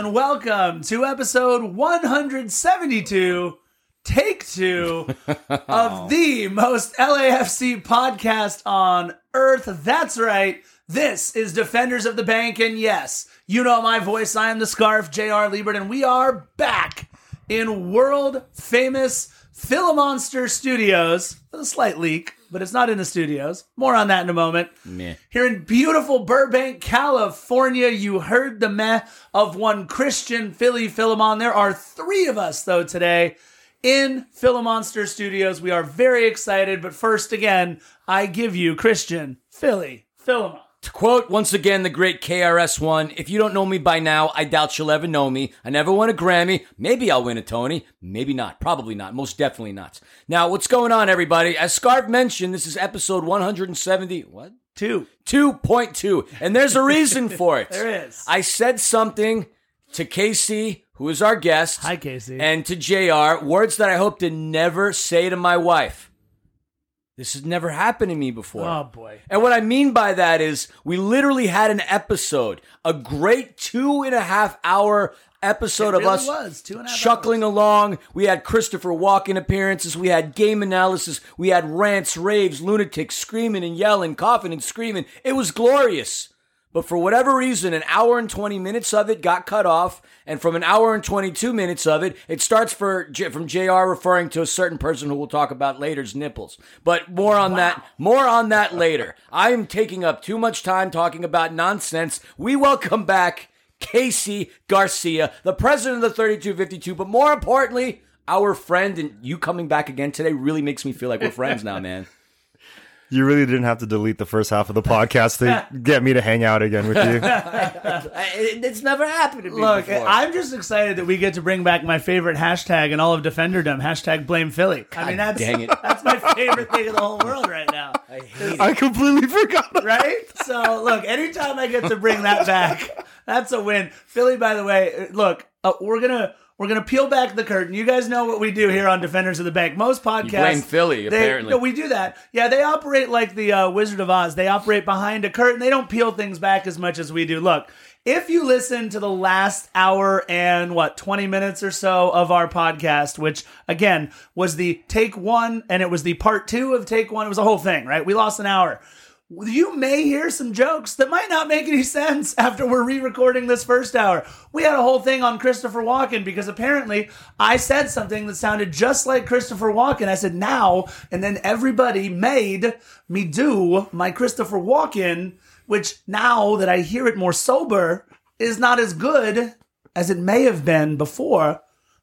And welcome to episode 172, take two, of the most LAFC podcast on earth. That's right. This is Defenders of the Bank, and yes, you know my voice. I am the Scarf, J.R. Liebert, and we are back in world famous Philomonster Studios with a slight leak, but it's not in the studios. More on that in a moment. Meh. Here in beautiful Burbank, California, you heard the meh of one Christian Philly Philemon. There are three of us, though, today in Philomonster Studios. We are very excited, but first, again, I give you Christian Philly Philemon. To quote once again the great KRS-One, if you don't know me by now, I doubt you'll ever know me. I never won a Grammy. Maybe I'll win a Tony. Maybe not. Probably not. Most definitely not. Now, what's going on, everybody? As Scarf mentioned, this is episode 170. What? Two. 2.2. And there's a reason for it. There is. I said something to Casey, who is our guest. Hi, Casey. And to JR, words that I hope to never say to my wife. This has never happened to me before. oh, boy. And what I mean by that is we literally had an episode, a great two and a half hour episode It of really us was, two and a half chuckling along. We had Christopher Walken appearances. We had game analysis. We had rants, raves, lunatics screaming and yelling, coughing and screaming. It was glorious. But for whatever reason, an hour and 20 minutes of it got cut off. And from an hour and 22 minutes of it, it starts for J- from JR referring to a certain person who we'll talk about later's nipples. But more on that, more on that later. I am taking up too much time talking about nonsense. We welcome back Casey Garcia, the president of the 3252, but more importantly, our friend. And you coming back again today really makes me feel like we're friends now, man. You really didn't have to delete the first half of the podcast to get me to hang out again with you. It's never happened to me Look, before. I'm just excited that we get to bring back my favorite hashtag in all of Defenderdom, hashtag blame Philly. I mean, that's, dang it. that's my favorite thing in the whole world right now. I hate it. I completely forgot. right? So look, anytime I get to bring that back, that's a win. Philly, by the way, look, uh, we're gonna we're gonna peel back the curtain. You guys know what we do here on Defenders of the Bank. Most podcasts blame Philly, they- apparently. No, we do that. Yeah, they operate like the uh, Wizard of Oz. They operate behind a curtain. They don't peel things back as much as we do. Look. If you listen to the last hour and what, 20 minutes or so of our podcast, which again was the take one and it was the part two of take one, it was a whole thing, right? We lost an hour you may hear some jokes that might not make any sense after we're re-recording this first hour. We had a whole thing on Christopher Walken because apparently I said something that sounded just like Christopher Walken. I said now, and then everybody made me do my Christopher Walken, which now that I hear it more sober is not as good as it may have been before.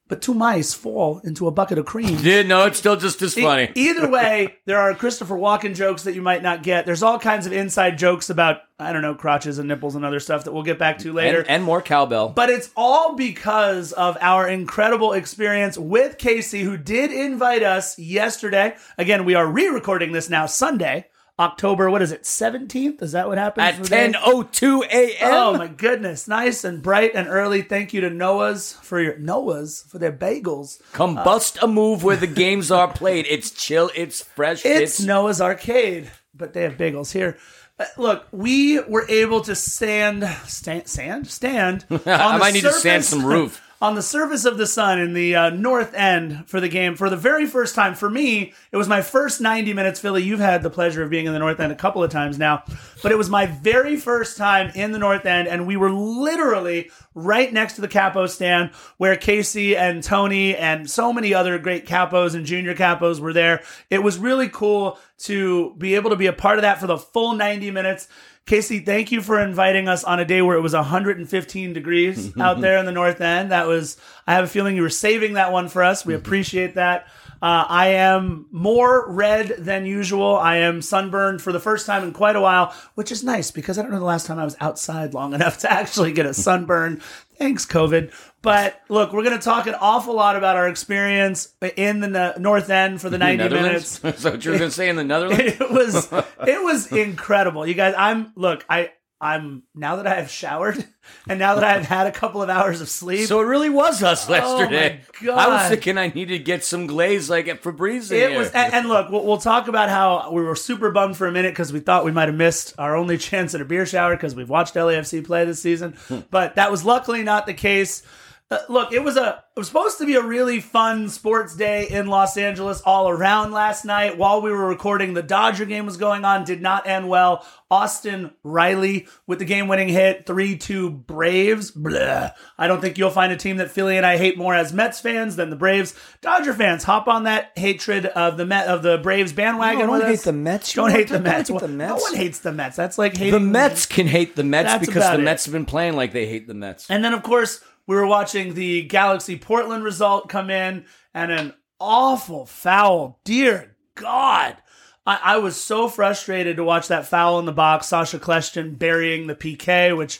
But two mice fall into a bucket of cream. Yeah, no, it's still just as E- funny. Either way, there are Christopher Walken jokes that you might not get. There's all kinds of inside jokes about I don't know crotches and nipples and other stuff that we'll get back to later. and, and more cowbell. but it's all because of our incredible experience with Casey, who did invite us yesterday. Again, we are re-recording this now Sunday, October. What is it? Seventeenth? Is that what happens? at for the day? 10:02 a.m. Oh my goodness! Nice and bright and early. Thank you to Noah's for your Noah's for their bagels. Come bust a move where the games are played. It's chill. It's fresh. It's Noah's Arcade, but they have bagels here. Uh, look, we were able to stand, stand, sand, stand. I might need to sand some roof. On the surface of the sun in the uh, north end for the game for the very first time. For me, it was my first 90 minutes. Philly, you've had the pleasure of being in the north end a couple of times now, but it was my very first time in the north end, and we were literally right next to the capo stand where Casey and Tony and so many other great capos and junior capos were there. It was really cool to be able to be a part of that for the full 90 minutes. Casey, thank you for inviting us on a day where it was 115 degrees out there in the north end. That was, I have a feeling you were saving that one for us. We appreciate that. Uh, I am more red than usual. I am sunburned for the first time in quite a while, which is nice because I don't know the last time I was outside long enough to actually get a sunburn. Thanks, COVID. But look, we're going to talk an awful lot about our experience in the no- North End for the 90 minutes. so what you were going to say in the Netherlands? it was it was incredible you guys i'm look i I'm now that I have showered and now that I've had a couple of hours of sleep. So it really was us yesterday. Oh my I was thinking I needed to get some glaze like at Febreze. it here. was, and, and look, we'll, we'll talk about how we were super bummed for a minute because we thought we might have missed our only chance at a beer shower because we've watched LAFC play this season, Hmm. but that was luckily not the case. Uh, look, it was a it was supposed to be a really fun sports day in Los Angeles all around last night. While we were recording, the Dodger game was going on, did not end well. Austin Riley with the game-winning hit, three-two Braves. Blah. I don't think you'll find a team that Philly and I hate more as Mets fans than the Braves. Dodger fans, hop on that hatred of the Met of the Braves bandwagon. No, don't hate the Mets. Don't hate the hate Mets. the No Mets. one hates the Mets. That's like hating the Mets can hate the Mets That's because the it. Mets have been playing like they hate the Mets. And then, of course, we were watching the Galaxy Portland result come in and an awful foul. Dear God. I, I was so frustrated to watch that foul in the box. Sacha Kljestan burying the PK, which,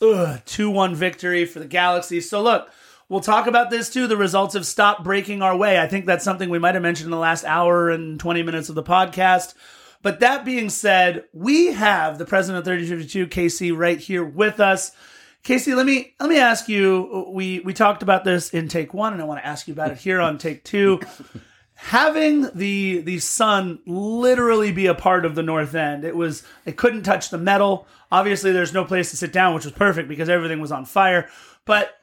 2 1 victory for the Galaxy. So, look, we'll talk about this too. The results have stopped breaking our way. I think that's something we might have mentioned in the last hour and 20 minutes of the podcast. But that being said, we have the president of 3052, KC, right here with us. Casey, let me let me ask you. We we talked about this in take one, and I want to ask you about it here on take two. Having the the sun literally be a part of the North End, it was it couldn't touch the metal. Obviously, there's no place to sit down, which was perfect because everything was on fire. But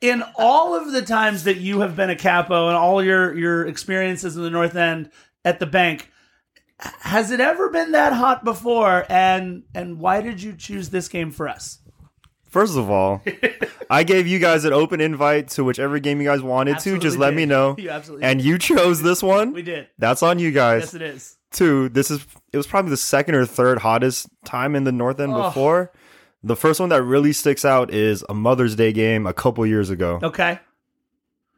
in all of the times that you have been a capo and all your your experiences in the North End at the bank, has it ever been that hot before? And and why did you choose this game for us? First of all, I gave you guys an open invite to whichever game you guys wanted Absolutely to. Just let did. me know. You absolutely and you chose this one. We did. That's on you guys. Yes, it is. Two, this is it was probably the second or third hottest time in the North End Oh. before. The first one that really sticks out is a Mother's Day game a couple years ago. Okay.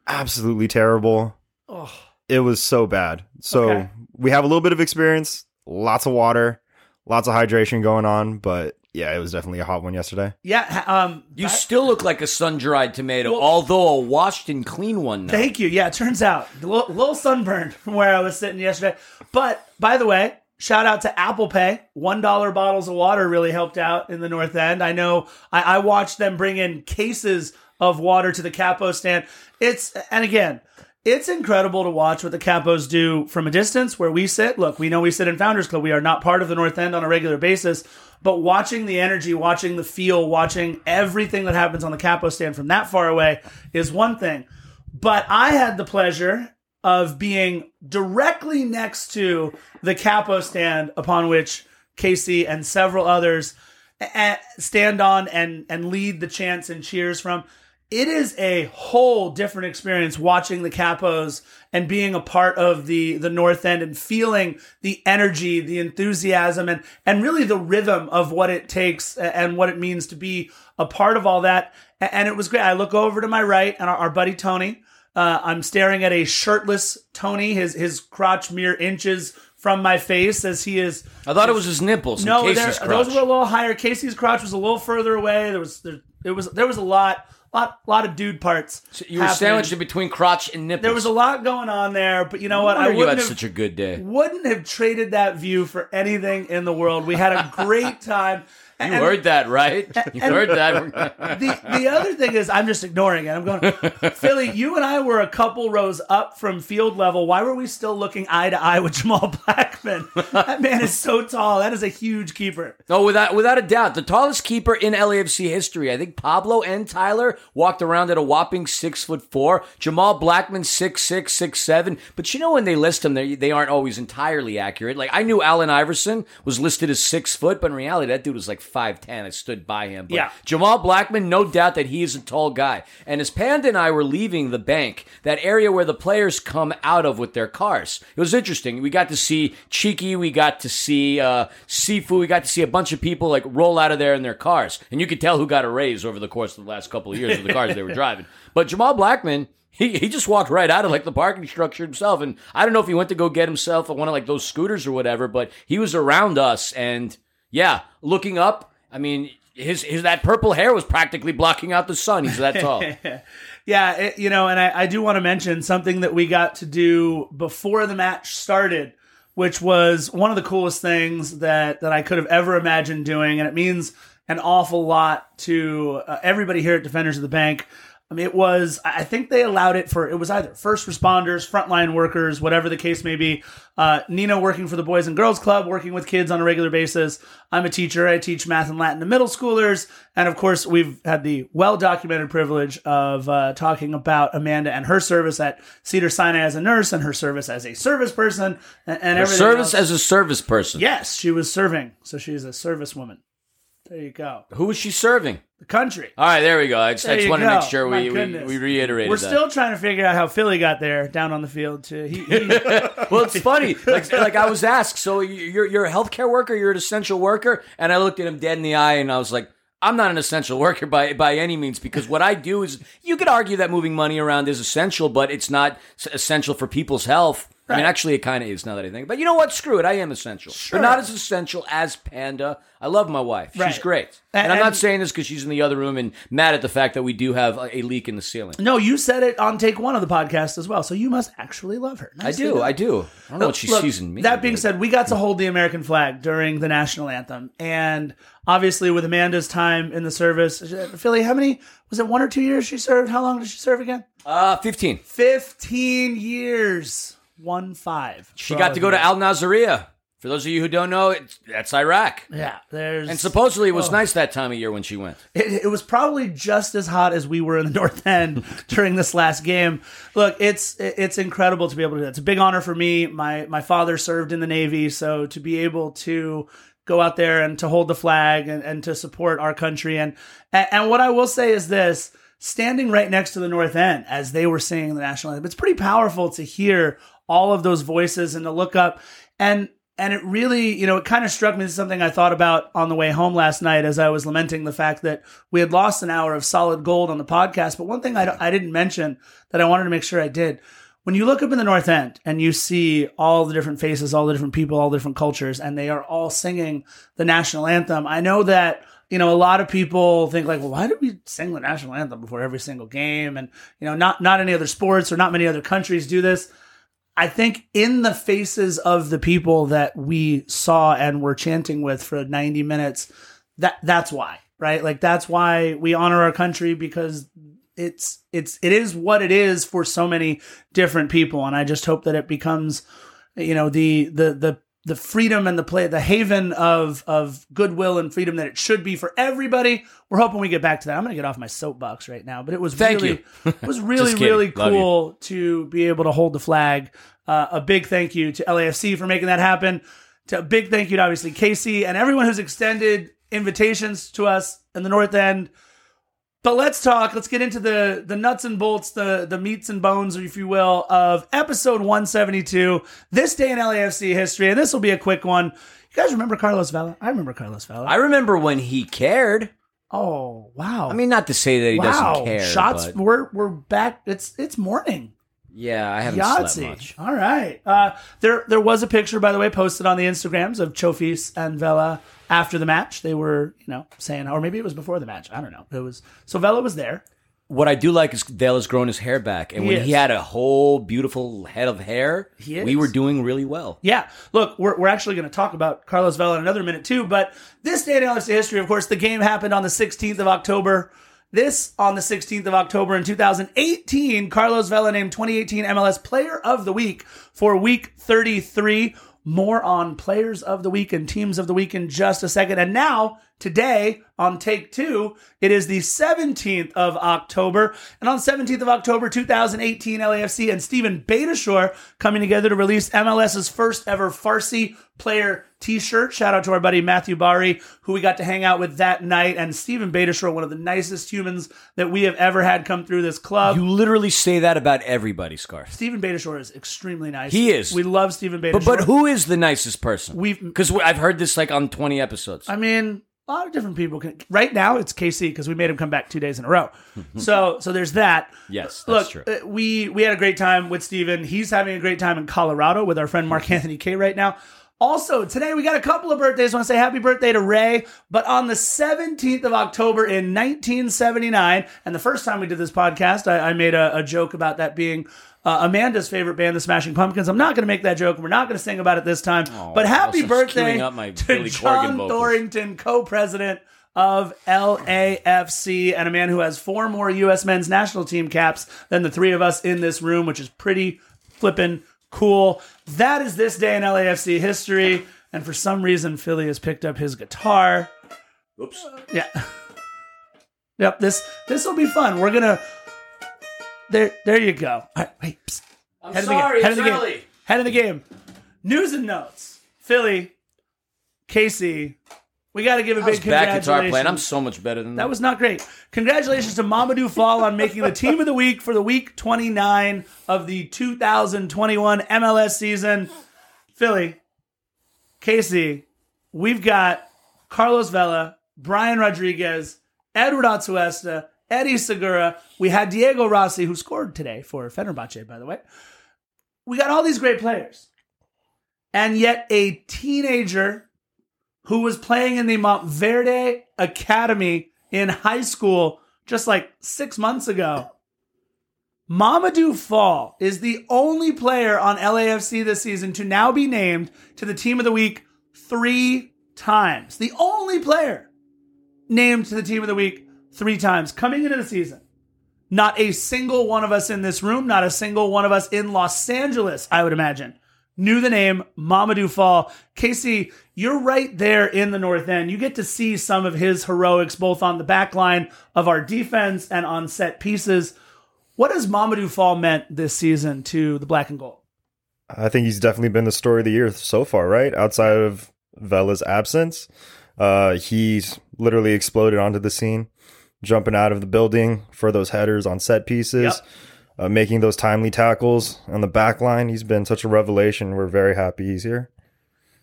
Absolutely terrible. Oh, It was so bad. So Okay. we have a little bit of experience, lots of water, lots of hydration going on, but yeah, it was definitely a hot one yesterday. yeah. Um, You that- still look like a sun dried tomato, Well- although a washed and clean one. Now. thank you. Yeah, it turns out a little, little sunburned from where I was sitting yesterday. But by the way, shout out to Apple Pay. One dollar bottles of water really helped out in the North End. I know. I, I watched them bring in cases of water to the capo stand. It's and again. It's incredible to watch what the Capos do from a distance where we sit. Look, we know we sit in Founders Club. We are not part of the North End on a regular basis, but watching the energy, watching the feel, watching everything that happens on the Capo stand from that far away is one thing. But I had the pleasure of being directly next to the capo stand upon which Casey and several others eh, eh, stand on and and lead the chants and cheers from. It is a whole different experience watching the capos and being a part of the the North End and feeling the energy, the enthusiasm, and and really the rhythm of what it takes and what it means to be a part of all that. And it was great. I look over to my right and our, our buddy Tony. Uh, I'm staring at a shirtless Tony, his his crotch mere inches from my face as he is. I thought it was his nipples. No, those were a little higher. Casey's crotch was a little further away. There was there it was there was a lot lot lot of dude parts. You were happening. sandwiched in between crotch and nipples. There was a lot going on there, but you know what? I I wouldn't had have such a good day. wouldn't have traded that view for anything in the world. We had a great time. You And- heard that, right? You heard that. the the other thing is I'm just ignoring it. I'm going, Philly, you and I were a couple rows up from field level. Why were we still looking eye to eye with Jamal Blackman? That man is so tall. That is a huge keeper. No, without without a doubt, the tallest keeper in LAFC history. I think Pablo and Tyler walked around at a whopping six foot four. Jamal Blackman six six six seven. But you know when they list them, they they aren't always entirely accurate. Like I knew Allen Iverson was listed as six foot, but in reality, that dude was like five ten. I stood by him. But Yeah. Jamal Blackman, no doubt that he is a tall guy. And as Panda and I were leaving the bank, that area where the players come out of with their cars, it was interesting. We got to see Cheeky, we got to see uh, Sifu, we got to see a bunch of people like roll out of there in their cars. And you could tell who got a raise over the course of the last couple of years of the cars they were driving. But Jamal Blackman, he, he just walked right out of like the parking structure himself. And I don't know if he went to go get himself one of like those scooters or whatever, but he was around us. And yeah, looking up, I mean, his his that purple hair was practically blocking out the sun. He's that tall. Yeah, it, you know, and I, I do want to mention something that we got to do before the match started, which was one of the coolest things that that I could have ever imagined doing, and it means an awful lot to uh, everybody here at Defenders of the Bank. I mean, it was, I think they allowed it for, it was either first responders, frontline workers, whatever the case may be. Uh, Nina working for the Boys and Girls Club, working with kids on a regular basis. I'm a teacher. I teach math and Latin to middle schoolers. And of course, we've had the well documented privilege of uh, talking about Amanda and her service at Cedar Sinai as a nurse and her service as a service person and, and everything. Service else. as a service person. Yes, she was serving. So she's a service woman. There you go. Who was she serving? The country. All right, there we go. I just, I just to make sure My we, we, goodness. we reiterated We're that. still trying to figure out how Philly got there down on the field. Too. He, he, well, it's funny. Like, like I was asked, so you're you're a healthcare worker, you're an essential worker, and I looked at him dead in the eye, and I was like, I'm not an essential worker by by any means because what I do is you could argue that moving money around is essential, but it's not s- essential for people's health. I mean, actually, it kind of is now that I think. But you know what? Screw it. I am essential, Sure. but not as essential as Panda. I love my wife. She's great, And- and, I'm not saying this because she's in the other room and mad at the fact that we do have a, a leak in the ceiling. no, you said it on take one of the podcast as well. So you must actually love her. I do. I do. I don't know what she Look, sees in me. That being said, we got to hold the American flag during the national anthem, and obviously with Amanda's time in the service, Philly, how many was it? One or two years she served? How long did she serve again? uh, 15. Fifteen years. One five. She got to go to Al Nazariya. For those of you who don't know, it's, that's Iraq. Yeah, there's And supposedly it Oh. was nice that time of year when she went. it, it was probably just as hot as we were in the North End during this last game. Look, it's it's incredible to be able to do that. It's a big honor for me. My my father served in the Navy, so to be able to go out there and to hold the flag and, and to support our country and, and and what I will say is this standing right next to the North End as they were singing the national anthem, it's pretty powerful to hear all of those voices and to look up and and it really, you know, it kind of struck me. Is something I thought about on the way home last night as I was lamenting the fact that we had lost an hour of solid gold on the podcast. But one thing I, I didn't mention that I wanted to make sure I did when you look up in the North End and you see all the different faces, all the different people, all the different cultures, and they are all singing the national anthem, I know that you know a lot of people think like, well, why do we sing the national anthem before every single game? And you know, not not any other sports or not many other countries do this. I think in the faces of the people that we saw and were chanting with for 90 minutes, that that's why, right? Like that's why we honor our country because it's it's it is what it is for so many different people and I just hope that it becomes you know the the the the freedom and the play the haven of of goodwill and freedom that it should be for everybody. We're hoping we get back to that. I'm going to get off my soapbox right now, but it was Thank really you. it was really really cool to be able to hold the flag. Uh, a big thank you to LAFC for making that happen. To a big thank you to obviously Casey and everyone who's extended invitations to us in the North End. But let's talk. Let's get into the the nuts and bolts, the the meats and bones, if you will, of episode 172. This day in LAFC history, and this will be a quick one. You guys remember Carlos Vela? I remember Carlos Vela. I remember when he cared. oh wow! I mean, not to say that he wow! doesn't care. Shots. but- We're we're back. It's it's morning. yeah, I haven't Yahtzee. slept much. All right. Uh, there there was a picture, by the way, posted on the Instagrams of Chofis and Vela after the match. They were, you know, saying, or maybe it was before the match. I don't know. It was so Vela was there. What I do like is Dale has grown his hair back, and He when is. he had a whole beautiful head of hair, He is. we were doing really well. Yeah. Look, we're, we're actually going to talk about Carlos Vela in another minute too. But this day in LFC history, of course, the game happened on the 16th of October. This on the 16th of October in 2018, Carlos Vela named 2018 MLS Player of the Week for Week 33. More on Players of the Week and Teams of the Week in just a second. And now, today on Take Two, it is the 17th of October. And on 17th of October 2018, LAFC and Stephen Beitashour coming together to release MLS's first ever Farsi player t-shirt. Shout out to our buddy Matthew Bari, who we got to hang out with that night. And Stephen Beitashour, one of the nicest humans that we have ever had come through this club. You literally say that about everybody, Scarf. Stephen Beitashour is extremely nice. He is. We love Stephen Beitashour. But but who is the nicest person? We've- because I've heard this like on twenty episodes. I mean, a lot of different people can. Right now, it's KC because we made him come back two days in a row. so, so there's that. Yes, Look, that's true. uh, we we had a great time with Steven. He's having a great time in Colorado with our friend Mark-Anthony Kaye right now. Also, today we got a couple of birthdays. I want to say happy birthday to Ray. But on the 17th of October in 1979, and the first time we did this podcast, I, I made a, a joke about that being uh, Amanda's favorite band, the Smashing Pumpkins. I'm not going to make that joke. And we're not going to sing about it this time. but happy birthday queuing up my to Billy John. Thorrington, co-president of LAFC and a man who has four more U.S. men's national team caps than the three of us in this room, which is pretty flippin' cool. That is this day in LAFC history. And for some reason, Philly has picked up his guitar. Oops. Yeah. Yep. This this will be fun. We're gonna. There, there you go. All right, wait. psst. I'm Head of the sorry, game. Head it's of the game. early. Head of the game. News and notes. Philly, Casey. We got to give a I big was back guitar congratulations. playing. I'm so much better than that. That was not great. Congratulations to Mamadou Fall on making the team of the week for the week 29 of the 2021 MLS season. Philly, Casey, we've got Carlos Vela, Brian Rodriguez, Edward Atuesta, Eddie Segura. We had Diego Rossi, who scored today for Fenerbahce, by the way. We got all these great players. And yet a teenager who was playing in the Montverde Academy in high school just like six months ago. Mamadou Fall is the only player on LAFC this season to now be named to the team of the week three times. The only player named to the team of the week three times coming into the season. Not a single one of us in this room, not a single one of us in Los Angeles, I would imagine, knew the name Mamadou Fall. Casey, you're right there in the North End. You get to see some of his heroics both on the back line of our defense and on set pieces. What has Mamadou Fall meant this season to the black and gold? I think he's definitely been the story of the year so far, right? Outside of Vela's absence, uh, he's literally exploded onto the scene, jumping out of the building for those headers on set pieces, Yep. Uh, making those timely tackles on the back line. He's been such a revelation. We're very happy he's here.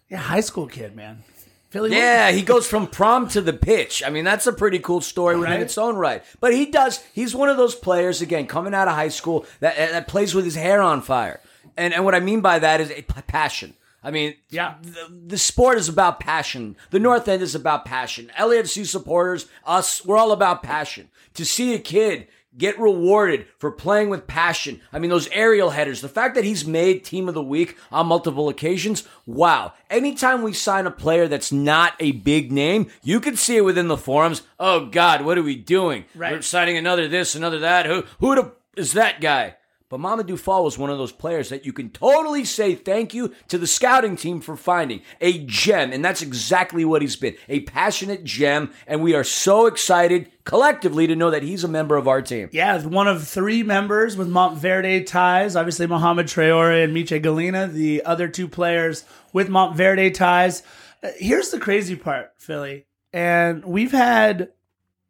Yeah, high school kid, man. Philly, Yeah, he goes from prom to the pitch. I mean, that's a pretty cool story Right. in its own right. But he does. He's one of those players again coming out of high school that that plays with his hair on fire. And and what I mean by that is a passion. I mean, Yeah. the, the sport is about passion. The North End is about passion. LAFC supporters, us, we're all about passion. To see a kid get rewarded for playing with passion. I mean, those aerial headers, the fact that he's made team of the week on multiple occasions, wow. Anytime we sign a player that's not a big name, you can see it within the forums. Oh God, what are we doing? Right. We're signing another this, another that. Who who the, is that guy? But Mamadou Fall was one of those players that you can totally say thank you to the scouting team for finding a gem. And that's exactly what he's been a passionate gem. And we are so excited collectively to know that he's a member of our team. Yeah, one of three members with Montverde ties. Obviously, Mohamed Traore and Miche Galina, the other two players with Montverde ties. Uh, Here's the crazy part, Philly. And we've had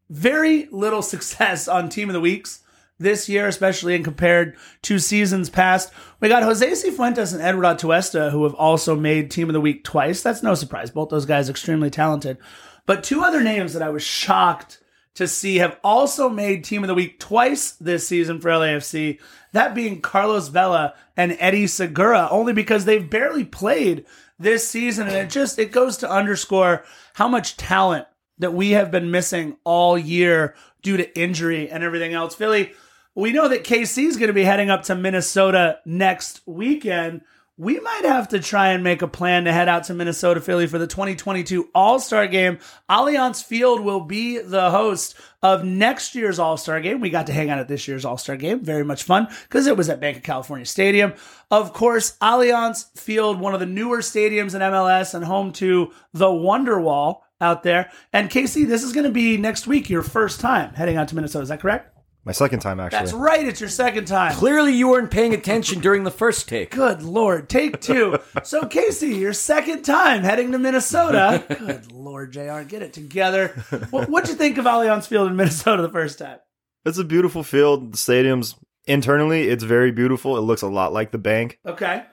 very little success on Team of the Weeks this year, especially in compared to seasons past. We got Jose Cifuentes and Edward Atuesta, who have also made Team of the Week twice. That's no surprise. Both those guys extremely talented. But two other names that I was shocked to see have also made Team of the Week twice this season for LAFC. That being Carlos Vela and Eddie Segura, only because they've barely played this season, and it just it goes to underscore how much talent that we have been missing all year due to injury and everything else. Philly, we know that KC is going to be heading up to Minnesota next weekend. We might have to try and make a plan to head out to Minnesota, Philly for the 2022 All Star game. Allianz Field will be the host of next year's All Star game. We got to hang out at this year's All Star game. Very much fun because it was at Bank of California Stadium. Of course, Allianz Field, one of the newer stadiums in MLS and home to the Wonder Wall out there. And Casey, this is going to be next week, your first time heading out to Minnesota. Is that correct? My second time, actually. That's right. It's your second time. Clearly, you weren't paying attention during the first take. Good Lord. Take two. So, Casey, your second time heading to Minnesota. Good Lord, JR, get it together. What, what'd you think of Allianz Field in Minnesota the first time? It's a beautiful field. The stadium's internally, it's very beautiful. It looks a lot like the bank. Okay.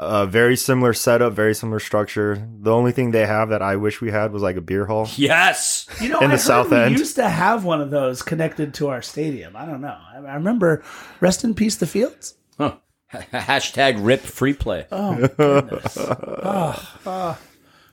Uh, very similar setup, very similar structure. The only thing they have that I wish we had was like a beer hall. Yes. You know, In I the heard South we End. used to have one of those connected to our stadium. I don't know. I, I remember rest in peace the fields. Huh.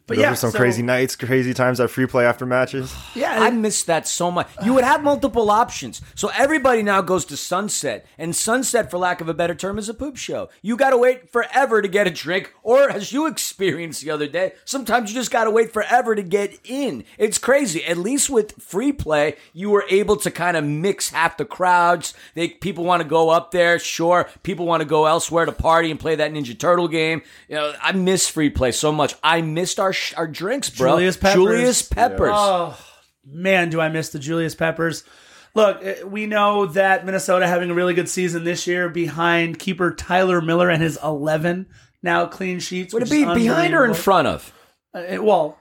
But Those yeah, were some so- crazy nights, crazy times at free play after matches. Yeah, I miss that so much. You would have multiple options. So everybody now goes to Sunset. And Sunset, for lack of a better term, is a poop show. You got to wait forever to get a drink. Or, as you experienced the other day, sometimes you just got to wait forever to get in. It's crazy. At least with free play, you were able to kind of mix half the crowds. They People want to go up there, sure. People want to go elsewhere to party and play that Ninja Turtle game. You know, I miss free play so much. I missed our, sh- our drinks, bro. Julius Peppers. Julius Peppers. Oh man, do I miss the Julius Peppers? Look, eh, we know that Minnesota having a really good season this year behind keeper Tyler Miller and his 11 now clean sheets. Would it be behind or in front of? Uh, it- well,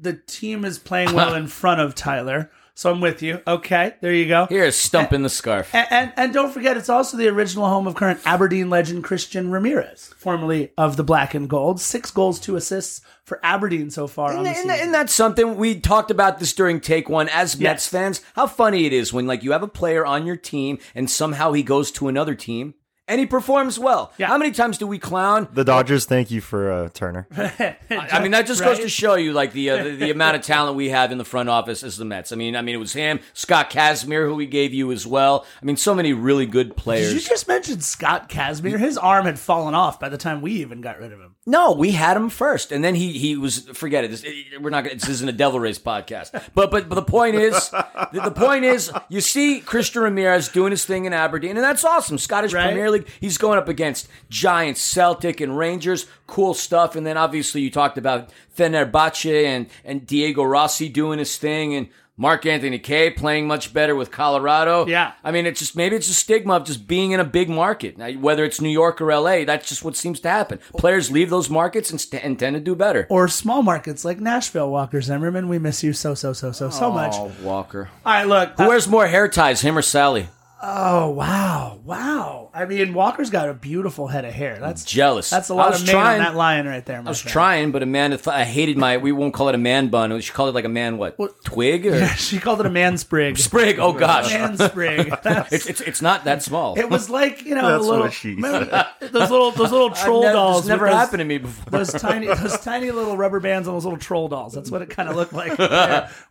the team is playing well in front of Tyler, so I'm with you. Okay, there you go. Here is stump in the scarf. And, and and don't forget, it's also the original home of current Aberdeen legend Christian Ramirez, formerly of the Black and Gold. Six goals, two assists for Aberdeen so far on And, the and, and that's something we talked about this during take one as Mets fans. How funny it is when like you have a player on your team and somehow he goes to another team and he performs well. Yeah. How many times do we clown? The Dodgers thank you for uh, Turner. I mean, that just goes to show you like the, uh, the the amount of talent we have in the front office as the Mets. I mean, I mean it was him, Scott Kazmir, who we gave you as well. I mean, so many really good Did players. you just mentioned Scott Kazmir? His arm had fallen off by the time we even got rid of him. No, we had him first, and then he he was forget it. This, we're not. This isn't a Devil Rays podcast. But but but the point is, the, the point is, you see Christian Ramirez doing his thing in Aberdeen, and that's awesome. Scottish Right. Premier League. He's going up against Giants, Celtic, and Rangers. Cool stuff. And then obviously you talked about Fenerbahce and and Diego Rossi doing his thing, and. Mark-Anthony Kaye playing much better with Colorado. Yeah. I mean, it's just maybe it's a stigma of just being in a big market. Now, whether it's New York or LA, that's just what seems to happen. Players leave those markets and, st- and tend to do better. Or small markets like Nashville, Walker Zimmerman. We miss you so, so, so, so, so much. Oh, Walker. All right, look. Who uh, wears more hair ties, him or Sally? Oh, wow. Wow. I mean, Walker's got a beautiful head of hair. That's Jealous. That's a lot was of mane on trying- that lion right there. I was trying, but Amanda, th- I hated my. We won't call it a man bun. She called it like a man what? Twig or she called it a man sprig. sprig? Oh gosh, Man sprig. It's, it's it's not that small. it was like you know That's the little, what she remember those little those little troll never, dolls. This never those- happened to me before. Those tiny, those tiny little rubber bands on those little troll dolls. That's what it kind of looked like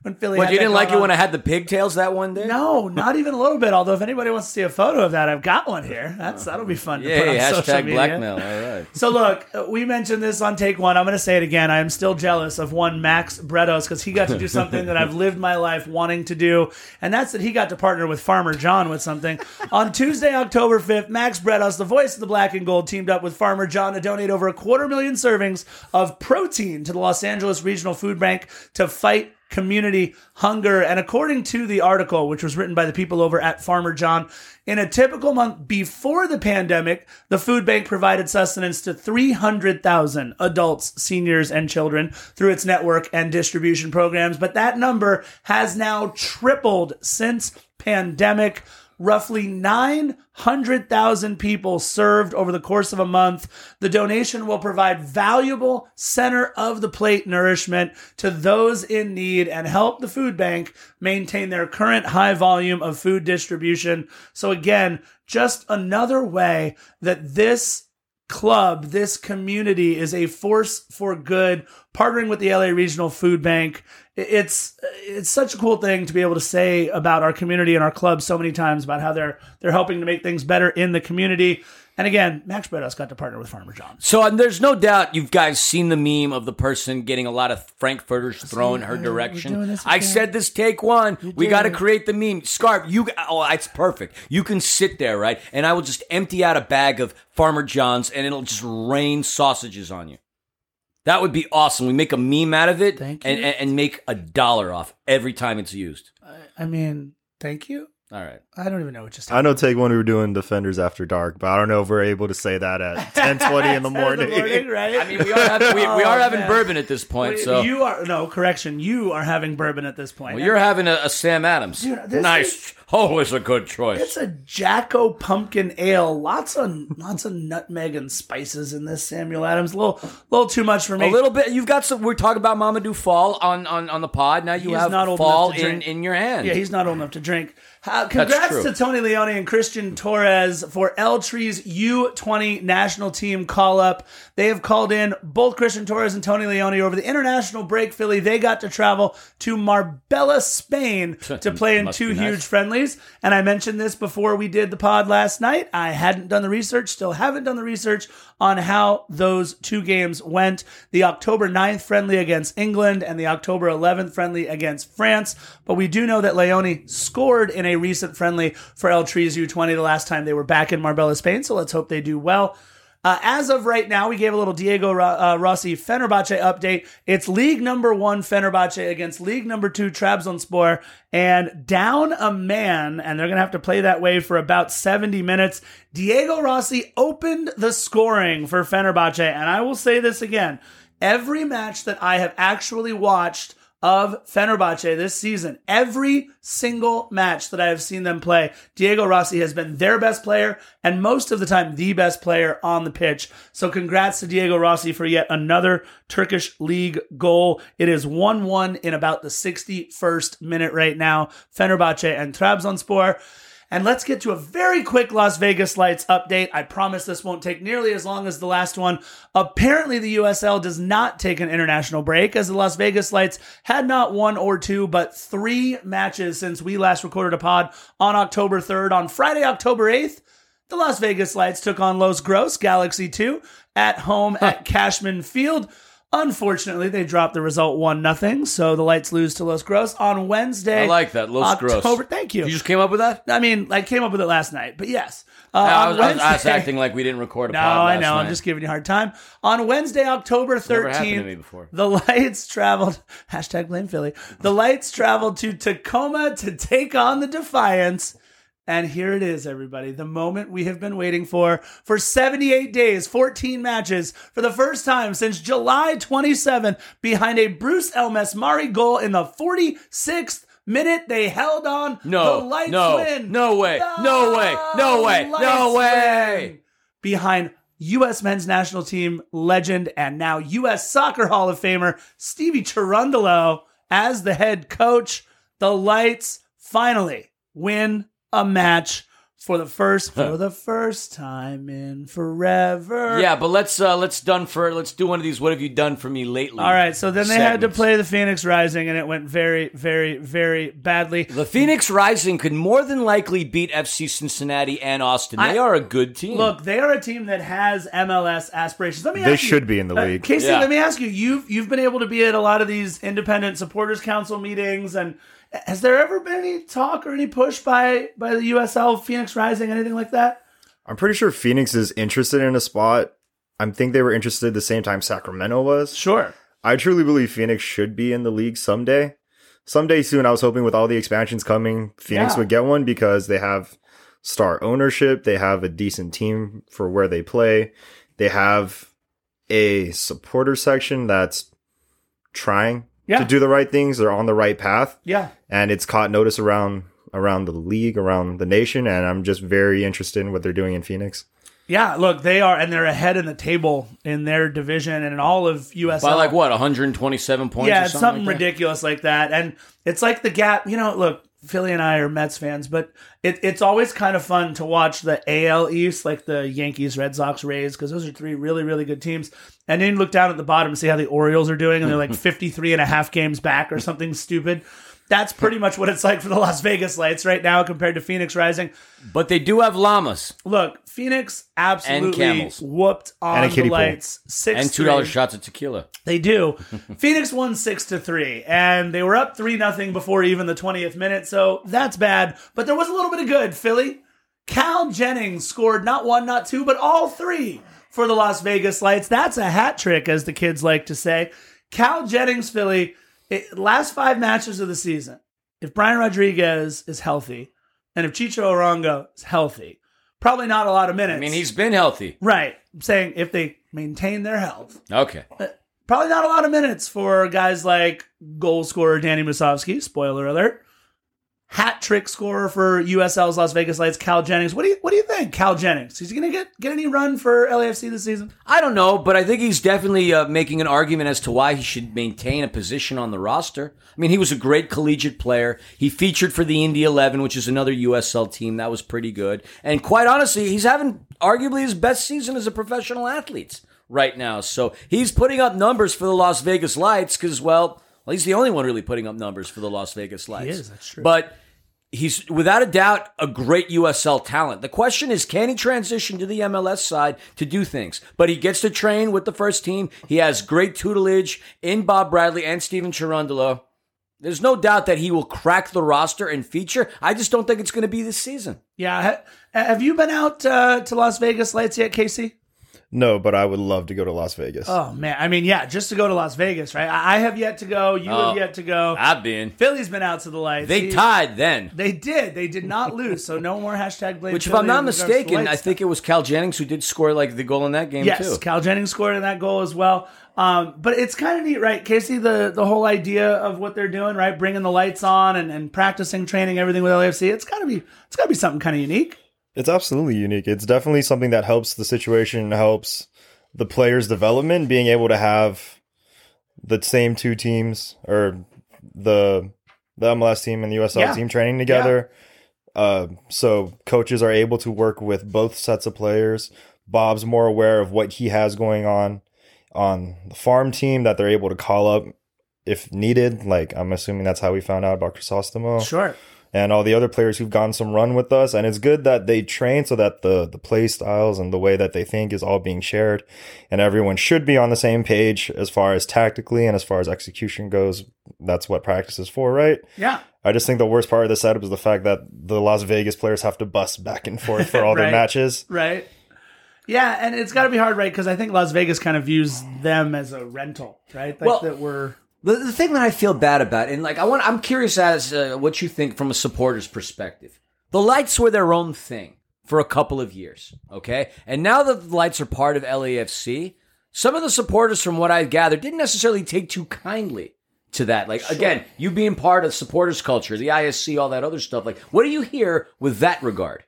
when Philly. What had you didn't like it going when. I had the pigtails that one day? No, not even a little bit. Although, if anybody wants to see a photo of that, I've got one here. That's that'll be fun. to put social Hashtag blackmail. All right. So look, uh, we mentioned this on take one. I'm going to say it again. I am still jealous of one Max Bretos because he got to do something that I've lived my life wanting to do, and that's that he got to partner with Farmer John with something. on Tuesday, October 5th, Max Bretos, the voice of the Black and Gold, teamed up with Farmer John to donate over a quarter million servings of protein to the Los Angeles Regional Food Bank to fight community hunger. And according to the article, which was written by the people over at Farmer John, in a typical month before the pandemic, the food bank provided sustenance to 300,000 adults, seniors, and children through its network and distribution programs. But that number has now tripled since pandemic roughly 900,000 people served over the course of a month. The donation will provide valuable center of the plate nourishment to those in need and help the food bank maintain their current high volume of food distribution. So again, just another way that this club, this community is a force for good, partnering with the LA Regional Food Bank. It's it's such a cool thing to be able to say about our community and our club so many times about how they're they're helping to make things better in the community. And again, Max Bretos got to partner with Farmer John. So and there's no doubt you've guys seen the meme of the person getting a lot of frankfurters thrown in her direction. I said this take one. we got to create the meme. Scarf, you oh, it's perfect. You can sit there, right? And I will just empty out a bag of Farmer John's and it'll just rain sausages on you. That would be awesome. We make a meme out of it Thank you. and, and, and make a dollar off every time it's used. I mean, thank you. All right. I don't even know what just I know take one we were doing Defenders After Dark, but I don't know if we're able to say that at 10:20 in the morning. right? I mean, we are having, we, we oh, are Oh, having man. bourbon at this point, so you are no correction. You are having bourbon at this point. well, you're having a, a Sam Adams. Dude, nice is- oh, Always a good choice. It's a Jacko pumpkin ale. Lots of lots of nutmeg and spices in this. Samuel Adams, a little little too much for me. A little bit. You've got some. We're talking about Mamadou Fall on, on, on the pod. Now you He's have not old Fall enough to in, in your hand. Yeah, he's not old enough to drink. Uh, congrats to Tony Leone and Christian Torres for El Tri's U20 national team call up. They have called in both Christian Torres and Tony Leone over the international break. Philly, they got to travel to Marbella, Spain to play in two nice. huge friendlies. And I mentioned this before we did the pod last night. I hadn't done the research, still haven't done the research on how those two games went. The October 9th friendly against England and the October 11th friendly against France. But we do know that Leone scored in a recent friendly for El Tri's U20 the last time they were back in Marbella, Spain. So let's hope they do well. Uh, as of right now, we gave a little Diego uh, Rossi Fenerbahce update. It's league number one Fenerbahce against league number two Trabzonspor, and down a man, and they're going to have to play that way for about 70 minutes. Diego Rossi opened the scoring for Fenerbahce, and I will say this again. Every match that I have actually watched of Fenerbahce this season. Every single match that I have seen them play, Diego Rossi has been their best player and most of the time the best player on the pitch. So congrats to Diego Rossi for yet another Turkish league goal. It is 1-1 in about the 61st minute right now. Fenerbahce and Trabzonspor. And let's get to a very quick Las Vegas Lights update. I promise this won't take nearly as long as the last one. Apparently, the USL does not take an international break, as the Las Vegas Lights had not one or two, but three matches since we last recorded a pod on October 3rd. On Friday, October 8th, the Las Vegas Lights took on Los Dos Galaxy 2 at home at Cashman Field. Unfortunately, they dropped the result 1 nothing, so the Lights lose to Los Dos on Wednesday. I like that. Los. October, Thank you. You just came up with that? I mean, I came up with it last night, but yes. Uh, I, on was, I was- I was acting like we didn't record a No, I know. I'm just giving you a hard time. On Wednesday, October never to 13th, me before. the Lights traveled, hashtag blame Philly. The Lights traveled to Tacoma to take on the Defiance. And here it is, everybody. The moment we have been waiting for for 78 days, 14 matches, for the first time since July 27th, behind a Bruce Elmes Mari goal in the 46th minute. They held on. No, the Lights no, win. no way, no way, no way, no way. Behind U.S. men's national team legend and now U.S. Soccer Hall of Famer Stevie Cherundolo as the head coach, the Lights finally win a match for the first for the first time in forever. Yeah, but let's uh let's done for let's do one of these. What have you done for me lately? All right, so then they had to play the Phoenix Rising, and it went very, very, very badly. The Phoenix Rising could more than likely beat FC Cincinnati and Austin. They I- are a good team. Look, they are a team that has MLS aspirations. Let me They ask you- should be in the Uh, league. Casey, Yeah. let me ask you: you've you've been able to be at a lot of these independent supporters council meetings, and has there ever been any talk or any push by by the USL Phoenix Rising, anything like that? I'm pretty sure Phoenix is interested in a spot. I think they were interested the same time Sacramento was. Sure. I truly believe Phoenix should be in the league someday. Someday soon, I was hoping with all the expansions coming, Phoenix Yeah. would get one because they have star ownership. They have a decent team for where they play. They have a supporter section that's trying Yeah. to do the right things. They're on the right path, Yeah. and it's caught notice around around the league, around the nation. And I'm just very interested in what they're doing in Phoenix. Yeah. Look, they are, and they're ahead in the table in their division and in all of USL. by like what 127 points. Yeah, or it's something, something like that? ridiculous like that. And it's like the gap, you know, look, Philly and I are Mets fans, but it, it's always kind of fun to watch the AL East, like the Yankees, Red Sox, Rays, because those are three really, really good teams. And then you look down at the bottom and see how the Orioles are doing, and they're like 53 and a half games back or something stupid. That's pretty much what it's like for the Las Vegas Lights right now compared to Phoenix Rising. But they do have llamas Look, Phoenix absolutely camels. whooped on And a the kiddie pool. Lights. Six and two dollars shots of tequila. they do. Phoenix won six to three, and they were up three nothing before even the twentieth minute. So that's bad. But there was a little bit of good. Philly, Cal Jennings scored not one, not two, but all three for the Las Vegas Lights. That's a hat trick, as the kids like to say. Cal Jennings, Philly, it, last five matches of the season. If Brian Rodriguez is healthy, and if Chicho Arango is healthy, probably not a lot of minutes. I mean, he's been healthy. right. I'm saying if they maintain their health, Okay. Uh, probably not a lot of minutes for guys like goal scorer Danny Musovski. Spoiler alert. Hat trick scorer for USL's Las Vegas Lights, Cal Jennings. What do you what do you think, Cal Jennings? Is he going to get get any run for LAFC this season? I don't know, but I think he's definitely uh, making an argument as to why he should maintain a position on the roster. I mean, he was a great collegiate player. He featured for the Indy 11, which is another USL team. That was pretty good. And quite honestly, he's having arguably his best season as a professional athlete right now. So he's putting up numbers for the Las Vegas Lights because, well, well, he's the only one really putting up numbers for the Las Vegas Lights. He is, that's true. But he's without a doubt a great USL talent. The question is, can he transition to the MLS side to do things? But he gets to train with the first team. He has great tutelage in Bob Bradley and Steven Cherundolo. There's no doubt that he will crack the roster and feature. I just don't think it's going to be this season. Yeah. Have you been out uh, to Las Vegas Lights yet, Casey? No, but I would love to go to Las Vegas. Oh man, I mean, yeah, just to go to Las Vegas, right? I I have yet to go. You Oh. have yet to go. I've been. Philly's been out to the lights. They He- tied then. They did. They did not lose. So no more hashtag blame. Which, if Philly I'm not in regards to the mistaken, Lights I think it was Cal Jennings who did score like the goal in that game Yes, too. Cal Jennings scored in that goal as well. Um, but it's kind of neat, right, Casey? The the whole idea of what they're doing, right, bringing the lights on and, and practicing, training, everything with LAFC. It's gotta be it's gotta be something kind of unique. It's absolutely unique. It's definitely something that helps the situation, helps the players' development, being able to have the same two teams or the the MLS team and the USL Yeah. team training together. Uh, so coaches are able to work with both sets of players. Bob's more aware of what he has going on on the farm team that they're able to call up if needed. Like I'm assuming that's how we found out about Crisostomo Sure. And all the other players who've gotten some run with us. And it's good that they train so that the the play styles and the way that they think is all being shared, and everyone should be on the same page as far as tactically and as far as execution goes. That's what practice is for, right? Yeah. I just think the worst part of the setup is the fact that the Las Vegas players have to bust back and forth for all their Right. matches. Right. Yeah, and it's got to be hard, right? Because I think Las Vegas kind of views them as a rental, right? Like Well- that we're The, the thing that I feel bad about, and like I want, I'm curious as uh, what you think from a supporter's perspective. The lights were their own thing for a couple of years, okay, and now that the lights are part of LAFC, some of the supporters, from what I've gathered, didn't necessarily take too kindly to that. Like again, you being part of supporters culture, the ISC, all that other stuff. Like, what do you hear with that regard?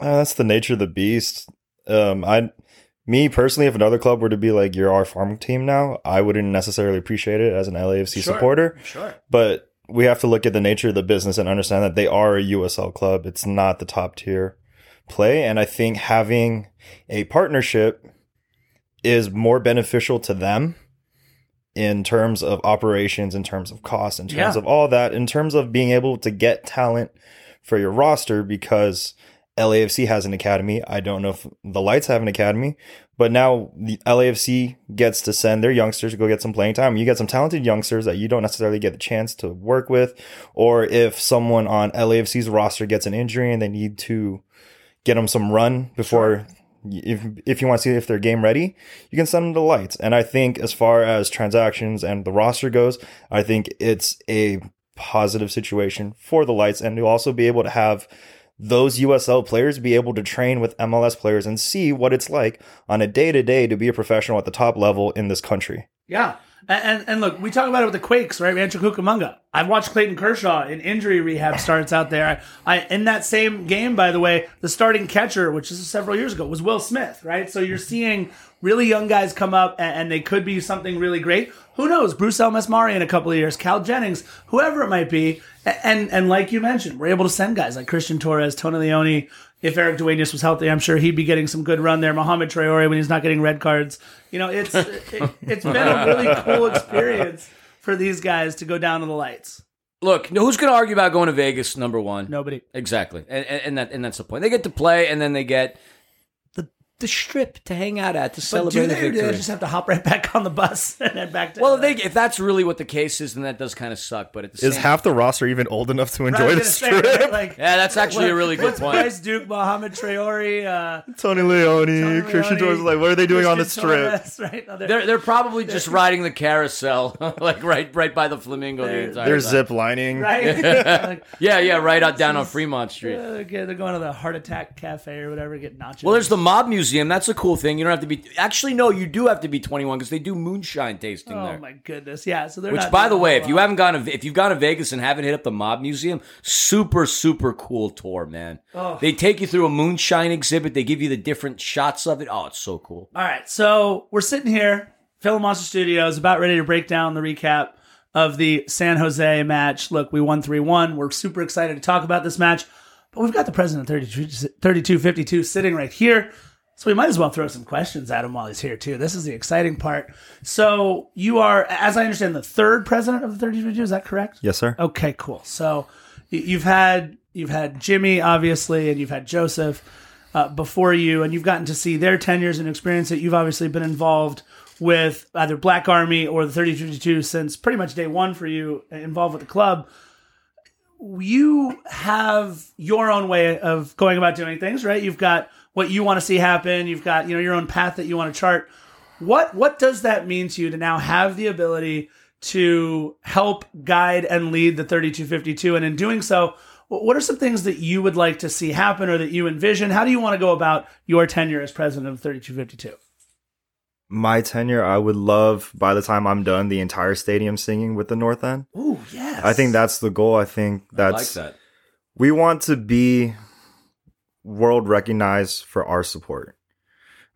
Uh, that's the nature of the beast. Um, I, me personally, if another club were to be like, "You're our farm team now," I wouldn't necessarily appreciate it as an LAFC Sure. supporter. sure. But we have to look at the nature of the business and understand that they are a USL club. It's not the top tier play, and I think having a partnership is more beneficial to them in terms of operations, in terms of cost, in terms Yeah. of all that, in terms of being able to get talent for your roster because LAFC has an academy. I don't know if the Lights have an academy, but now the LAFC gets to send their youngsters to go get some playing time. You get some talented youngsters that you don't necessarily get the chance to work with, or if someone on LAFC's roster gets an injury and they need to get them some run before. If if you want to see if they're game ready, you can send them to the lights. And I think as far as transactions and the roster goes, I think it's a positive situation for the lights, and to also be able to have those USL players be able to train with MLS players and see what it's like on a day to day to be a professional at the top level in this country. Yeah. And, and look, we talk about it with the Quakes, right? Rancho Cucamonga. I've watched Clayton Kershaw in injury rehab starts out there. I in that same game, by the way, the starting catcher, which is several years ago, was Will Smith, right? So you're seeing really young guys come up and, and they could be something really great. Who knows? Bruce Elmasmari in a couple of years, Cal Jennings, whoever it might be. And and like you mentioned, we're able to send guys like Christian Torres, Tony Leone. If Eric Duenas was healthy, I'm sure he'd be getting some good run there. Mohamed Traore when he's not getting red cards. You know, it's it, it's been a really cool experience for these guys to go down to the lights. Look, who's going to argue about going to Vegas? Number one, Nobody. Exactly, and, and that and that's the point. They get to play, and then they get the the strip to hang out at to But celebrate do the they, or do victory. they just have to hop right back on the bus and head back to well, if, they, if that's really what the case is, then that does kind of suck. But at the Is same, half the roster even old enough to enjoy was the gonna say, strip? right, like, yeah, that's actually a really good point. Bryce Duke, Mohamed Traore, uh, Tony Leone, Tony Christian Leone, Torres, like, what are they doing on the strip? Torres, right? No, they're- They're they're probably just riding the carousel, like right right by the flamingo the entire They're time. zip lining. right? Like, Yeah, yeah, right out down on Fremont Street. uh, okay, they're going to the Heart Attack Cafe or whatever, get nachos. Well, there's the mob museum. That's a cool thing. You don't have to be. Actually, no, you do have to be 21 because they do moonshine tasting Oh there. my goodness. Yeah. So they're Which, by the way, if you haven't gone, to, if you've gone to Vegas and haven't hit up the Mob Museum, super super cool tour, man. Oh. They take you through a moonshine exhibit. They give you the different shots of it. Oh, it's so cool. All right, so we're sitting here, Philamonster Studios, about ready to break down the recap of the San Jose match. Look, we won 3 1. We're super excited to talk about this match, but we've got the president of 32 3252 sitting right here. So we might as well throw some questions at him while he's here, too. This is the exciting part. So you are, as I understand, the third president of the 3252. Is that correct? Yes, sir. Okay, cool. So you've had you've had Jimmy obviously, and you've had Joseph uh, before you, and you've gotten to see their tenures and experience that you've obviously been involved with either Black Army or the 3052 since pretty much day one for you uh, involved with the club. You have your own way of going about doing things, right? You've got what you want to see happen. You've got you know your own path that you want to chart. What what does that mean to you to now have the ability to help guide and lead the 3252 and in doing so what are some things that you would like to see happen or that you envision how do you want to go about your tenure as president of 3252 My tenure, I would love by the time I'm done the entire stadium singing with the North End. Ooh, yes I think that's the goal. I think that's I like that. we want to be world recognized for our support.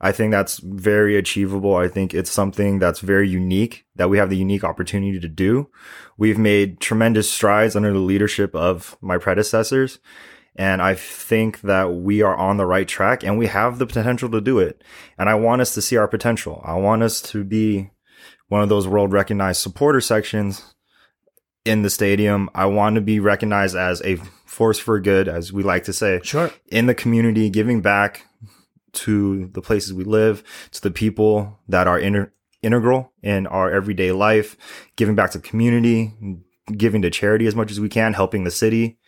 I think that's very achievable. I think it's something that's very unique that we have the unique opportunity to do. We've made tremendous strides under the leadership of my predecessors. And I think that we are on the right track and we have the potential to do it. And I want us to see our potential. I want us to be one of those world recognized supporter sections in the stadium. I want to be recognized as a force for good, as we like to say, sure in the community, giving back to the places we live, to the people that are inter- integral in our everyday life, giving back to community, giving to charity as much as we can, helping the city,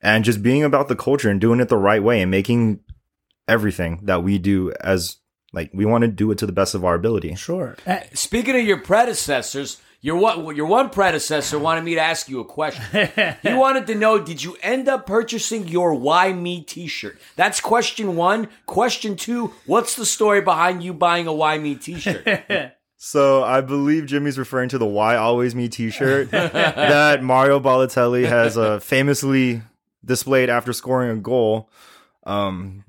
and just being about the culture and doing it the right way and making everything that we do as like we want to do it to the best of our ability. sure Eh, Speaking of your predecessors, your one your one predecessor wanted me to ask you a question. he wanted to know: Did you end up purchasing your "Why Me" T-shirt? That's question one. Question two: What's the story behind you buying a "Why Me" T-shirt? So I believe Jimmy's referring to the "Why Always Me" T-shirt that Mario Balotelli has uh, famously displayed after scoring a goal. Um,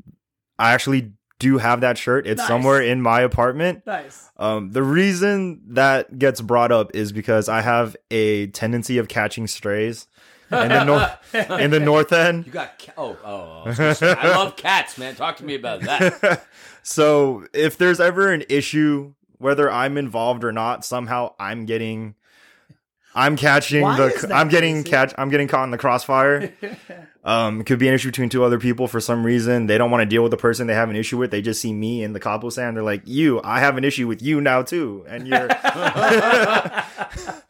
I actually do have that shirt. It's Nice. somewhere in my apartment. nice Um, the reason that gets brought up is because I have a tendency of catching strays in the north in the north end. you got ca- oh oh. oh. I, was gonna say, I love cats, man. Talk to me about that. So if there's ever an issue, whether I'm involved or not, somehow I'm getting, I'm catching Why the, I'm getting Casey? catch, I'm getting caught in the crossfire. um, it could be an issue between two other people for some reason. They don't want to deal with the person they have an issue with. They just see me in the capo stand. They're like, "You, I have an issue with you now too," and you're.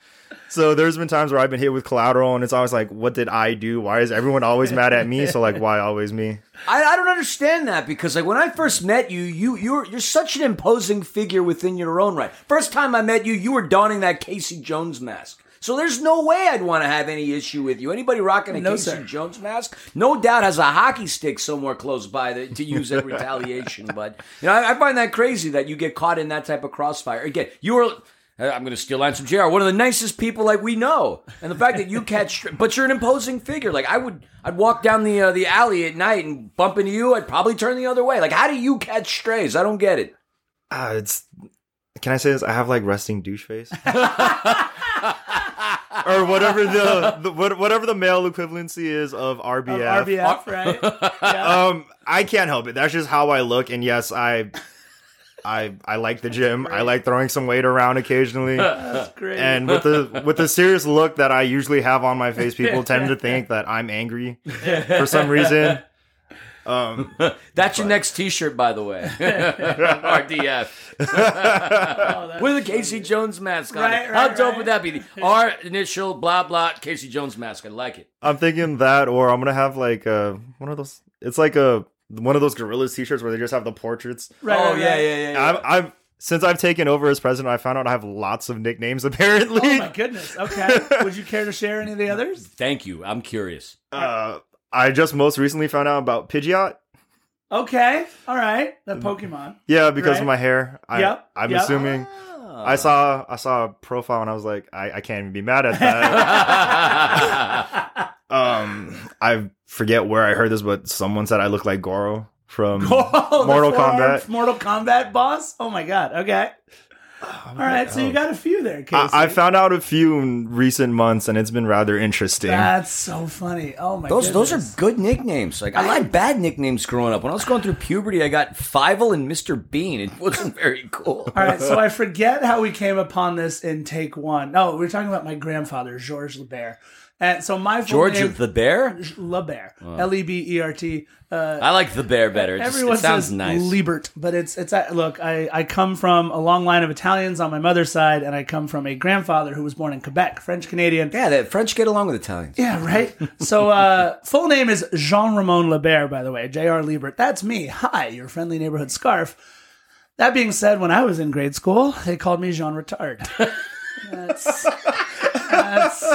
So there's been times where I've been hit with collateral, and it's always like, "What did I do? Why is everyone always mad at me?" So like, why always me? I, I don't understand that because like when I first met you, you you're you're such an imposing figure within your own right. First time I met you, you were donning that Casey Jones mask. So there's no way I'd want to have any issue with you. Anybody rocking a No, Casey sir. Jones mask, no doubt has a hockey stick somewhere close by to, to use in retaliation. But you know, I, I find that crazy that you get caught in that type of crossfire. Again, you were. uh, I'm going to steal lines from JR. One of the nicest people like we know, and the fact that you catch, but you're an imposing figure. Like I would, I'd walk down the uh, the alley at night and bump into you. I'd probably turn the other way. Like how do you catch strays? I don't get it. Ah, it's. Can I say this? I have like resting douche face, or whatever the, the whatever the male equivalency is of RBF. rbf right yeah. Um, I can't help it. That's just how I look. And yes, I, I, I like the gym. I like throwing some weight around occasionally. that's great And with the with the serious look that I usually have on my face, people tend to think that I'm angry for some reason. Um, That's your next T-shirt, by the way. RDF Oh, with a Casey Jones mask on Right, it. How right, dope right. would that be? Our initial blah blah Casey Jones mask. I like it. I'm thinking that, or I'm gonna have like uh one of those. It's like a one of those gorillas t-shirts where they just have the portraits. right, oh right, yeah, right. yeah, yeah. yeah. I'm, I'm since I've taken over as president, I found out I have lots of nicknames. Apparently, oh my goodness okay would you care to share any of the others Thank you. I'm curious. uh, I just most recently found out about Pidgeot. Okay, all right. That Pokemon. Yeah, because Right. of my hair. I, Yep, I'm yep. assuming. Ah. I saw I saw a profile and I was like, I, I can't even be mad at that. um, I forget where I heard this, but someone said I look like Goro from Oh, Mortal Kombat. Mortal Kombat boss. Oh my god. Okay. Oh, All right. So you got a few there, Casey. I, I found out a few in recent months, and it's been rather interesting. That's so funny. Oh my. Those those are good nicknames. Like I had bad nicknames growing up. When I was going through puberty, I got Fievel and Mr. Bean. It wasn't very cool. All right, so I forget how we came upon this in take one. No, we were talking about my grandfather, Georges Lebert. And so my full George name, the Bear. Lebert, L E B E R T. Uh, I like the bear better. It, just, everyone it sounds says nice. Liebert, but it's it's uh, look. I I come from a long line of Italians on my mother's side, and I come from a grandfather who was born in Quebec, French Canadian. yeah, the French get along with Italians. Yeah, right. So, uh, full name is Jean Ramon Lebert, by the way, J.R. Liebert. That's me. Hi, your friendly neighborhood scarf. That being said, when I was in grade school, they called me Jean Retard. That's, that's,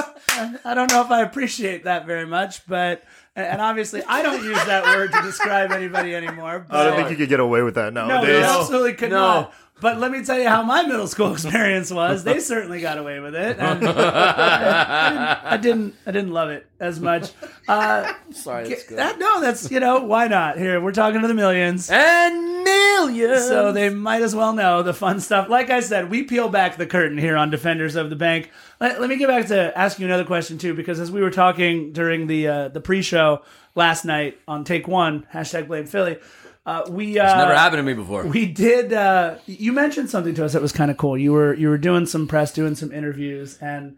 I don't know if I appreciate that very much, but, and obviously I don't use that word to describe anybody anymore. But, I don't think you could get away with that no, nowadays. they absolutely could No. not. But let me tell you how my middle school experience was. They certainly got away with it. And I, didn't, I didn't. I didn't love it as much. Uh, Sorry, that's good. that, no, that's you know why not? Here we're talking to the millions. and millions. So they might as well know the fun stuff. Like I said, we peel back the curtain here on Defenders of the Bank. Let, let me get back to ask you another question too, because as we were talking during the uh, the pre-show last night on Take One hashtag Blame Philly, uh, we uh, It's never happened to me before. we did. Uh, you mentioned something to us that was kind of cool. You were you were doing some press, doing some interviews, and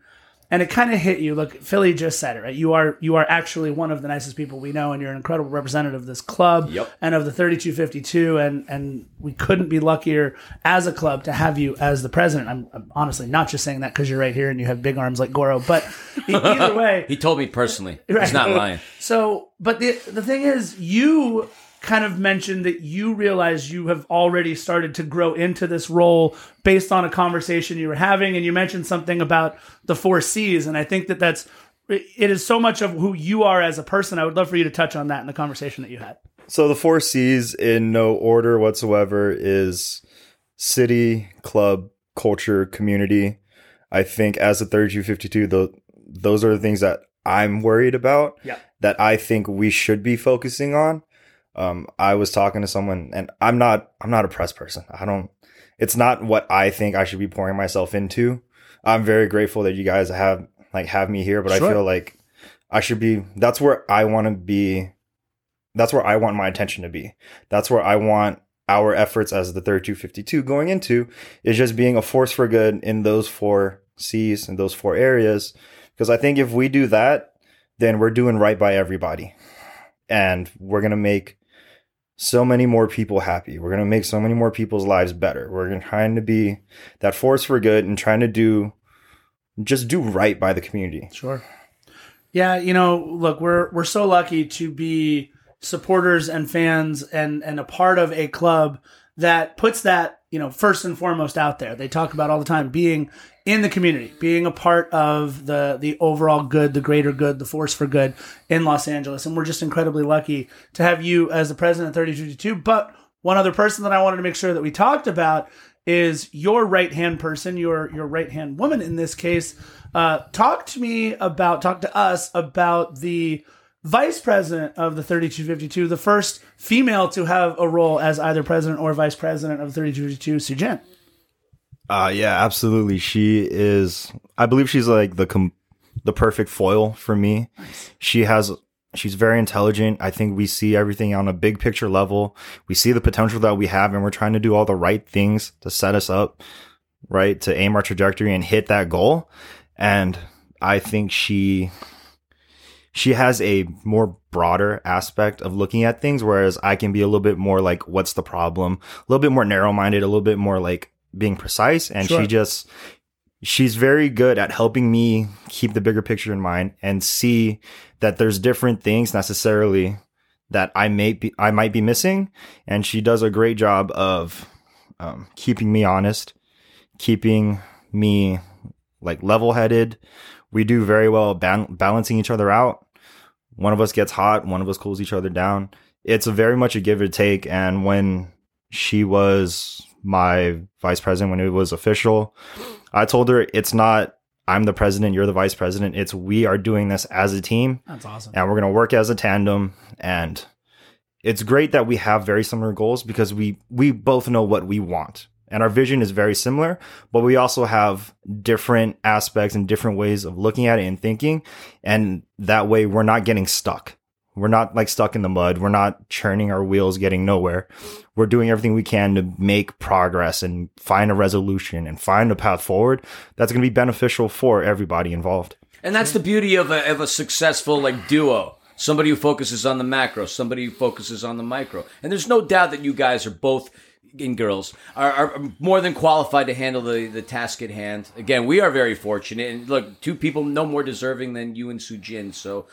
and it kind of hit you. Look, Philly just said it right. You are you are actually one of the nicest people we know, and you're an incredible representative of this club Yep. and of the 3252. And and we couldn't be luckier as a club to have you as the president. I'm, I'm honestly not just saying that because you're right here and you have big arms like Goro, but either way, He told me personally. Right. He's not lying. so, but the the thing is, you kind of mentioned that you realize you have already started to grow into this role based on a conversation you were having, and you mentioned something about the four C's, and I think that that's it is so much of who you are as a person. I would love for you to touch on that in the conversation that you had. So the four C's in no order whatsoever is city, club, culture, community. I think as a 3252, tho- those are the things that I'm worried about Yeah. that I think we should be focusing on. Um, I was talking to someone and I'm not, I'm not a press person. I don't, it's not what I think I should be pouring myself into. I'm very grateful that you guys have like have me here, but Sure. I feel like I should be, that's where I want to be that's where I want my attention to be. That's where I want our efforts as the 3252 going into is just being a force for good in those four C's and those four areas. Because I think if we do that, then we're doing right by everybody. And we're going to make so many more people happy. We're going to make so many more people's lives better. We're trying to be that force for good and trying to do just do right by the community. Sure. Yeah, you know, look, we're we're so lucky to be supporters and fans and and a part of a club that puts that, you know, first and foremost out there. They talk about all the time being in the community, being a part of the the overall good, the greater good, the force for good in Los Angeles. And we're just incredibly lucky to have you as the president of 3052. But one other person that I wanted to make sure that we talked about is your right hand person, your your right hand woman in this case. Uh, talk to me about, talk to us about the vice president of the 3252, the first female to have a role as either president or vice president of 3252, Sujin. Uh yeah, absolutely. She is I believe she's like the com- the perfect foil for me. She has she's very intelligent. I think we see everything on a big picture level. We see the potential that we have and we're trying to do all the right things to set us up right to aim our trajectory and hit that goal. And I think she she has a more broader aspect of looking at things whereas I can be a little bit more like what's the problem? A little bit more narrow minded, a little bit more like being precise and Sure. she just she's very good at helping me keep the bigger picture in mind and see that there's different things necessarily that I may be I might be missing and she does a great job of um, keeping me honest keeping me like level headed we do very well balancing each other out one of us gets hot one of us cools each other down it's a very much a give or take. And when she was my vice president, when it was official, I told her it's not I'm the president, you're the vice president. It's we are doing this as a team That's awesome. and we're going to work as a tandem and it's great that we have very similar goals because we we both know what we want and our vision is very similar but we also have different aspects and different ways of looking at it and thinking. And that way we're not getting stuck. We're not like stuck in the mud. We're not churning our wheels getting nowhere. We're doing everything we can to make progress and find a resolution and find a path forward that's going to be beneficial for everybody involved. And that's the beauty of a, of a successful like duo. Somebody who focuses on the macro, somebody who focuses on the micro. And there's no doubt that you guys are both and girls are, are more than qualified to handle the, the task at hand. Again, we are very fortunate. And look, two people no more deserving than you and Sujin. So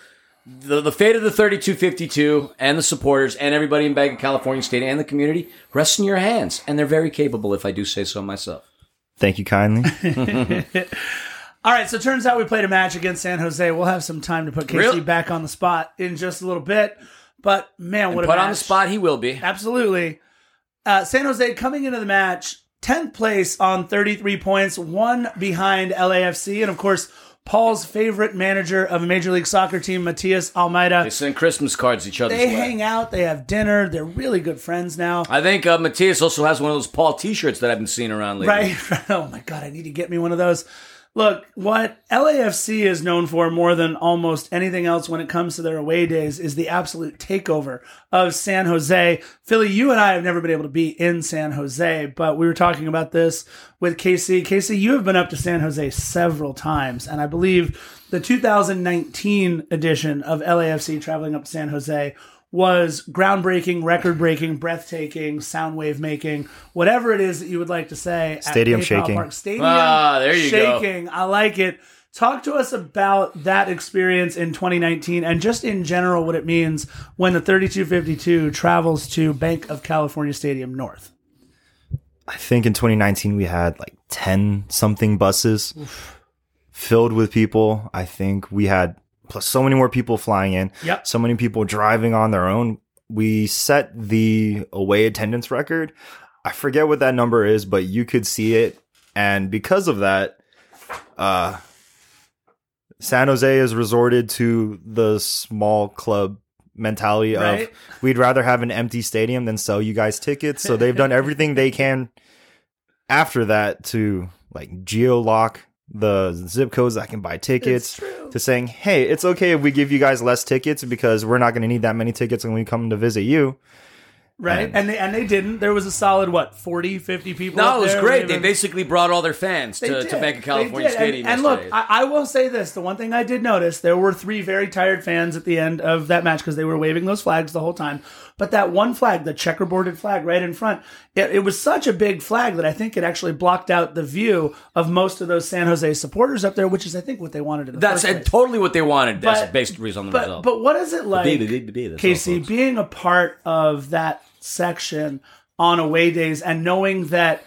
the, the fate of the 3252 and the supporters and everybody in Banc of California State and the community rests in your hands. And they're very capable, if I do say so myself. thank you kindly All right, so it turns out we played a match against San Jose. We'll have some time to put KC Really? back on the spot in just a little bit. But man, what a Put match. on the spot, he will be. Absolutely. Uh, San Jose coming into the match, 10th place on 33 points, one behind LAFC. And of course, Paul's favorite manager of a Major League Soccer team, Matias Almeida. They send Christmas cards each other. They way. hang out, they have dinner, they're really good friends now. I think uh, Matthias also has one of those Paul T-shirts that I've been seeing around lately. Right? oh my God, I need to get me one of those. Look, what LAFC is known for more than almost anything else when it comes to their away days is the absolute takeover of San Jose. Philly, you and I have never been able to be in San Jose, but we were talking about this with Casey. Casey, you have been up to San Jose several times, and I believe the 2019 edition of LAFC traveling up to San Jose was groundbreaking, record breaking, breathtaking, sound wave making, whatever it is that you would like to say. Stadium PayPal shaking. Park. Stadium Ah, there you go. shaking. I like it. Talk to us about that experience in 2019 and just in general what it means when the 3252 travels to Banc of California Stadium North. I think in 2019 we had like 10 something buses filled with people. I think we had plus so many more people flying in. Yep. So many people driving on their own. We set the away attendance record. I forget what that number is, but you could see it. And because of that, uh, San Jose has resorted to the small club mentality Right. of we'd rather have an empty stadium than sell you guys tickets. So they've done everything they can after that to like geo lock the zip codes that can buy tickets to saying, hey, it's okay if we give you guys less tickets because we're not going to need that many tickets when we come to visit you. Right? And- And they, and they didn't. There was a solid, what, 40, 50 people? No, up it was great. when They basically brought all their fans to, did. to Banc of California. Stadium. And, and look. I, I will say this: the one thing I did notice, there were three very tired fans at the end of that match because they were waving those flags the whole time. But that one flag, the checkerboarded flag right in front, it, it was such a big flag that I think it actually blocked out the view of most of those San Jose supporters up there, which is, I think, what they wanted in the that's first place. totally what they wanted. That's But- based based on the But result. but what is it like, that's Casey, all, folks. being a part of that section on away days and knowing that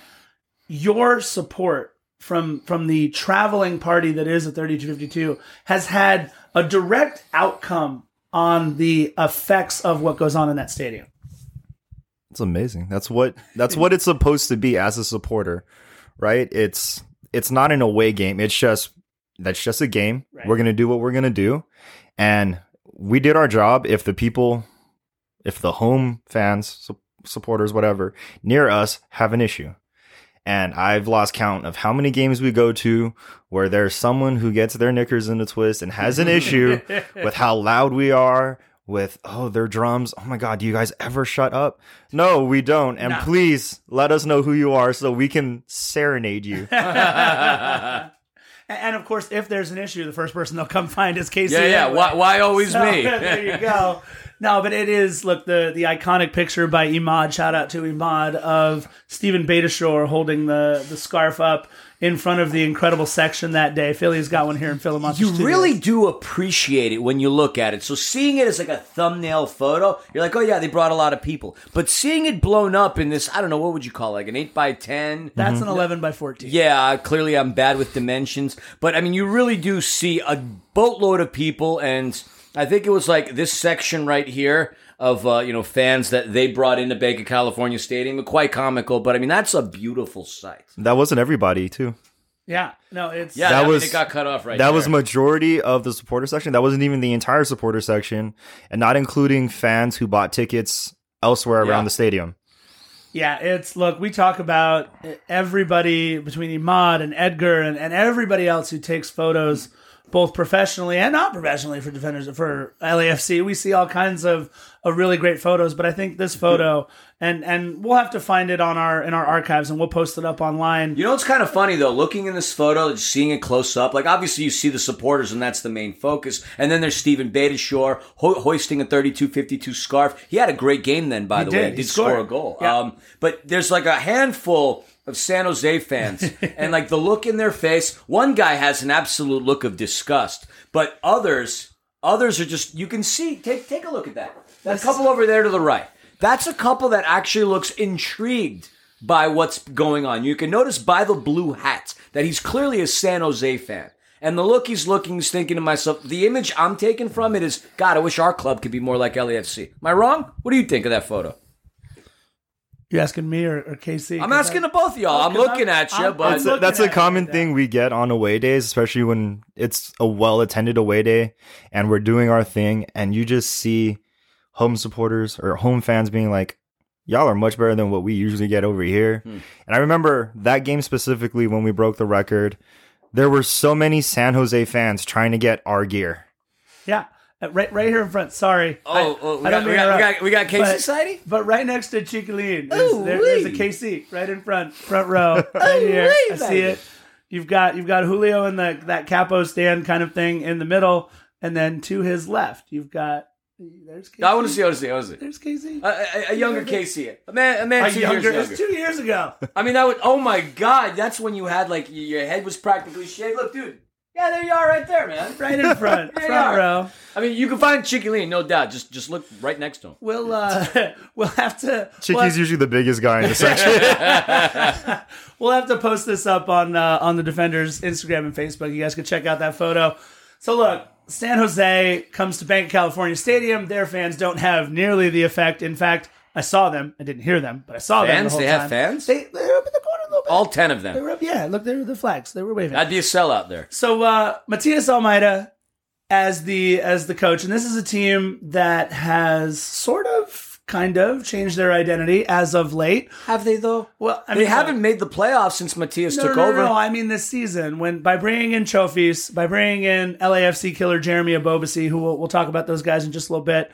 your support from from the traveling party that is a 3252 has had a direct outcome on the effects of what goes on in that stadium. It's amazing. That's what that's what it's supposed to be as a supporter, right? It's it's not an away game. It's just that's just a game. Right. We're gonna do what we're gonna do, and we did our job. If the people, if the home fans, su- supporters, whatever, near us have an issue, and I've lost count of how many games we go to where there's someone who gets their knickers in a twist and has an issue with how loud we are. With oh their drums oh my god do you guys ever shut up no we don't and No. please let us know who you are so we can serenade you And- And of course, if there's an issue, the first person they'll come find is Casey. yeah, yeah. Why, why always So, me? there you go. No, but it is look the the iconic picture by Imad. Shout out to Imad of Steven Beitashour holding the the scarf up in front of the incredible section that day. Philly's got one here in Philamonster. You Studios. really do appreciate it when you look at it. So seeing it as like a thumbnail photo, you're like, oh yeah, they brought a lot of people. But seeing it blown up in this, I don't know, what would you call it? like an eight by ten? That's an mm-hmm. eleven by fourteen. Yeah, uh, clearly I'm bad with dimensions, but I mean, you really do see a boatload of people, and I think it was like this section right here of uh, you know fans that they brought into Banc of California Stadium. Quite comical, but I mean that's a beautiful sight. That wasn't everybody too. Yeah, no, it's Yeah, That I mean, was- it got cut off right. that was majority of the supporter section. That wasn't even the entire supporter section, and not including fans who bought tickets elsewhere Yeah. around the stadium. Yeah, it's look, we talk about everybody between Imad and Edgar and, and everybody else who takes photos both professionally and not professionally for defenders for LAFC. We see all kinds of, of really great photos, but I think this photo and and we'll have to find it on our in our archives and we'll post it up online. You know what's kind of funny though, looking in this photo, just seeing it close up. Like obviously you see the supporters, and that's the main focus. And then there's Steven Beitashour ho- hoisting a 32-52 scarf. He had a great game then, by the way. did. He He did score a goal. Yeah. Um, but there's like a handful of San Jose fans, and like the look in their face. One guy has an absolute look of disgust, but others, others are just. You can see. Take take a look at that. That couple over there to the right. That's a couple that actually looks intrigued by what's going on. You can notice by the blue hat that he's clearly a San Jose fan. And the look he's looking, he's thinking to myself, the image I'm taking from it is, God, I wish our club could be more like LAFC. Am I wrong? What do you think of that photo? You asking me or, or KC? I'm asking to both of y'all. Oh, I'm looking I'm- at you, I'm- but That's a, that's a common right thing we get on away days, especially when it's a well attended away day and we're doing our thing, and you just see home supporters or home fans being like, "Y'all are much better than what we usually get over here." Hmm. And I remember that game specifically when we broke the record. There were so many San Jose fans trying to get our gear. Yeah, Uh, right, right here in front. Sorry. Oh, I- oh, we, I got, we, got, we, got, we got Casey but- Society? But right next to Chicolin, there's, Ooh, there, there's a. KC right in front, front row, right oh, here. wee, I see it. You've got you've got Julio in the that capo stand kind of thing in the middle, and then to his left, you've got there's KC. I want to see, I want to see, I want. There's KC. A, a, a younger Casey. A man, a man A two younger, years it's two years ago. I mean, that would, oh my God, that's when you had like, your head was practically shaved. Look, dude. Yeah, there you are right there, man. right in front, There you front are. row. I mean, you can find Chiquilin, no doubt. Just just look right next to him. We'll uh, we'll have to. Chiqui's we'll, usually the biggest guy in the section. we'll have to post this up on uh, on the Defenders Instagram and Facebook. You guys can check out that photo. So look, San Jose comes to Banc of California Stadium. Their fans don't have nearly the effect. In fact, I saw them. I didn't hear them, but I saw them. Fans? The whole They have fans? They, they were up in the corner a little bit. All 10 of they them. were up. Yeah, look, they were the flags. They were waving. That'd be a sellout there. So uh, Matias Almeida as the as the coach, and this is a team that has sort of, kind of changed their identity as of late. Have they, though? Well, I They mean, haven't made the playoffs since Matias No, took no, no, over. No, I mean this season when by bringing in Chofis, by bringing in LAFC killer Jeremy Ebobisse, who we'll, we'll talk about those guys in just a little bit.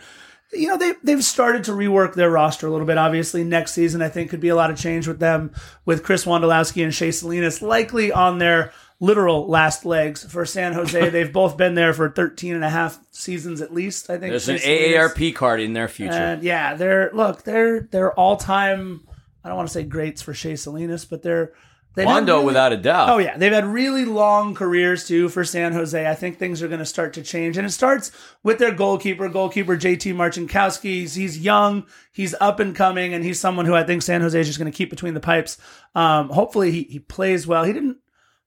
You know they they've started to rework their roster a little bit. Obviously, next season I think could be a lot of change with them with Chris Wondolowski and Shea Salinas likely on their literal last legs for San Jose. They've both been there for 13 and a half seasons at least. I think There's an Salinas. AARP card in their future. And yeah, they're look, they're they're all time. I don't want to say greats for Shea Salinas, but they're they've Wondo, really- without a doubt. Oh yeah, they've had really long careers too for San Jose. I think things are going to start to change, and it starts with their goalkeeper, goalkeeper JT Marcinkowski. He's, he's young, he's up and coming, and he's someone who I think San Jose is just going to keep between the pipes. Um, hopefully, he he plays well. He didn't.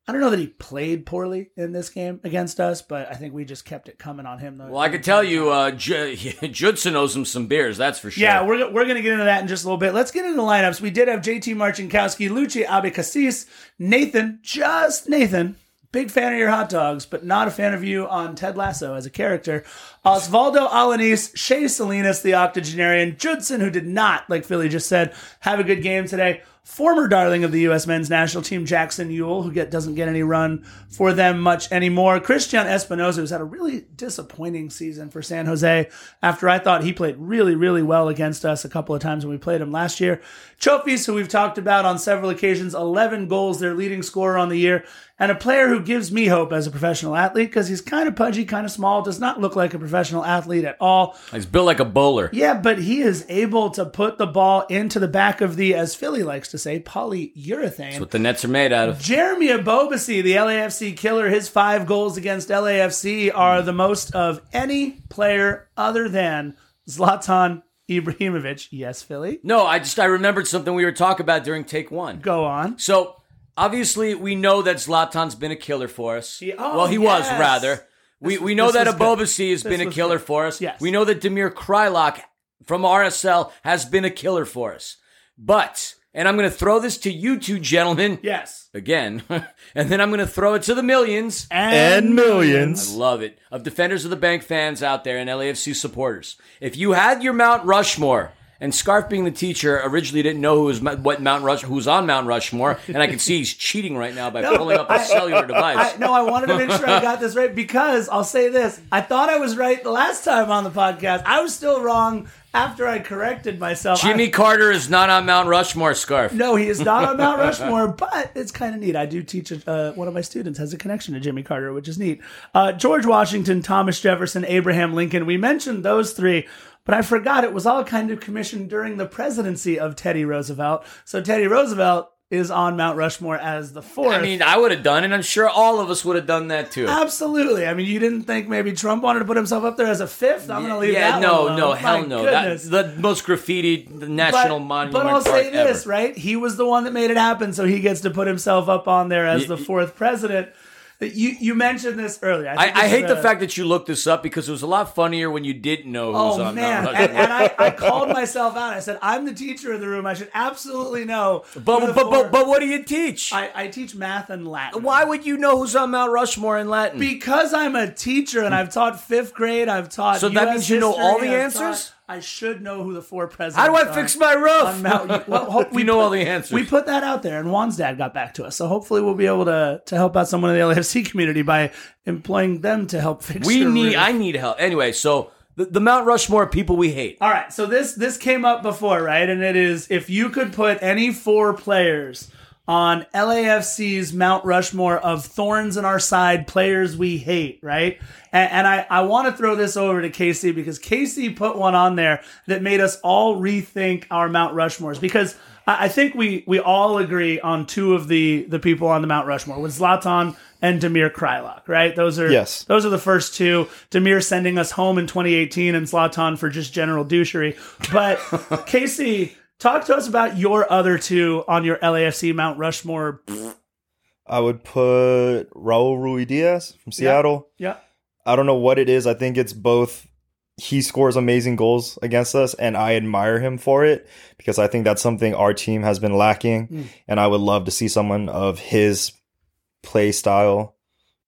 I don't know that he played poorly in this game against us, but I think we just kept it coming on him. Though. Well, I could tell you, uh, J- Judson owes him some beers, that's for sure. Yeah, we're, we're going to get into that in just a little bit. Let's get into the lineups. We did have JT Marcinkowski, Luci Abecasis, Nathan, just Nathan. Big fan of your hot dogs, but not a fan of you on Ted Lasso as a character. Osvaldo Alanis, Shea Salinas, the octogenarian, Judson, who did not, like Philly just said, have a good game today. Former darling of the U.S. men's national team, Jackson Yueill, who get, doesn't get any run for them much anymore. Cristian Espinoza, who's had a really disappointing season for San Jose after I thought he played really, really well against us a couple of times when we played him last year. Chofis, who we've talked about on several occasions, 11 goals, their leading scorer on the year, and a player who gives me hope as a professional athlete because he's kind of pudgy, kind of small, does not look like a professional athlete at all. He's built like a bowler. Yeah, but he is able to put the ball into the back of the, as Philly likes to say, polyurethane. That's what the nets are made out of. Jeremy Ebobisse, the LAFC killer, his five goals against LAFC are the most of any player other than Zlatan Ibrahimovic. Yes, Philly. No, I just I remembered something we were talking about during take one. Go on. So obviously we know that Zlatan's been a killer for us. He- oh, well, he was rather. We, This we know that was. Ebobisse has been a killer good. for us. Yes. We know that Damir Kreilach from RSL has been a killer for us. But, and I'm going to throw this to you two gentlemen Yes. again, and then I'm going to throw it to the millions. And I millions. love it. Of defenders of the bank fans out there and LAFC supporters. If you had your Mount Rushmore, and Scarf being the teacher originally didn't know who was what Mount Rush who was on Mount Rushmore, and I can see he's cheating right now by pulling up a cellular device. I, no, I wanted to make sure I got this right because I'll say this. I thought I was right the last time on the podcast. I was still wrong after I corrected myself. I- Jimmy Carter is not on Mount Rushmore, Scarf. no, he is not on Mount Rushmore, but it's kind of neat. I do teach uh, one of my students has a connection to Jimmy Carter, which is neat. Uh, George Washington, Thomas Jefferson, Abraham Lincoln. We mentioned those three, but I forgot it was all kind of commissioned during the presidency of Teddy Roosevelt. So Teddy Roosevelt is on Mount Rushmore as the fourth. I mean, I would have done it. I'm sure all of us would have done that too. Absolutely. I mean, you didn't think maybe Trump wanted to put himself up there as a fifth? I'm going to leave yeah, that no, alone. no, My hell no. That, the most graffiti the national but, monument but I'll say this, ever. right? He was the one that made it happen, so he gets to put himself up on there as the fourth president. You you mentioned this earlier. I, I this hate is the fact that you looked this up because it was a lot funnier when you didn't know who was Oh on man! And, and I, I called myself out. I said, "I'm the teacher in the room. I should absolutely know." But, but, but, but what do you teach? I, I teach math and Latin. Why would you know who's on Mount Rushmore in Latin? Because I'm a teacher and I've taught fifth grade. I've taught. So that means you know all the I've answers? taught- I should know who the four presidents. How do I fix my roof? Mount. Well, hope we know all the answers. We put that out there, and Juan's dad got back to us. So hopefully, we'll be able to to help out someone in the LAFC community by employing them to help fix. we need. roof. I need help. Anyway, so the, the Mount Rushmore people we hate. All right, so this this came up before, right? And it is if you could put any four players on LAFC's Mount Rushmore of thorns in our side, players we hate, right? And, and I, I want to throw this over to Casey because Casey put one on there that made us all rethink our Mount Rushmores because I, I think we we all agree on two of the the people on the Mount Rushmore with Zlatan and Damir Kreilach, right? Those are Yes. those are the first two. Damir sending us home in 2018 and Zlatan for just general douchery. But Casey, talk to us about your other two on your LAFC Mount Rushmore. I would put Raul Ruidíaz from Seattle. Yeah. I don't know what it is. I think it's both. He scores amazing goals against us, and I admire him for it because I think that's something our team has been lacking. Mm. And I would love to see someone of his play style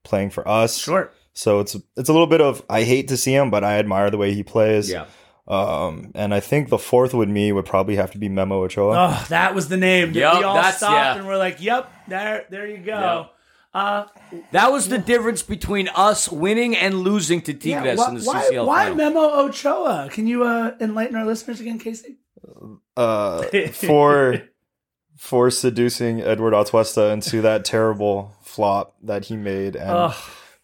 playing for us. Sure. So it's it's a little bit of I hate to see him, but I admire the way he plays. Yeah. Um, and I think the fourth with me would probably have to be Memo Ochoa. Oh, that was the name. that Yup, we all that's- stopped yeah. and we're like, "Yep, there, there you go." Yep. Uh, That was the difference between us winning and losing to Tigres why, in the why, CCL why final. Memo Ochoa? Can you uh, enlighten our listeners again, Casey? uh, for for seducing Eduard Atuesta into that terrible flop that he made and Ugh.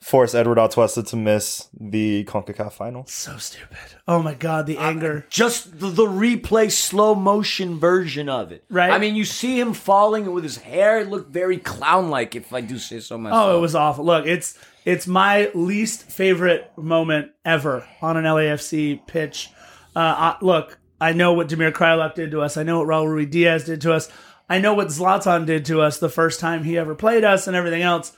Forced Eduard Atuesta to miss the CONCACAF final. So stupid. Oh my god, the anger. Just the, the replay slow motion version of it. Right. I mean, you see him falling with his hair. It looked very clown like, if I do say so myself. Oh, it was awful. Look, it's it's my least favorite moment ever on an LAFC pitch. Uh, I, look, I know what Damir Kreilach did to us. I know what Raul Ruiz Diaz did to us. I know what Zlatan did to us the first time he ever played us, and everything else.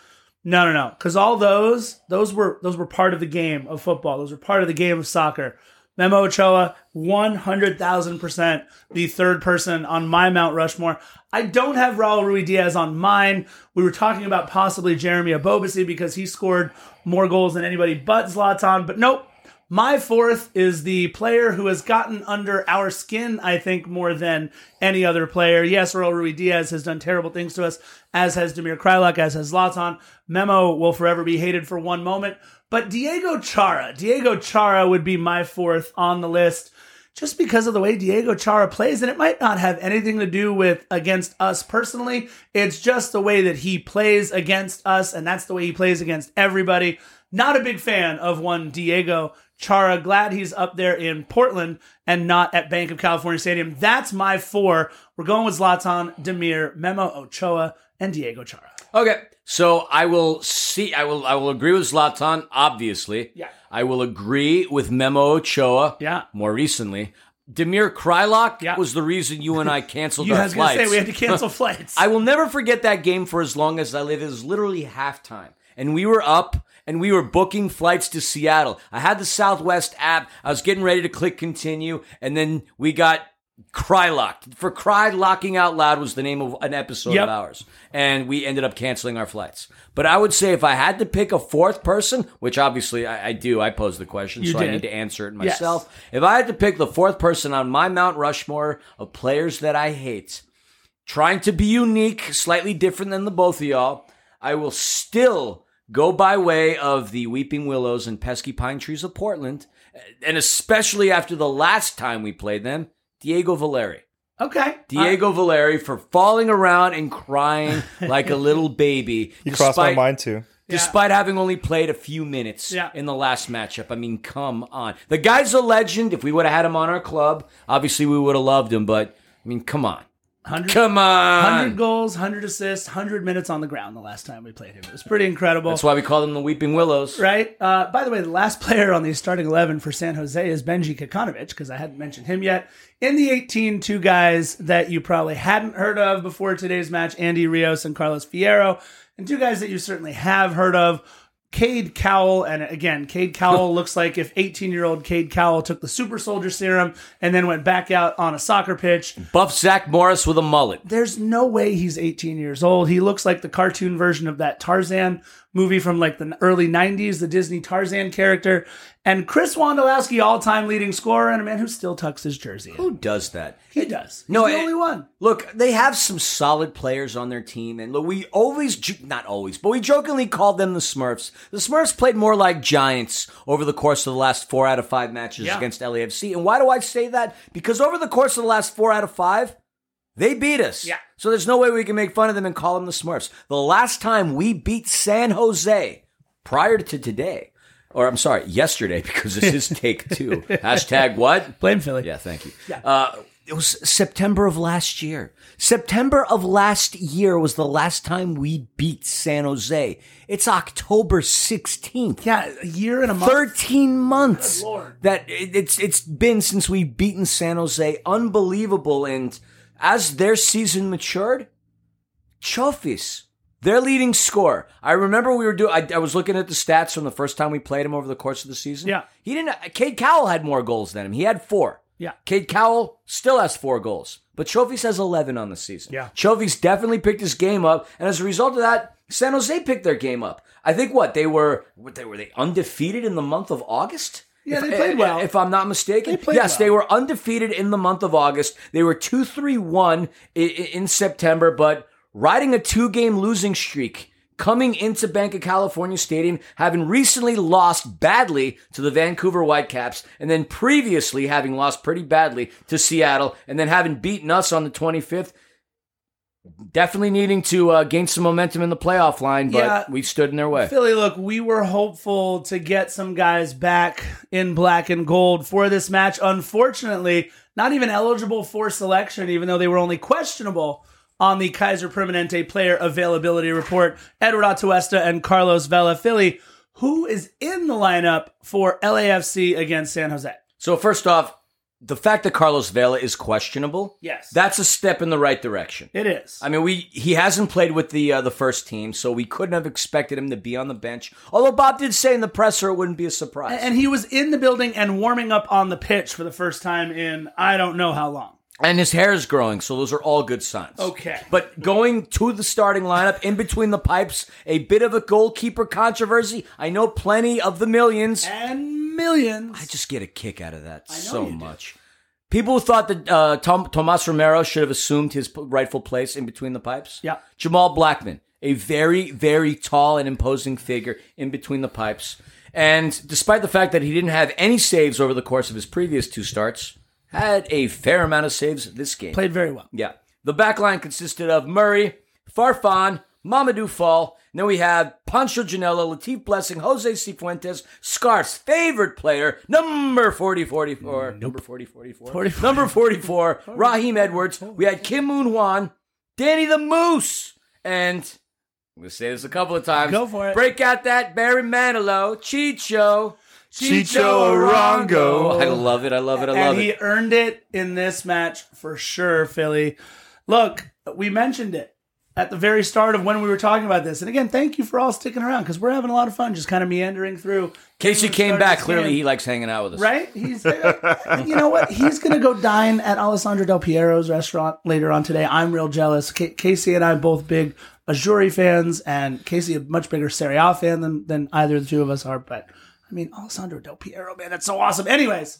No, no, no, because all those those were those were part of the game of football. Those were part of the game of soccer. Memo Ochoa, one hundred thousand percent the third person on my Mount Rushmore. I don't have Raul Ruidíaz on mine. We were talking about possibly Jeremy Ebobisse because he scored more goals than anybody but Zlatan, but nope. My fourth is the player who has gotten under our skin, I think, more than any other player. Yes, Raul Ruidíaz has done terrible things to us, as has Damir Kreilach, as has Zlatan. Memo will forever be hated for one moment. But Diego Chara, Diego Chara would be my fourth on the list just because of the way Diego Chara plays. And it might not have anything to do with against us personally. It's just the way that he plays against us, and that's the way he plays against everybody. Not a big fan of one Diego Chara. Glad he's up there in Portland and not at Banc of California Stadium. That's my four. We're going with Zlatan, Damir, Memo Ochoa, and Diego Chara. Okay, so I will see. I will. I will agree with Zlatan. Obviously, Yeah. I will agree with Memo Ochoa. Yeah. More recently, Damir Kreilach Yeah. was the reason you and I canceled You our I was going flights. to say we had to cancel flights. I will never forget that game for as long as I live. It was literally halftime, and we were up, and we were booking flights to Seattle. I had the Southwest app. I was getting ready to click continue, and then we got Cry Locked. For Cry Locking Out Loud was the name of an episode Yep. of ours. And we ended up canceling our flights. But I would say if I had to pick a fourth person, which obviously I, I do, I pose the question, You so I need to answer it Yes. myself. If I had to pick the fourth person on my Mount Rushmore of players that I hate, trying to be unique, slightly different than the both of y'all, I will still go by way of the Weeping Willows and Pesky Pine Trees of Portland, uh, and especially after the last time we played them, Diego Valeri. Okay. Diego Valeri for falling around and crying like a little baby. He crossed my mind too. Despite having only played a few minutes Yeah. in the last matchup. I mean, come on. The guy's a legend. If we would have had him on our club, obviously we would have loved him, but I mean, come on. 100, Come on. 100 goals, 100 assists, 100 minutes on the ground the last time we played him. It was pretty incredible. That's why we call them the Weeping Willows. Right. Uh, by the way, the last player on the starting 11 for San Jose is Benji Kikanovic, because I hadn't mentioned him yet. In the 18, two guys that you probably hadn't heard of before today's match Andy Rios and Carlos Fierro, and two guys that you certainly have heard of. Cade Cowell, and again, Cade Cowell looks like if 18 year old Cade Cowell took the super soldier serum and then went back out on a soccer pitch. Buff Zach Morris with a mullet. There's no way he's 18 years old. He looks like the cartoon version of that Tarzan movie from like the early 90s, the Disney Tarzan character. And Chris Wondolowski, all time leading scorer, and a man who still tucks his jersey in. Who does that? He does. He's No, the it- only one. Look, they have some solid players on their team, and look, we always, not always, but we jokingly called them the Smurfs. The Smurfs played more like Giants over the course of the last four out of five matches Yeah. against LAFC. And why do I say that? Because over the course of the last four out of five, they beat us. Yeah. So there's no way we can make fun of them and call them the Smurfs. The last time we beat San Jose, prior to today, or I'm sorry, yesterday, because this is take two. Hashtag what? Blame Philly. Yeah, thank you. Uh, it was September of last year. September of last year was the last time we beat San Jose. It's October 16th. Yeah, a year and a month. 13 months that it's it's been since we've beaten San Jose. Unbelievable. And as their season matured, Chofis, their leading scorer. I remember we were doing. I, I was looking at the stats from the first time we played him over the course of the season. Yeah. he didn't. Cade Cowell had more goals than him. He had four. Yeah. Cade Cowell still has four goals, but Chofis has 11 on the season. Yeah. Chofis definitely picked his game up, and as a result of that, San Jose picked their game up. I think what they were, what they were they undefeated in the month of August. Yeah, If- they played well. If I'm not mistaken, They yes, well. they were undefeated in the month of August. They were two three one in September, but riding a two game losing streak. Coming into Banc of California Stadium, having recently lost badly to the Vancouver Whitecaps, and then previously having lost pretty badly to Seattle, and then having beaten us on the 25th, definitely needing to uh, gain some momentum in the playoff line, but Yeah. we stood in their way. Philly, look, we were hopeful to get some guys back in black and gold for this match. Unfortunately, not even eligible for selection, even though they were only questionable on the Kaiser Permanente player availability report. Eduard Atuesta and Carlos Vela. Philly, who is in the lineup for LAFC against San Jose? So first off, the fact that Carlos Vela is questionable, Yes. that's a step in the right direction. It is. I mean, we he hasn't played with the uh, the first team, so we couldn't have expected him to be on the bench. Although Bob did say in the presser it wouldn't be a surprise. and he was in the building and warming up on the pitch for the first time in I don't know how long. And his hair is growing, so those are all good signs. Okay. But going to the starting lineup, in between the pipes, a bit of a goalkeeper controversy. I know plenty of the millions. And millions. I just get a kick out of that so you do. much. People thought that uh, Tom, Tomas Romero should have assumed his p- rightful place in between the pipes. Yeah. Jamal Blackman, a very, very tall and imposing figure in between the pipes. And despite the fact that he didn't have any saves over the course of his previous two starts, had a fair amount of saves this game. Played very well. Yeah. The back line consisted of Murray, Farfan, Mamadou Fall, then we have Pancho Ginella, Latif Blessing, Jose Cifuentes, Scarf's favorite player, number 4044. Number 4044. 40, Number 44, Raheem Edwards. We had Kim Moon Hwan, Danny the Moose, and I'm going to say this a couple of times. Go for it. Break out that Barry Manilow, Chicho. Chicho Arango. I love it. I love it. I love and it. he earned it in this match for sure, Philly. Look, we mentioned it. At the very start of when we were talking about this. And again, thank you for all sticking around because we're having a lot of fun just kind of meandering through. Casey came back. Clearly, he likes hanging out with us. Right? He's, uh, you know what? He's going to go dine at Alessandro Del Piero's restaurant later on today. I'm real jealous. Ca Casey and I both big Azzurri fans, and Casey a much bigger Serie A fan than, than either of the two of us are. But I mean, Alessandro Del Piero, man, that's so awesome. Anyways,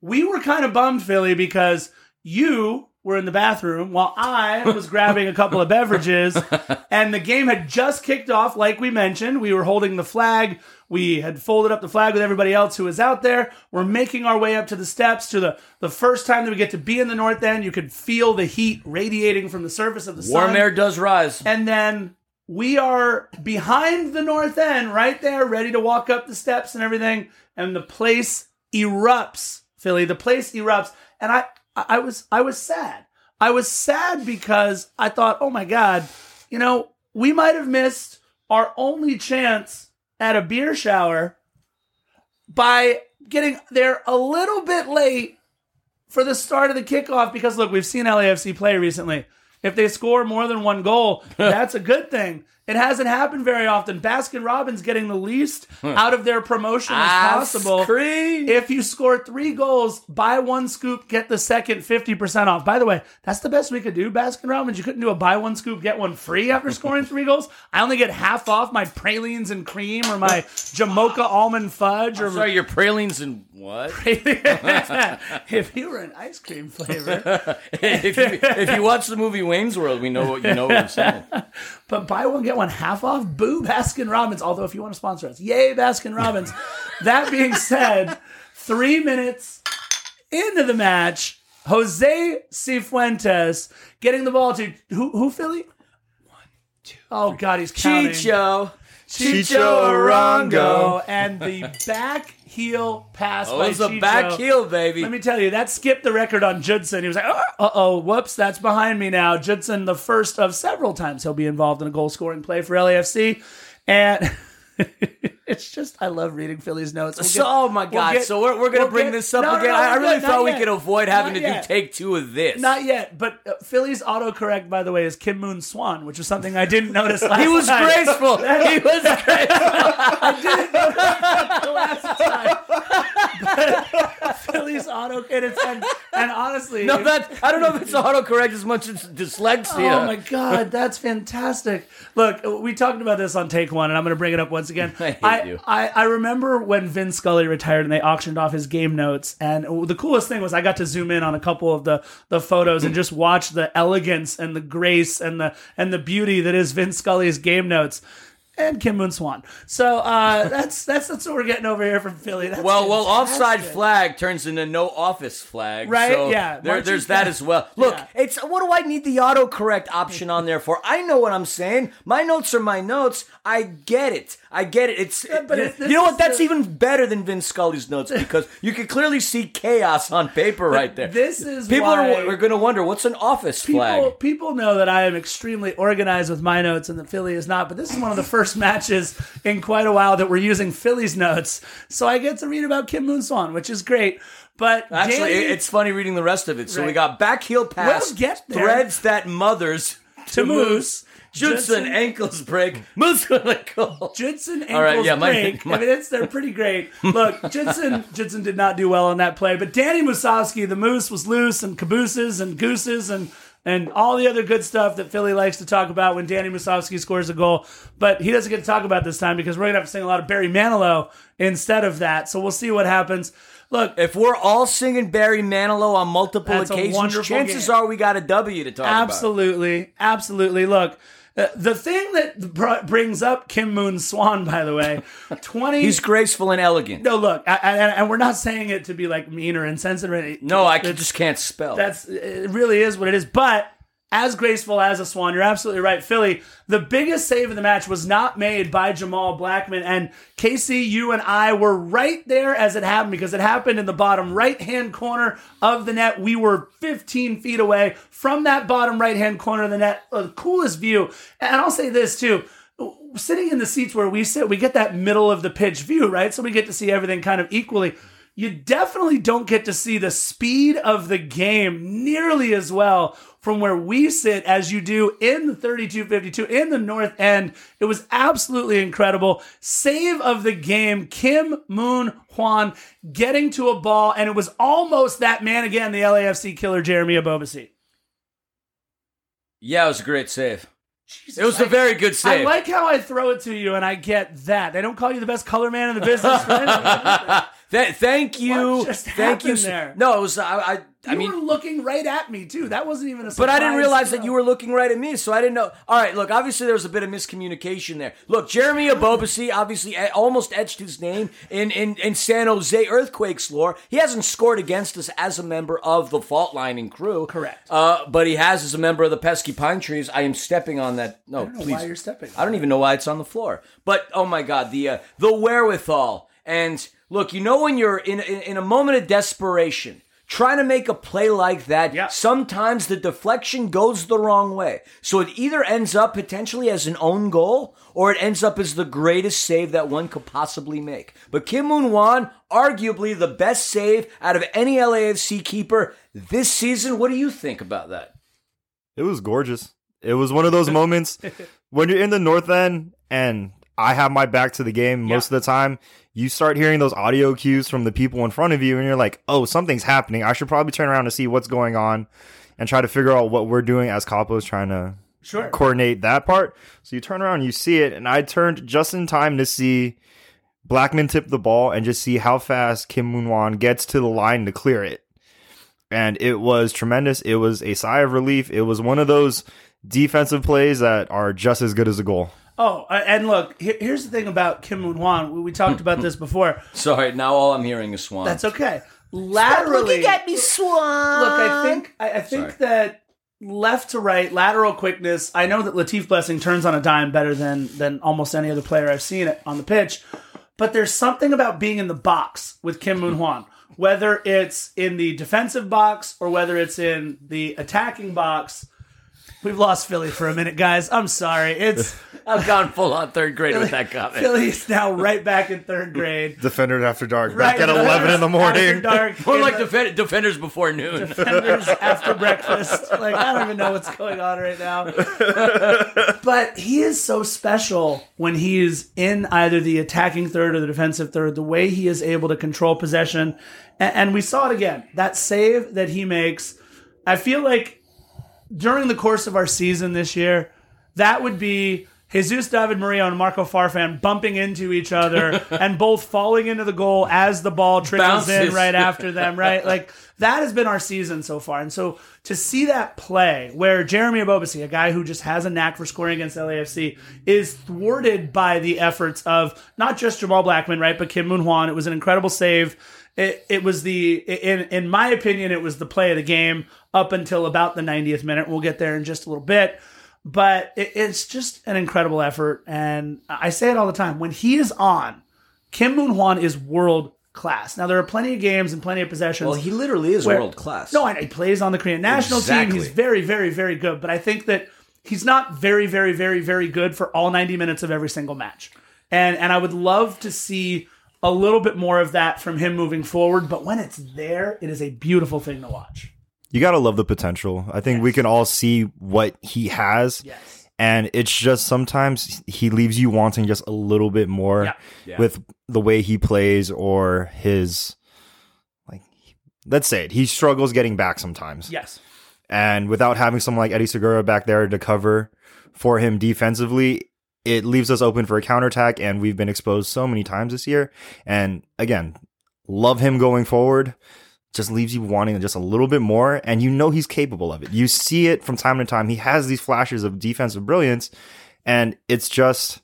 we were kind of bummed, Philly, because you were in the bathroom while I was grabbing a couple of beverages, and the game had just kicked off. Like we mentioned, we were holding the flag. We had folded up the flag with everybody else who was out there. We're making our way up to the steps to the, the first time that we get to be in the north end. You could feel the heat radiating from the surface of the sun. Warm air does rise. And then we are behind the north end, right there, ready to walk up the steps and everything. And the place erupts, Philly. The place erupts. And I, I was, I was sad. I was sad because I thought, oh my God, you know, we might have missed our only chance at a beer shower by getting there a little bit late for the start of the kickoff because look, we've seen LAFC play recently. If they score more than one goal, that's a good thing. It hasn't happened very often. Baskin Robbins getting the least out of their promotion as possible. Ice cream. If you score three goals, buy one scoop, get the second 50% off. By the way, that's the best we could do, Baskin Robbins. You couldn't do a buy one scoop, get one free after scoring three goals. I only get half off my pralines and cream or my Jamocha almond fudge or Sorry, your pralines and what? if you were an ice cream flavor. if, you, if you watch the movie Wayne's World, we know what you know what I'm saying. But buy one, get one half off. Boo, Baskin Robbins. Although, if you want to sponsor us, yay, Baskin Robbins. that being said, three minutes into the match, Jose Cifuentes getting the ball to who? Who Philly? One, two. Oh God, he's counting. Chicho. Chicho Arango. and the back heel pass Oh, it was a back heel, baby. Let me tell you, that skipped the record on Judson. He was like, uh oh, whoops, that's behind me now. Judson, the first of several times he'll be involved in a goal scoring play for LAFC. And it's just, I love reading Philly's notes. We'll so, get- oh my we'll God! get- so we're, we're gonna we'll bring get- this up No, no, again. no, I, I really thought we yet. could avoid having Not to yet. do take two of this. Not yet, but uh, Philly's autocorrect, by the way, is Kim Moon Swan, which is something I didn't notice last he was time. graceful. he was graceful. I didn't the last time. Philly's auto and it's and, and honestly, No, that I don't know if it's autocorrect as much as dyslexia. Oh my god, that's fantastic! Look, we talked about this on take one, and I'm going to bring it up once again. I I, you. I I remember when Vin Scully retired and they auctioned off his game notes, and the coolest thing was I got to zoom in on a couple of the the photos and just watch the elegance and the grace and the and the beauty that is Vin Scully's game notes. And Kim Moon Swan. So uh, that's that's that's what we're getting over here from Philly. That's Well, well, offside flag turns into no office flag, Right, So yeah, there, there's that as well. Look, Yeah. it's what do I need the autocorrect option on there for? I know what I'm saying. My notes are my notes. I get it. I get it. It's but you, you know what? That's the- even better than Vince Scully's notes because you can clearly see chaos on paper right there. this is people are, are going to wonder what's an office People, flag. people know that I am extremely organized with my notes and that Philly is not, but this is one of the first matches in quite a while that we're using Philly's notes. So I get to read about Kim Moon Swan, which is great. But Actually, Danny- it's funny reading the rest of it. So we got back heel pass, We'll get there. threads that mothers to Moose, Judson Judson- ankles break, Moose with a goal. Judson ankles All right, yeah, my- break. my- I mean, it's they're pretty great. Look, Judson Judson did not do well on that play, but Danny Musovski, the moose, was loose and cabooses and gooses and and all the other good stuff that Philly likes to talk about when Danny Musovski scores a goal. But he doesn't get to talk about this time because we're gonna have to sing a lot of Barry Manilow instead of that. So we'll see what happens. Look, If we're all singing Barry Manilow on multiple occasions, chances game. are we got a W to talk about. Absolutely, absolutely. Look, uh, the thing that br- brings up Kim Moon Swan, by the way, twenty. He's graceful and elegant. no, look, I, I, and we're not saying it to be like mean or insensitive. No, I just can't spell. That's it. Really is what it is, but. As graceful as a swan, you're absolutely right, Philly. The biggest save of the match was not made by Jamal Blackman, and Casey, you and I were right there as it happened because it happened in the bottom right hand corner of the net. We were 15 feet away from that bottom right hand corner of the net. Uh, the coolest view, and I'll say this too: sitting in the seats where we sit, we get that middle of the pitch view, right? So we get to see everything kind of equally. You definitely don't get to see the speed of the game nearly as well from where we sit as you do in the 3252 in the North End. It was absolutely incredible. Save of the game, Kim Moon Hwan getting to a ball, and it was almost that man again, the LAFC killer, Jeremy Ebobisse. Yeah, it was a great save. it was a very good save. I like how I throw it to you, and I get that. They don't call you the best color man in the business. Th- thank you. Thank you. there? No, it was. I. I, I You mean, were looking right at me too. That wasn't even a. But I didn't realize that you were looking right at me, so I didn't know. All right, look, obviously there was a bit of miscommunication there. Look, Jeremy Ebobisse obviously almost etched his name in, in, in San Jose Earthquakes lore. He hasn't scored against us as a member of the Fault Lining crew. Correct. Uh, but he has as a member of the Pesky Pine Trees. I am stepping on that. No, I don't know please. why you're stepping. I don't even know why it's on the floor. But oh my god, the uh, the wherewithal and look, you know when you're in, in in a moment of desperation, trying to make a play like that, Yeah. sometimes the deflection goes the wrong way. So it either ends up potentially as an own goal or it ends up as the greatest save that one could possibly make. But Kim Moon Hwan, arguably the best save out of any LAFC keeper this season. What do you think about that? It was gorgeous. It was one of those moments when you're in the north end and I have my back to the game most of the time. You start hearing those audio cues from the people in front of you, and you're like, "Oh, something's happening. I should probably turn around to see what's going on, and try to figure out what we're doing as Capos trying to Sure. coordinate that part." So you turn around, and you see it, and I turned just in time to see Blackman tip the ball and just see how fast Kim Moon Hwan gets to the line to clear it and it was tremendous. It was a sigh of relief. It was one of those defensive plays that are just as good as a goal. Oh, uh, and look, here's the thing about Kim Moon Hwan. We, we talked about this before. Sorry, now all I'm hearing is Swan. That's okay. Laterally, Stop at me, Swan. look, I think I, I think Sorry. that left to right, lateral quickness. I know that Latif Blessing turns on a dime better than than almost any other player I've seen it on the pitch. But there's something about being in the box with Kim Moon Hwan, whether it's in the defensive box or whether it's in the attacking box. We've lost Philly for a minute, guys. I'm sorry. It's I've gone full on third grade with that comment. Philly's now right back in third grade. Defender after dark, Right back at 11 in the After morning. dark. More like the- defend- defenders before noon. defenders after breakfast. Like I don't even know what's going on right now. But he is so special when he is in either the attacking third or the defensive third. The way he is able to control possession, and, and we saw it again. That save that he makes, I feel like during the course of our season this year, that would be. Jesus David Murillo and Marco Farfan bumping into each other and both falling into the goal as the ball trickles in right after them, right? Like that has been our season so far. And so to see that play where Jeremy Ebobisse, a guy who just has a knack for scoring against LAFC, is thwarted by the efforts of not just Jamal Blackman, right, but Kim Moon Hwan. It was an incredible save. It, it was the in in my opinion, it was the play of the game up until about the 90th minute. We'll get there in just a little bit. But it, it's just an incredible effort. And I say it all the time. When he is on, Kim Moon Hwan is world class. Now there are plenty of games and plenty of possessions. Well, he literally is where- world class. No, he plays on the Korean national Exactly. team. He's very, very, very good. But I think that he's not very, very, very, very good for all 90 minutes of every single match. And and I would love to see a little bit more of that from him moving forward. But when it's there, it is a beautiful thing to watch. You got to love the potential. I think we can all see what he has. Yes. And it's just sometimes he leaves you wanting just a little bit more Yeah. Yeah. with the way he plays or his like let's say it. He struggles getting back sometimes. Yes. And without having someone like Eddie Segura back there to cover for him defensively, it leaves us open for a counterattack. And we've been exposed so many times this year. And again, love him going forward. Just leaves you wanting just a little bit more. And you know he's capable of it. You see it from time to time. He has these flashes of defensive brilliance. And it's just,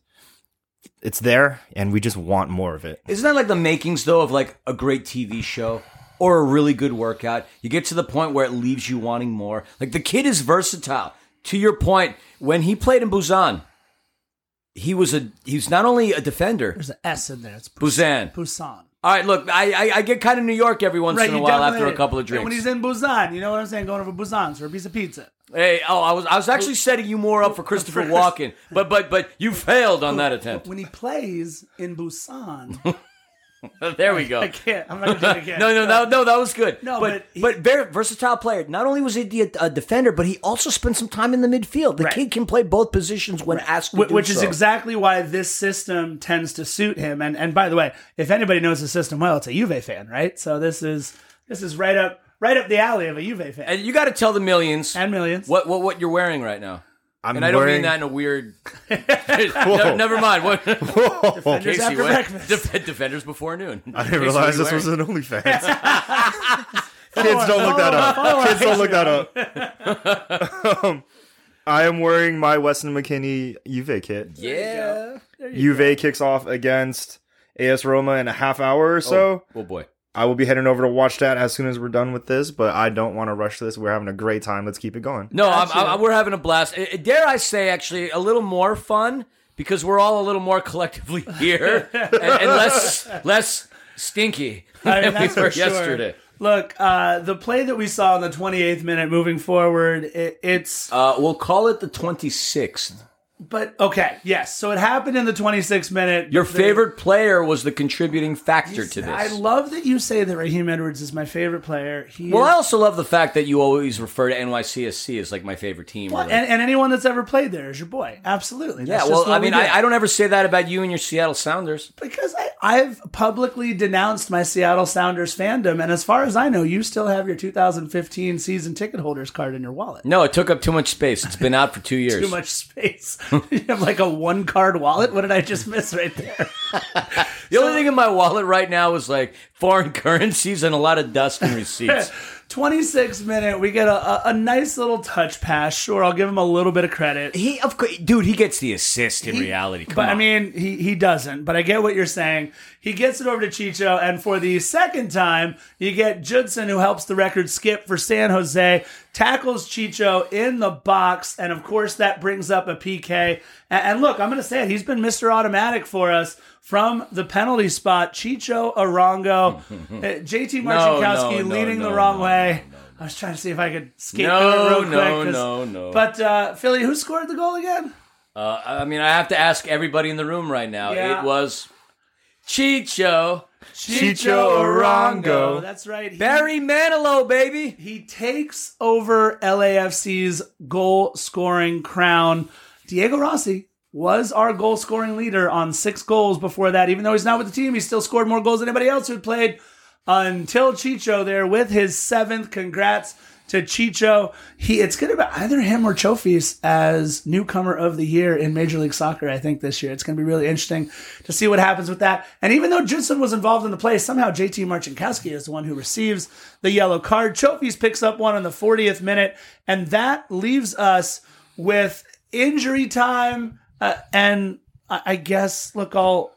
it's there. And we just want more of it. Isn't that like the makings though of like a great TV show or a really good workout? You get to the point where it leaves you wanting more. Like the kid is versatile. To your point, when he played in Busan, he was a he was not only a defender. There's an S in there. It's Busan. Busan. All right, look, I I, I get kind of New York every once in a while after a couple of and drinks. When he's in Busan, you know what I'm saying? Going over Busan for a piece of pizza. hey, oh, I was I was actually setting you more up for Christopher Walken, but but but you failed on that attempt. When he plays in Busan, there we go. I can't. I'm not gonna do it again. No, no, no, no. That was good. No, but but but, he- very versatile player. Not only was he a, a defender, but he also spent some time in the midfield. The Right. kid can play both positions when asked to Wh- which is exactly why this system tends to suit him. And and by the way, if anybody knows the system well, it's a Juve fan, right? So this is this is right up right up the alley of a Juve fan. And you got to tell the millions And millions. what what what you're wearing right now. I'm And I don't mean that in a weird. No, never mind. What? Defenders Casey, after what? breakfast. Def- defenders before noon. I didn't realize this was an OnlyFans. Kids don't look that up. Kids don't look that up. um, I am wearing my Weston McKennie Juve kit. yeah. Juve kicks off against AS Roma in a half hour or so. Oh boy. I will be heading over to watch that as soon as we're done with this, but I don't want to rush this. We're having a great time. Let's keep it going. No, I'm, Gotcha. I'm, we're having a blast. Dare I say, actually, a little more fun because we're all a little more collectively here and, and less less stinky I mean, than we were for sure. yesterday. Look, uh, the play that we saw in the 28th minute moving forward, it, it's Uh, we'll call it the 26th. But okay, yes. So it happened in the 26th minute. Your favorite player was the contributing factor to this. I love that you say that Raheem Edwards is my favorite player. He well, is- I also love the fact that you always refer to NYCFC as like my favorite team. Well, like- and, and anyone that's ever played there is your boy. Absolutely. yeah, That's just well, I mean, do. I, I don't ever say that about you and your Seattle Sounders. because I, I've publicly denounced my Seattle Sounders fandom, and as far as I know, you still have your 2015 season ticket holders card in your wallet. No, it took up too much space. It's been out for two years. Too much space. you have like a one card wallet. What did I just miss right there? The only thing in my wallet right now is like foreign currencies and a lot of dust and receipts. 26 minute, we get a, a, a nice little touch pass. Sure, I'll give him a little bit of credit. he, of course, dude, he gets the assist in reality. Come but I mean, he, he doesn't. But I get what you're saying. He gets it over to Chicho, and for the second time, you get Judson, who helps the record skip for San Jose, tackles Chicho in the box, and of course that brings up a PK. And, and look, I'm going to say it. He's been Mr. Automatic for us from the penalty spot. Chicho Arango, uh, JT Marcinkowski no, no, leading the no, wrong no, way. I was trying to see if I could skate No, through it real quick. no, 'cause- no, no. But uh, Philly, who scored the goal again? Uh, I mean, I have to ask everybody in the room right now. Yeah. It was Chicho, Chicho Arango. That's right. He, Barry Manilow, baby. he takes over LAFC's goal scoring crown. Diego Rossi was our goal scoring leader on six goals before that. Even though he's not with the team, he still scored more goals than anybody else who played until Chicho there with his seventh. Congrats to Chicho. He it's gonna be either him or Chofis as newcomer of the year in Major League Soccer, I think, this year. It's gonna be really interesting to see what happens with that. And even though Judson was involved in the play, somehow JT Marcinkowski is the one who receives the yellow card. Chofis picks up one in the 40th minute, and that leaves us with injury time. Uh, and I, I guess, look, I'll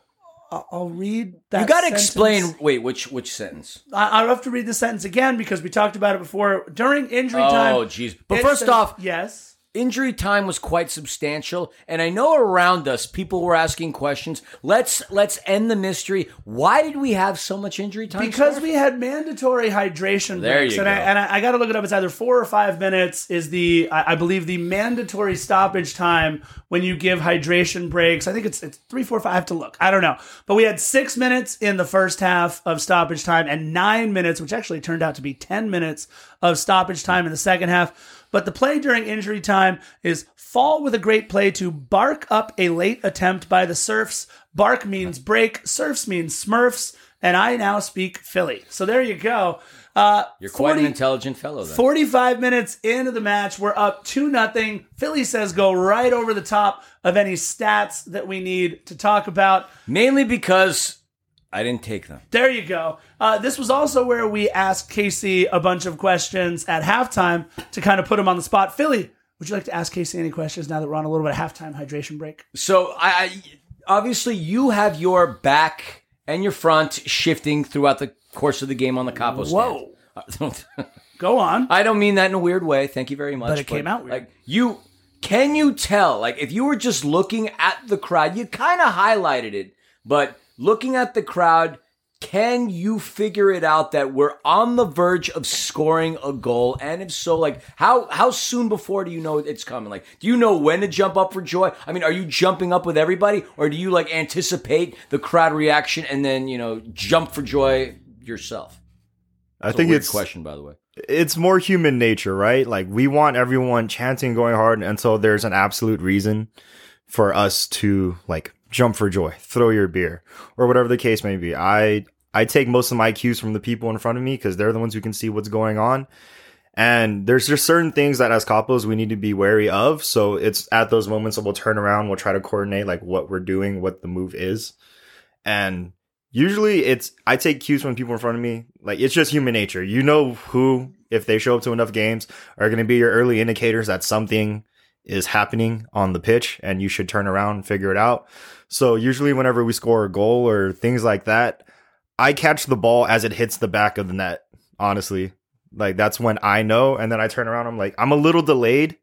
I'll read that. You got to explain. Wait, which which sentence? I, I'll have to read the sentence again because we talked about it before. During injury time. Oh, jeez. But first says- off, yes. Injury time was quite substantial and i know around us people were asking questions let's let's end the mystery why did we have so much injury time Because Scarf? we had mandatory hydration There breaks, you and I and I, I got to look it up. It's either four or five minutes is the I, I believe the mandatory stoppage time when you give hydration breaks. I think it's it's three, four, five. I have to look. I don't know, but we had six minutes in the first half of stoppage time and nine minutes, which actually turned out to be ten minutes of stoppage time in the second half. But the play during injury time is fall with a great play to bark up a late attempt by the Surfs. Bark means break, Surfs means Smurfs, and I now speak Philly. So there you go. Uh, you're quite 40 an intelligent fellow then 45 minutes into the match, we're up 2 nothing. Philly says go right over the top of any stats that we need to talk about. mainly because i didn't take them There you go. Uh, this was also where we asked Casey a bunch of questions at halftime to kind of put him on the spot. Philly, would you like to ask Casey any questions now that we're on a little bit of halftime hydration break? so I, I obviously you have your back and your front shifting throughout the course of the game on the capo stand. Whoa. Go on. I don't mean that in a weird way. Thank you very much. But it came out weird. Like you, can you tell? Like if you were just looking at the crowd, you kind of highlighted it, but looking at the crowd, can you figure it out that we're on the verge of scoring a goal? And if so, like how how soon before do you know it's coming? Like, do you know when to jump up for joy? I mean, are you jumping up with everybody, or do you like anticipate the crowd reaction and then you know jump for joy yourself? I That's a think it's question, by the way. it's more human nature, right? Like we want everyone chanting, going hard until there's an absolute reason for us to like jump for joy, throw your beer, or whatever the case may be. I I take most of my cues from the people in front of me because they're the ones who can see what's going on. And there's just certain things that as couples we need to be wary of. So it's at those moments that we'll turn around, we'll try to coordinate like what we're doing, what the move is. And usually it's I take cues from people in front of me. Like it's just human nature. You know who, if they show up to enough games, are gonna be your early indicators that something is happening on the pitch and you should turn around and figure it out. So usually whenever we score a goal or things like that, I catch the ball as it hits the back of the net, honestly. Like that's when I know, and then I turn around. I'm like, I'm a little delayed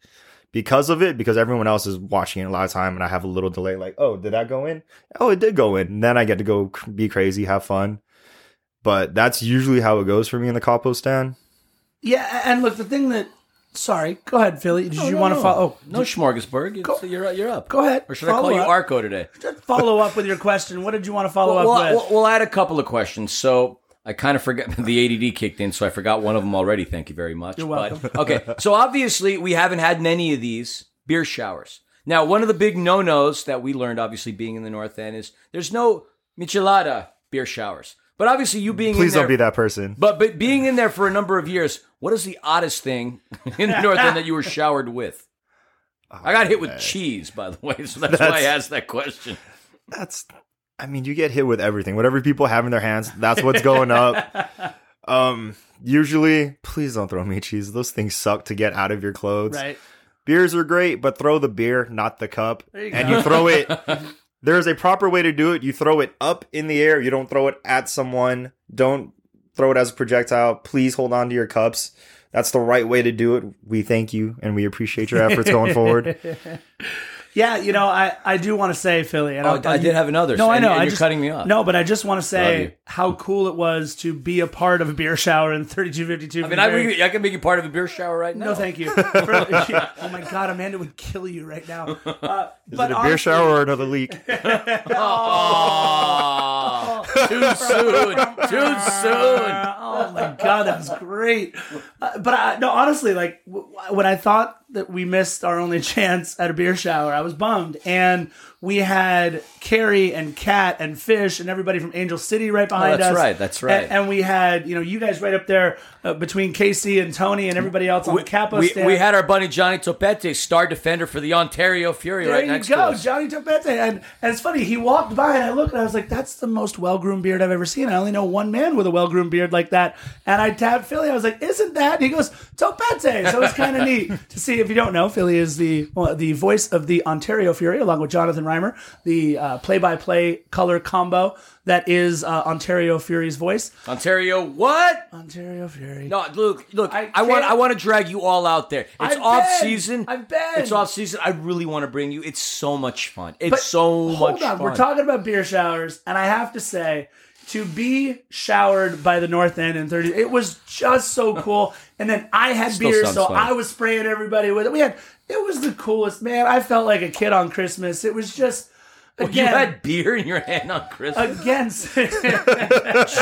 because of it, because everyone else is watching it a lot of time, and I have a little delay. Like, oh, did that go in? Oh, it did go in. And then I get to go be crazy, have fun. But that's usually how it goes for me in the Capo stand. Yeah, and look, the thing that sorry, go ahead, Philly. Did you No, want to no. follow? Oh, No smorgasbord. It's, you're you're up. Go ahead. Or should I Follow call you. Arco today? Just follow up with your question. What did you want to follow Well, up well, with? well, I had a couple of questions. So I kind of forgot the ADD kicked in, so I forgot one of them already. Thank you very much. You're But- welcome. okay, so obviously we haven't had many of these beer showers. Now, one of the big no-nos that we learned, obviously being in the North End, is there's no michelada beer showers. But obviously, you being Please in there, Please don't be that person. But but being in there for a number of years, what is the oddest thing in the North End that you were showered with? I got hit with cheese, by the way, so that's, why I asked that question. that's I mean, you get hit with everything. Whatever people have in their hands, that's what's going up. Um, usually, please don't throw me cheese. Those things suck to get out of your clothes. right. Beers are great, but throw the beer, not the cup. There you and go. you throw it there's a proper way to do it. You throw it up in the air. You don't throw it at someone. Don't throw it as a projectile. Please hold on to your cups. That's the right way to do it. We thank you and we appreciate your efforts going forward. Yeah, you know, I, I do want to say, Philly. And Oh, I'll- I did have another. No, I know. and I you're just, cutting me off. No, but I just want to say how cool it was to be a part of a beer shower in 3252. I mean, I, I can make you part of a beer shower right now. No, thank you. For- oh my God, Amanda would kill you right now. Uh, Is but it a beer honestly- shower or another leak? Oh, too soon. Too soon. oh my god, that was great. Uh, but I, no, honestly, like w- when I thought that we missed our only chance at a beer shower, I was bummed. And we had Carrie and Kat and Fish and everybody from Angel City right behind Oh, that's us. right, that's right. And, and we had you know you guys right up there uh, between Casey and Tony and everybody else on the Capo we, stand. we had our buddy Johnny Topete, star defender for the Ontario Fury, There right next go, to us. Johnny Topete. And, and it's funny, he walked by and I looked and I was like, that's the most well groomed beard I've ever seen. I only know one man with a well groomed beard like that. And I tapped Philly. I was like, isn't that? And he goes, Topete. So it's kind of neat to see. If you don't know, Philly is the well, the voice of the Ontario Fury, along with Jonathan Reimer, the play by play color combo that is uh, Ontario Fury's voice. Ontario, what? Ontario Fury. No, look, look. I I, want, I want to drag you all out there. It's I've off been. season. I've been. It's off season. I really want to bring you. It's so much fun. It's But so hold much on, fun. we're talking about beer showers, and I have to say, to be showered by the North End in 30, it was just so cool. And then I had Still beer, so fun. I was spraying everybody with it. We had, it was the coolest, man. I felt like a kid on Christmas. It was just, you again, had beer in your hand on Christmas. again,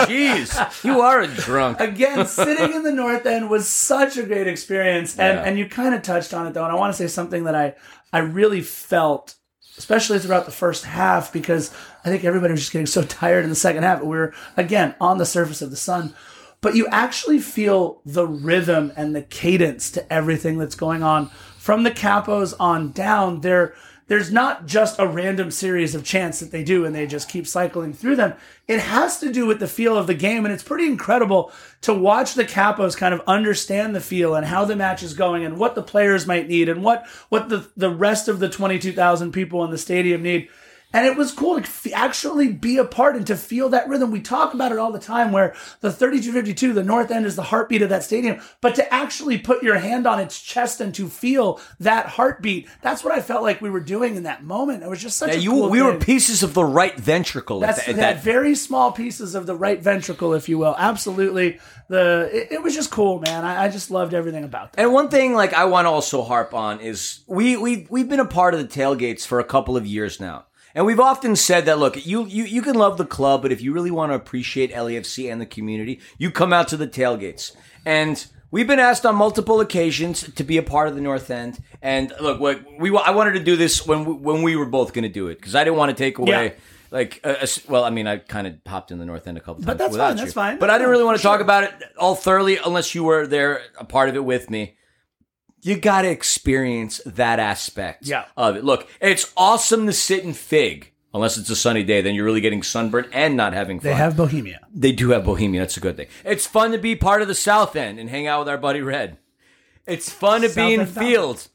Jeez, you are a drunk. again, sitting in the North End was such a great experience. And Yeah. and you kind of touched on it though, and I want to say something that I I really felt, especially throughout the first half, because I think everybody was just getting so tired in the second half. We were again on the surface of the sun. But you actually feel the rhythm and the cadence to everything that's going on from the capos on down. There, there's not just a random series of chants that they do and they just keep cycling through them. It has to do with the feel of the game. And it's pretty incredible to watch the capos kind of understand the feel and how the match is going and what the players might need and what, what the, the rest of the 22,000 people in the stadium need. And it was cool to f- actually be a part and to feel that rhythm. We talk about it all the time where the 3252, the North End is the heartbeat of that stadium, but to actually put your hand on its chest and to feel that heartbeat, that's what I felt like we were doing in that moment. It was just such Yeah, a you, cool we were pieces of the right ventricle That's at, th- that, that very small pieces of the right ventricle, if you will. Absolutely, the it, it was just cool, man. I, I just loved everything about that. And one thing, like I want to also harp on is we we we've been a part of the tailgates for a couple of years now, and we've often said that look, you you you can love the club, but if you really want to appreciate LAFC and the community, you come out to the tailgates. And we've been asked on multiple occasions to be a part of the North End. And look, what we I wanted to do this when we, when we were both going to do it because I didn't want to take away. Yeah. Like, uh, well, I mean, I kind of popped in the North End a couple times. But that's fine, you. that's fine. But I didn't really want to for talk about it all thoroughly unless you were there, a part of it with me you got to experience that aspect Yeah. of it. Look, it's awesome to sit and fig. Unless it's a sunny day, then you're really getting sunburned and not having fun. They have Bohemia. They do have Bohemia. That's a good thing. It's fun to be part of the South End and hang out with our buddy Red. It's fun to South be in End Founders. Field,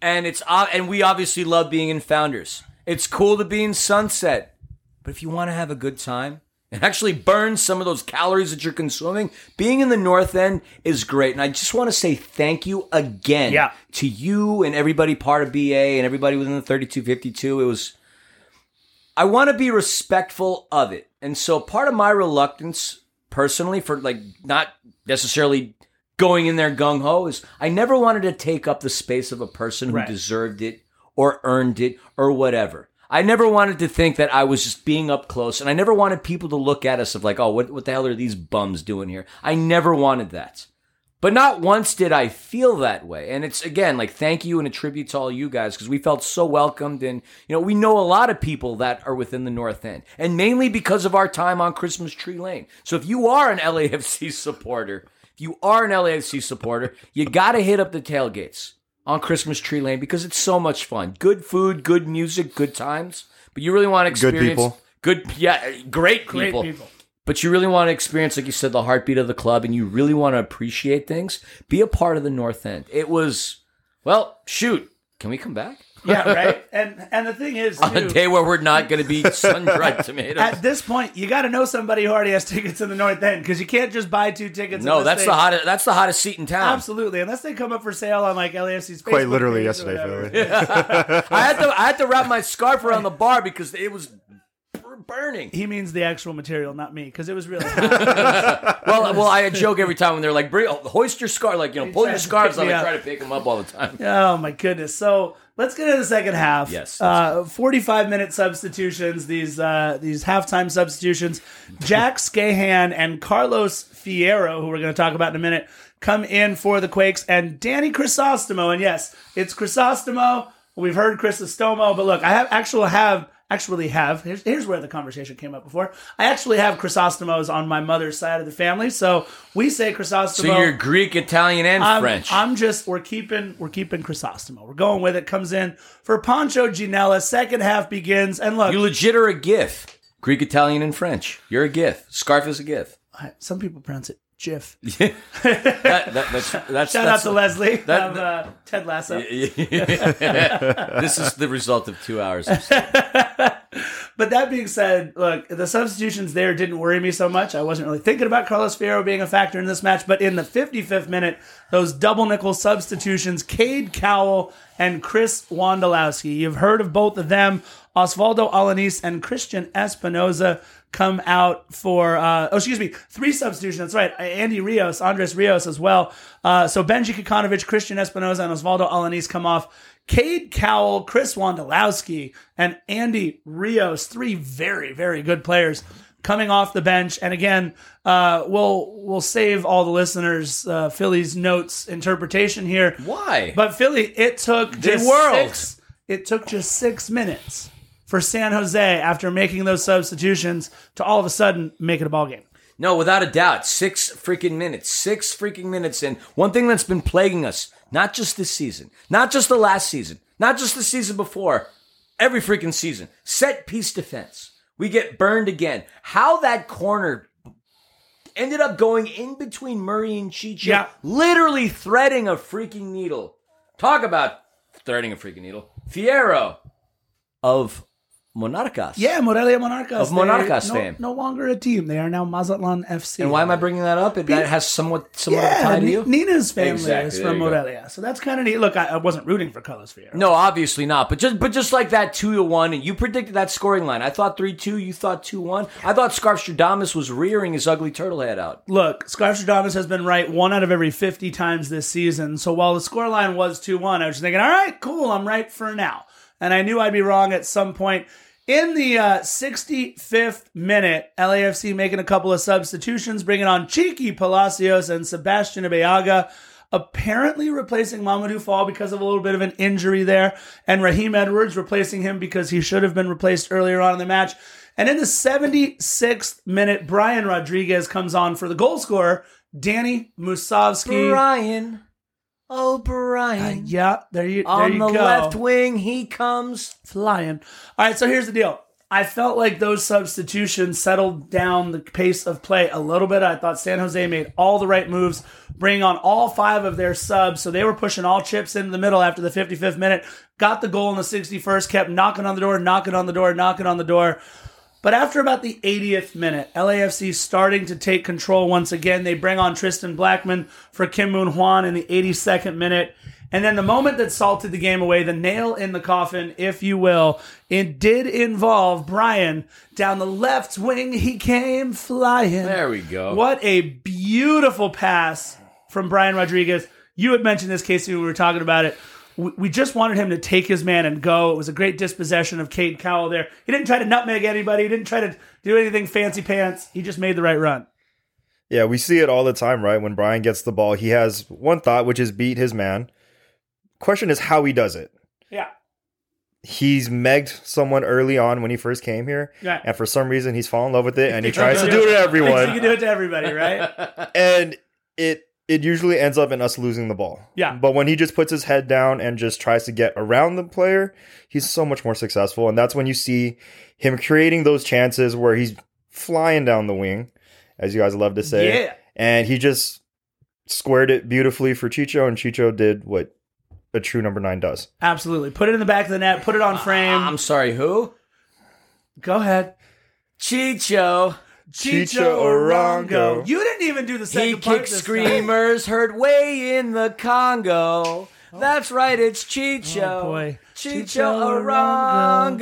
and it's and we obviously love being in Founders. It's cool to be in Sunset, but if you want to have a good time and actually burn some of those calories that you're consuming, being in the North End is great. And I just want to say thank you again Yeah. to you and everybody part of BA and everybody within the 3252. It was I want to be respectful of it. And so part of my reluctance personally for like not necessarily going in there gung ho is I never wanted to take up the space of a person who Right. deserved it or earned it or whatever. I never wanted to think that I was just being up close and I never wanted people to look at us of like, oh, what, what the hell are these bums doing here? I never wanted that. But not once did I feel that way. And it's again like thank you and a tribute to all you guys because we felt so welcomed and you know, we know a lot of people that are within the North End. And mainly because of our time on Christmas Tree Lane. So if you are an LAFC supporter, if you are an LAFC supporter, you got to hit up the tailgates on Christmas Tree Lane because it's so much fun. Good food, good music, good times. But you really want to experience Good experience people. good yeah, great Great people. people. But you really want to experience, like you said, the heartbeat of the club, and you really want to appreciate things. Be a part of the North End. It was, well, shoot. Can we come back Yeah, right. and and the thing is, on a day where we're not going to be sun dried tomatoes? at this point, you got to know somebody who already has tickets in the North End because you can't just buy two tickets. no, that's they- the hottest. That's the hottest seat in town. Absolutely, unless they come up for sale on like LAFC's Facebook Quite literally page yesterday, whatever. Philly. I had to. I had to wrap my scarf around the bar because it was bur- burning. He means the actual material, not me, because it was really hot. Well, well, I joke every time when they're like, Bring, oh, "Hoist your scarf," like you know, pull your scarves up. me I up. try to pick them up all the time. Oh my goodness! So let's get into the second half. Yes, uh, forty-five minute substitutions. These uh, these halftime substitutions. Jack Skahan and Carlos Fierro, who we're going to talk about in a minute, come in for the Quakes, and Danny Crisostomo. And yes, it's Crisostomo. We've heard Chrysostomo, but look, I have actually have actually have here's, here's where the conversation came up before. I actually have Chrysostomos on my mother's side of the family, so we say Chrysostomo. So you're Greek, Italian, and I'm, French. I'm just we're keeping we're keeping Chrysostomo. We're going with it. Comes in for Pancho Ginella. Second half begins, and look, you legit are a GIF. Greek, Italian, and French. You're a GIF. Scarf is a GIF. some people pronounce it GIF. that, that, that's that's Shout that's, out to Leslie that- of uh, Ted Lasso. this is the result of two hours. Of sleep. But that being said, look, the substitutions there didn't worry me so much. I wasn't really thinking about Carlos Fierro being a factor in this match. But in the 55th minute, those double nickel substitutions, Cade Cowell and Chris Wondolowski. You've heard of both of them. Osvaldo Alanis and Cristian Espinoza come out for, uh, oh, excuse me, three substitutions. That's right. Andy Rios, Andres Rios as well. Uh, so Benji Kikanovic, Cristian Espinoza, and Osvaldo Alanis come off. Cade Cowell, Chris Wondolowski, and Andy Rios, three very, very good players coming off the bench. And again, uh, we'll we'll save all the listeners uh, Philly's notes interpretation here. Why? But Philly, it took just world. six. It took just six minutes for San Jose after making those substitutions to all of a sudden make it a ball game. No, without a doubt. Six freaking minutes. Six freaking minutes. And one thing that's been plaguing us, not just this season, not just the last season, not just the season before, every freaking season, set piece defense. We get burned again. How that corner ended up going in between Murray and Chicho, Yeah. literally threading a freaking needle. Talk about threading a freaking needle. Fierro of Monarcas. Yeah, Morelia Monarcas. Of Monarcas no, fame. no longer a team. They are now Mazatlan FC. And why am I bringing that up? It, that has somewhat somewhat of a tie to you. Nina's family Exactly, is from you go. Morelia, so that's kind of neat. Look, I, I wasn't rooting for Carlos Fierro. No, obviously not. But just but just like that two to one, and you predicted that scoring line. I thought three two. You thought two one. I thought Scarf Stradamus was rearing his ugly turtle head out. Look, Scarf Stradamus has been right one out of every 50 times this season. So while the score line was 2 1, I was just thinking, all right, cool, I'm right for now. And I knew I'd be wrong at some point. In the uh, 65th minute, LAFC making a couple of substitutions, bringing on Cheeky Palacios and Sebastian Abeaga, apparently replacing Mamadou Fall because of a little bit of an injury there, and Raheem Edwards replacing him because he should have been replaced earlier on in the match. And in the 76th minute, Brian Rodriguez comes on for the goal scorer, Danny Musovski. Brian, oh Brian, uh, Yeah, there you, there on you the go. left wing he comes. flying. All right, so here's the deal. I felt like those substitutions settled down the pace of play a little bit. I thought San Jose made all the right moves, bringing on all five of their subs. So they were pushing all chips into the middle after the 55th minute, got the goal in the 61st, kept knocking on the door, knocking on the door, knocking on the door. But after about the 80th minute, LAFC starting to take control once again. They bring on Tristan Blackmon for Kim Moon Hwan in the 82nd minute. And then the moment that salted the game away, the nail in the coffin, if you will, it did involve Brian down the left wing. He came flying. There we go. What a beautiful pass from Brian Rodriguez. You had mentioned this, Casey, when we were talking about it. We we just wanted him to take his man and go. It was a great dispossession of Cade Cowell there. He didn't try to nutmeg anybody. He didn't try to do anything fancy pants. He just made the right run. Yeah, we see it all the time, right? When Brian gets the ball, he has one thought, which is beat his man. Question is how he does it. Yeah. He's megged someone early on when he first came here, Yeah. and for some reason he's fallen in love with it, and he tries to do it to Thinks he can do it to everybody, right? and it it usually ends up in us losing the ball. Yeah. But when he just puts his head down and just tries to get around the player, he's so much more successful, and that's when you see him creating those chances where he's flying down the wing, as you guys love to say. Yeah. and he just squared it beautifully for Chicho, and Chicho did what a true number nine does. Absolutely. Put it in the back of the net. Put it on frame. I'm sorry, who? Go ahead. Chicho. Chicho Arango. You didn't even do the second He part kicks this time. screamers heard way in the Congo. Oh. That's right, it's Chicho. Oh, boy. Chicho Arango.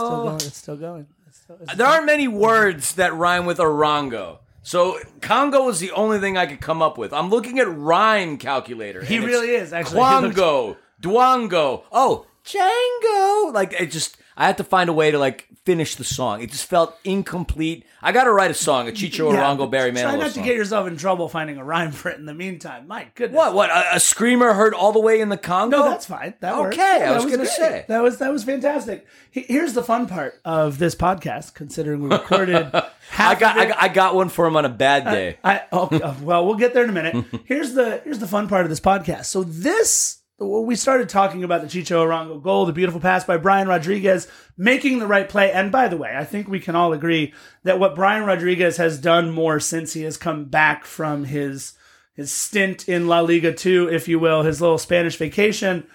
Still going. It's still going. It's still, it's There aren't many words that rhyme with Arango. So Congo is the only thing I could come up with. I'm looking at rhyme calculator. He really is, actually. He looks- Quango, Dwango. Oh, Django. Like it just I had to find a way to like finish the song. It just felt incomplete. I got to write a song, a Chicho Yeah, Arango Barry Try Manilow not to song. get yourself in trouble finding a rhyme for it in the meantime. My goodness. what? What? A, a screamer heard all the way in the Congo? No, that's fine. That. Okay, I was that gonna say. that was that was fantastic. Here's the fun part of this podcast, considering we recorded half. I got, of I it- got I got one for him on a bad day. I oh, uh, well, we'll get there in a minute. Here's the here's the fun part of this podcast. So this we started talking about the Chicho Arango goal, the beautiful pass by Brian Rodriguez, making the right play. And by the way, I think we can all agree that what Brian Rodriguez has done more since he has come back from his his stint in La Liga 2, if you will, his little Spanish vacation,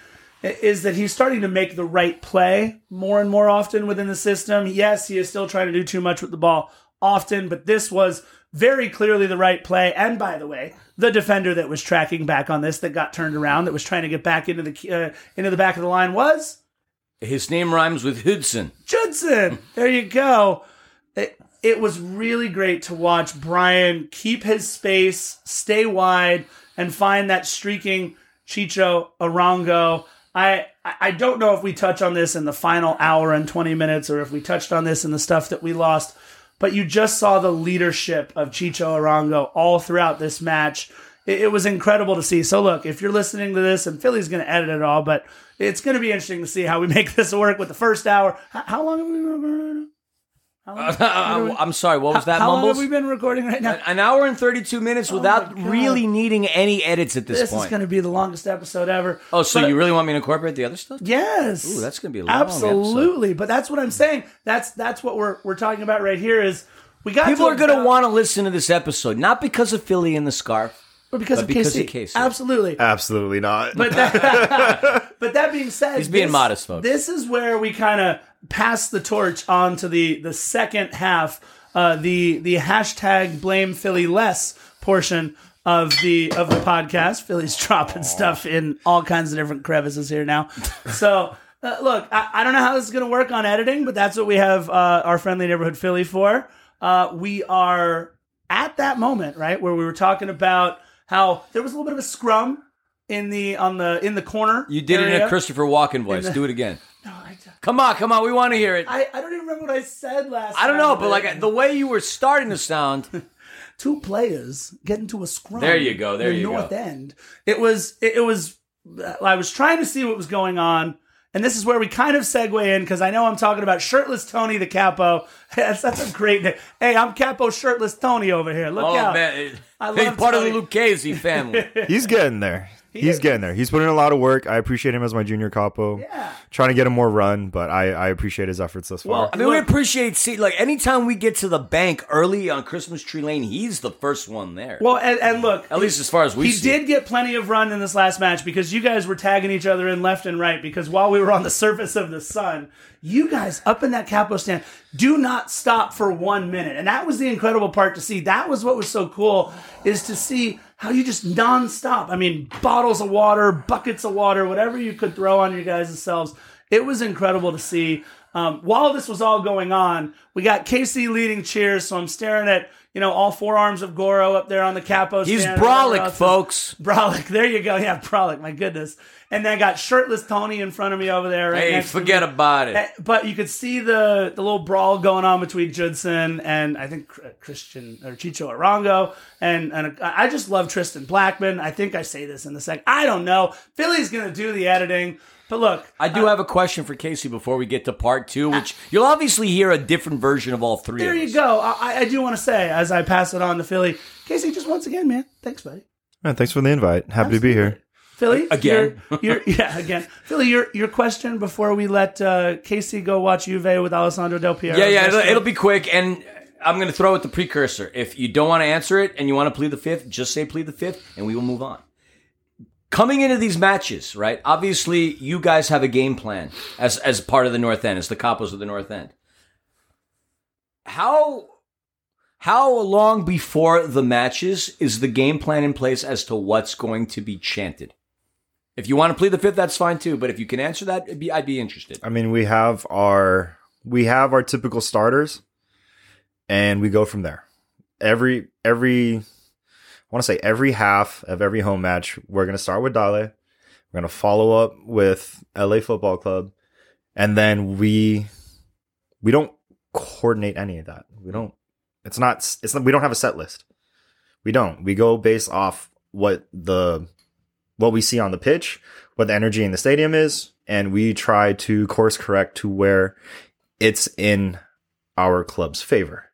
is that he's starting to make the right play more and more often within the system. Yes, he is still trying to do too much with the ball often, but this was very clearly the right play. And by the way, the defender that was tracking back on this, that got turned around, that was trying to get back into the uh, into the back of the line was His name rhymes with Hudson. Judson. There you go. It, it was really great to watch Brian keep his space, stay wide, and find that streaking Chicho Arango. I I I don't know if we touch on this in the final hour and 20 minutes or if we touched on this in the stuff that we lost, but you just saw the leadership of Chicho Arango all throughout this match. It, it was incredible to see. So look, if you're listening to this, and Philly's going to edit it all, but it's going to be interesting to see how we make this work with the first hour. How, how long have we been Uh, recording? How long, I'm sorry, what was that, how long have we been recording right now? An hour and 32 minutes oh without really needing any edits at this, This point. This is going to be the longest episode ever. oh, so But- you really want me to incorporate the other stuff? Yes. Ooh, that's gonna be a long Absolutely. But that's what I'm saying. That's that's what we're we're talking about right here is we got People to are going to want to listen to this episode, not because of Philly and the scarf, But because, But of, because KC. of KC. Absolutely. Absolutely not. But that, but that being said, He's being this- modest, folks. This is where we kind of pass the torch on to the the second half, uh, the the hashtag blame Philly less portion of the of the podcast. Philly's dropping stuff in all kinds of different crevices here now. So. Uh, look, I, I don't know how this is going to work on editing, but that's what we have uh, our friendly neighborhood Philly for. Uh, we are at that moment, right, where we were talking about how there was a little bit of a scrum in the on the in the corner. You did it in a Christopher Walken voice. the- Do it again. No, I, Come on, come on. We want to hear it. I, I don't even remember what I said last. I don't know, but like the way you were starting to sound, two players get into a scrum. There you go, there in the you go. North End. It was it, it was. Uh, I was trying to see what was going on. And this is where we kind of segue in because I know I'm talking about shirtless Tony the Capo. That's, that's a great name. Hey, I'm Capo shirtless Tony over here. Look oh out. man, I he's love part of the Tony. Lucchese family. He's getting there. He's is. getting there. He's putting in a lot of work. I appreciate him as my junior capo. Yeah. Trying to get him more run, but I, I appreciate his efforts thus far. Well, I mean, we appreciate see like anytime we get to the bank early on Christmas Tree Lane, he's the first one there. Well, and, and look, At least as far as we he see. did get plenty of run in this last match because you guys were tagging each other in left and right. Because while we were on the surface of the sun, you guys up in that capo stand do not stop for one minute, and that was the incredible part to see. That was what was so cool is to see how you just nonstop. I mean, bottles of water, buckets of water, whatever you could throw on your guys' selves. It was incredible to see. Um, while this was all going on, we got Casey leading cheers, so I'm staring at you know all four arms of Goro up there on the capo. He's brolic, folks. Brolic, there you go. Yeah, Brolic, my goodness. And then I got shirtless Tony in front of me over there. Right Hey, forget about it. Eh, But you could see the the little brawl going on between Judson and I think Christian or Chicho Arango. And and I just love Tristan Blackmon. I think I say this in the second. I don't know. Philly's gonna do the editing. But look, I do have a question for Casey before we get to part two, which you'll obviously hear a different version of all three. there of you us. go. I, I do want to say as I pass it on to Philly, Casey, just once again, man, thanks, buddy. Man, thanks for the invite. Happy to be here. Philly Again. your, your, yeah, again, Philly. Your your question before we let uh, Casey go watch Juve with Alessandro Del Piero. Yeah, yeah, it'll, it'll be quick, and I'm going to throw out the precursor. If you don't want to answer it and you want to plead the fifth, just say plead the fifth, and we will move on. Coming into these matches, right? Obviously, you guys have a game plan as as part of the North End, as the Capos of the North End. How how long before the matches is the game plan in place as to what's going to be chanted? If you want to plead the fifth, that's fine too. But if you can answer that, be, I'd be interested. I mean, we have our we have our typical starters, and we go from there. Every every want to say every half of every home match, we're gonna start with Dale. We're gonna follow up with LA Football Club, and then we we don't coordinate any of that. We don't. It's not. It's not, we don't have a set list. We don't. We go based off what the what we see on the pitch, what the energy in the stadium is, and we try to course correct to where it's in our club's favor.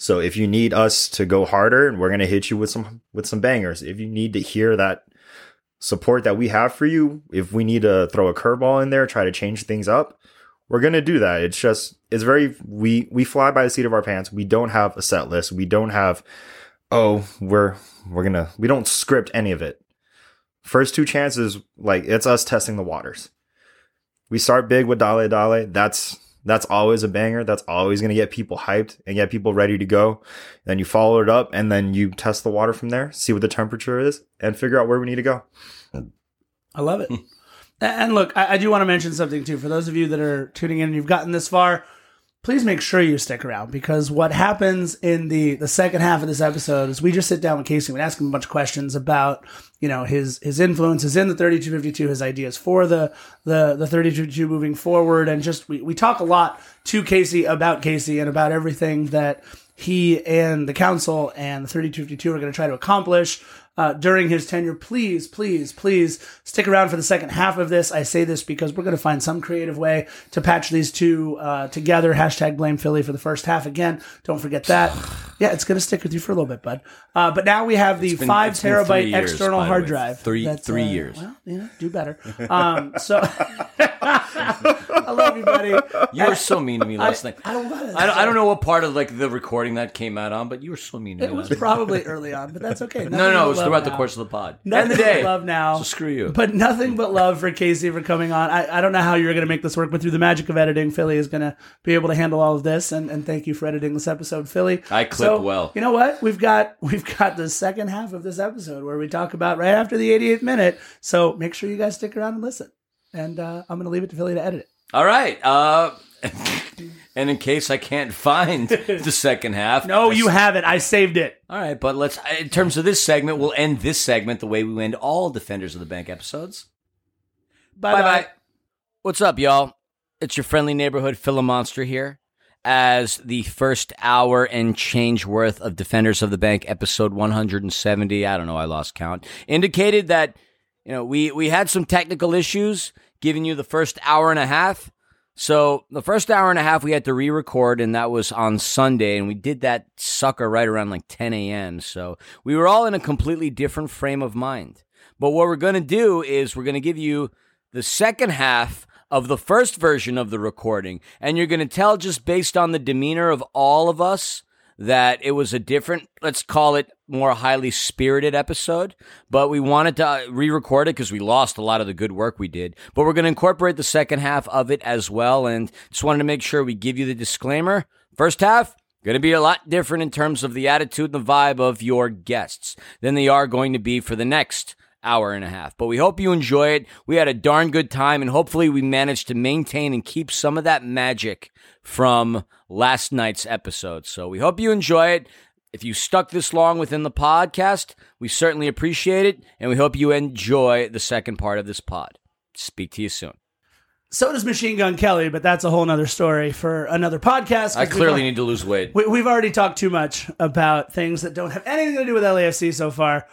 So if you need us to go harder, we're gonna hit you with some with some bangers. If you need to hear that support that we have for you, if we need to throw a curveball in there, try to change things up, we're gonna do that. It's just it's very we we fly by the seat of our pants. We don't have a set list. We don't have oh we're we're gonna we don't script any of it. First two chances, like it's us testing the waters. We start big with Dale Dale. That's that's always a banger. That's always gonna get people hyped and get people ready to go. Then you follow it up and then you test the water from there, see what the temperature is, and figure out where we need to go. I love it. Hmm. and look, I, I do want to mention something too. For those of you that are tuning in and you've gotten this far, please make sure you stick around because what happens in the the second half of this episode is we just sit down with Casey and ask him a bunch of questions about you know his his influences in the 3252, his ideas for the the the 3252 moving forward, and just we we talk a lot to Casey about Casey and about everything that he and the council and the 3252 are going to try to accomplish uh, during his tenure. Please, please, please stick around for the second half of this. I say this because we're going to find some creative way to patch these two uh, together. Hashtag blame Philly for the first half again. Don't forget that. Yeah, it's going to stick with you for a little bit, bud. Uh, but now we have the been- five terabyte years, external hard drive. Three- three years. Well, yeah, do better. Um, so. I love you, buddy. You were so mean to me last night. I was. I don't, I don't know what part of like the recording that came out on, but you were so mean to me. was last night. It was probably early on, but that's okay. No, no, it was throughout the course of the pod Nothing and the day. love now. So screw you. But nothing but love for Casey for coming on. I, I don't know how you're going to make this work, but through the magic of editing, Philly is going to be able to handle all of this. And, and thank you for editing this episode, Philly. I clip So, well. You know what? We've got we've got the second half of this episode where we talk about right after the 88th minute. So make sure you guys stick around and listen. And uh, I'm going to leave it to Philly to edit it. All right. Uh, and in case I can't find the second half, No, I you have it. I saved it. All right, but let's. In terms of this segment, we'll end this segment the way we end all Defenders of the Bank episodes. Bye Bye. What's up, y'all? It's your friendly neighborhood Philamonster here. As the first hour and change worth of Defenders of the Bank episode 170, I don't know, I lost count, indicated that you know we we had some technical issues giving you the first hour and a half. So the first hour and a half we had to re-record, and that was on Sunday, and we did that sucker right around like 10 a.m. So we were all in a completely different frame of mind. But what we're gonna do is we're gonna give you the second half of the first version of the recording, and you're gonna tell just based on the demeanor of all of us that it was a different, let's call it more highly spirited episode, but we wanted to uh, re record it because we lost a lot of the good work we did. But we're going to incorporate the second half of it as well. And just wanted to make sure we give you the disclaimer. First half, Going to be a lot different in terms of the attitude and the vibe of your guests than they are going to be for the next hour and a half. But we hope you enjoy it. We had a darn good time, and hopefully, we managed to maintain and keep some of that magic from last night's episode. So we hope you enjoy it. If you stuck this long within the podcast, we certainly appreciate it, and we hope you enjoy the second part of this pod. Speak to you soon. So does Machine Gun Kelly, but that's a whole nother story for another podcast. I clearly need to lose weight. we, we've already talked too much about things that don't have anything to do with LAFC so far.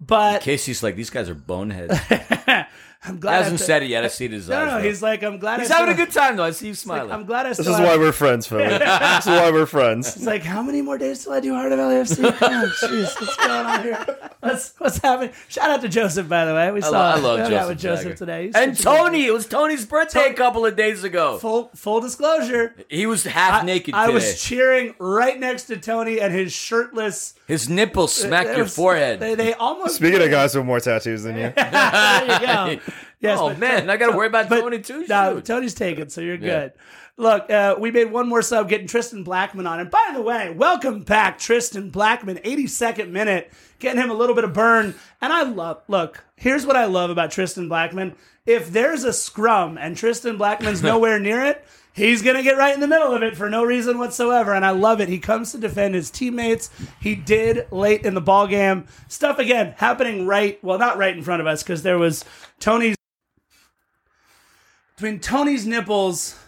But Casey's like, these guys are boneheads. I'm glad I Hasn't have to- said it yet. I see it in his No, eyes. no, though. he's like, I'm glad He's I having a good time, though. I see you smiling. I'm glad I This is why we're friends, Philly. this is why we're friends. It's like, how many more days till I do Heart of LAFC? Come on, jeez, what's going on here? What's what's happening? Shout out to Joseph, by the way. We I, saw lo- I love we hung Joseph, out with Joseph today. He's And such a good Tony, it was Tony's birthday a couple of days ago. Full full disclosure, He was half I- naked I, today. was cheering right next to Tony and his shirtless. His nipples uh, smacked your was- forehead. They, they almost. Speaking of guys with more tattoos than you, there you go. Yes, oh but- man, I got to worry about but- Tony too. No, Shoot. Tony's taken, so you're Yeah. good. Look, uh, we made one more sub getting Tristan Blackmon on. And by the way, welcome back, Tristan Blackmon, 82nd minute, getting him a little bit of burn. And I love, look, here's what I love about Tristan Blackmon. If there's a scrum and Tristan Blackmon's nowhere near it, he's going to get right in the middle of it for no reason whatsoever. And I love it. He comes to defend his teammates. He did late in the ball game. Stuff, again, happening right, well, not right in front of us because there was Tony's between Tony's nipples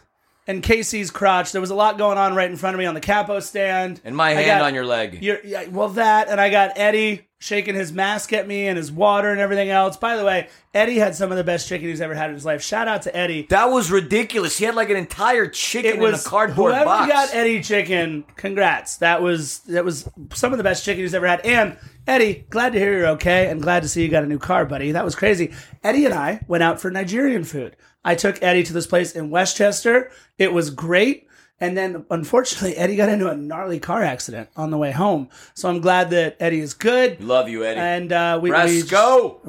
and Casey's crotch, there was a lot going on right in front of me on the capo stand. and my I hand got- on your leg. You're, yeah, well, that, and I got Eddie shaking his mask at me and his water and everything else. By the way, Eddie had some of the best chicken he's ever had in his life. Shout out to Eddie. That was ridiculous. He had like an entire chicken It was in a cardboard box. whoever box. got Eddie chicken. Congrats. That was that was some of the best chicken he's ever had. And Eddie, glad to hear you're okay, and glad to see you got a new car, buddy. That was crazy. Eddie and I went out for Nigerian food. I took Eddie to this place in Westchester. It was great. And then, unfortunately, Eddie got into a gnarly car accident on the way home. So I'm glad that Eddie is good. Love you, Eddie. And uh, we, Let's we go.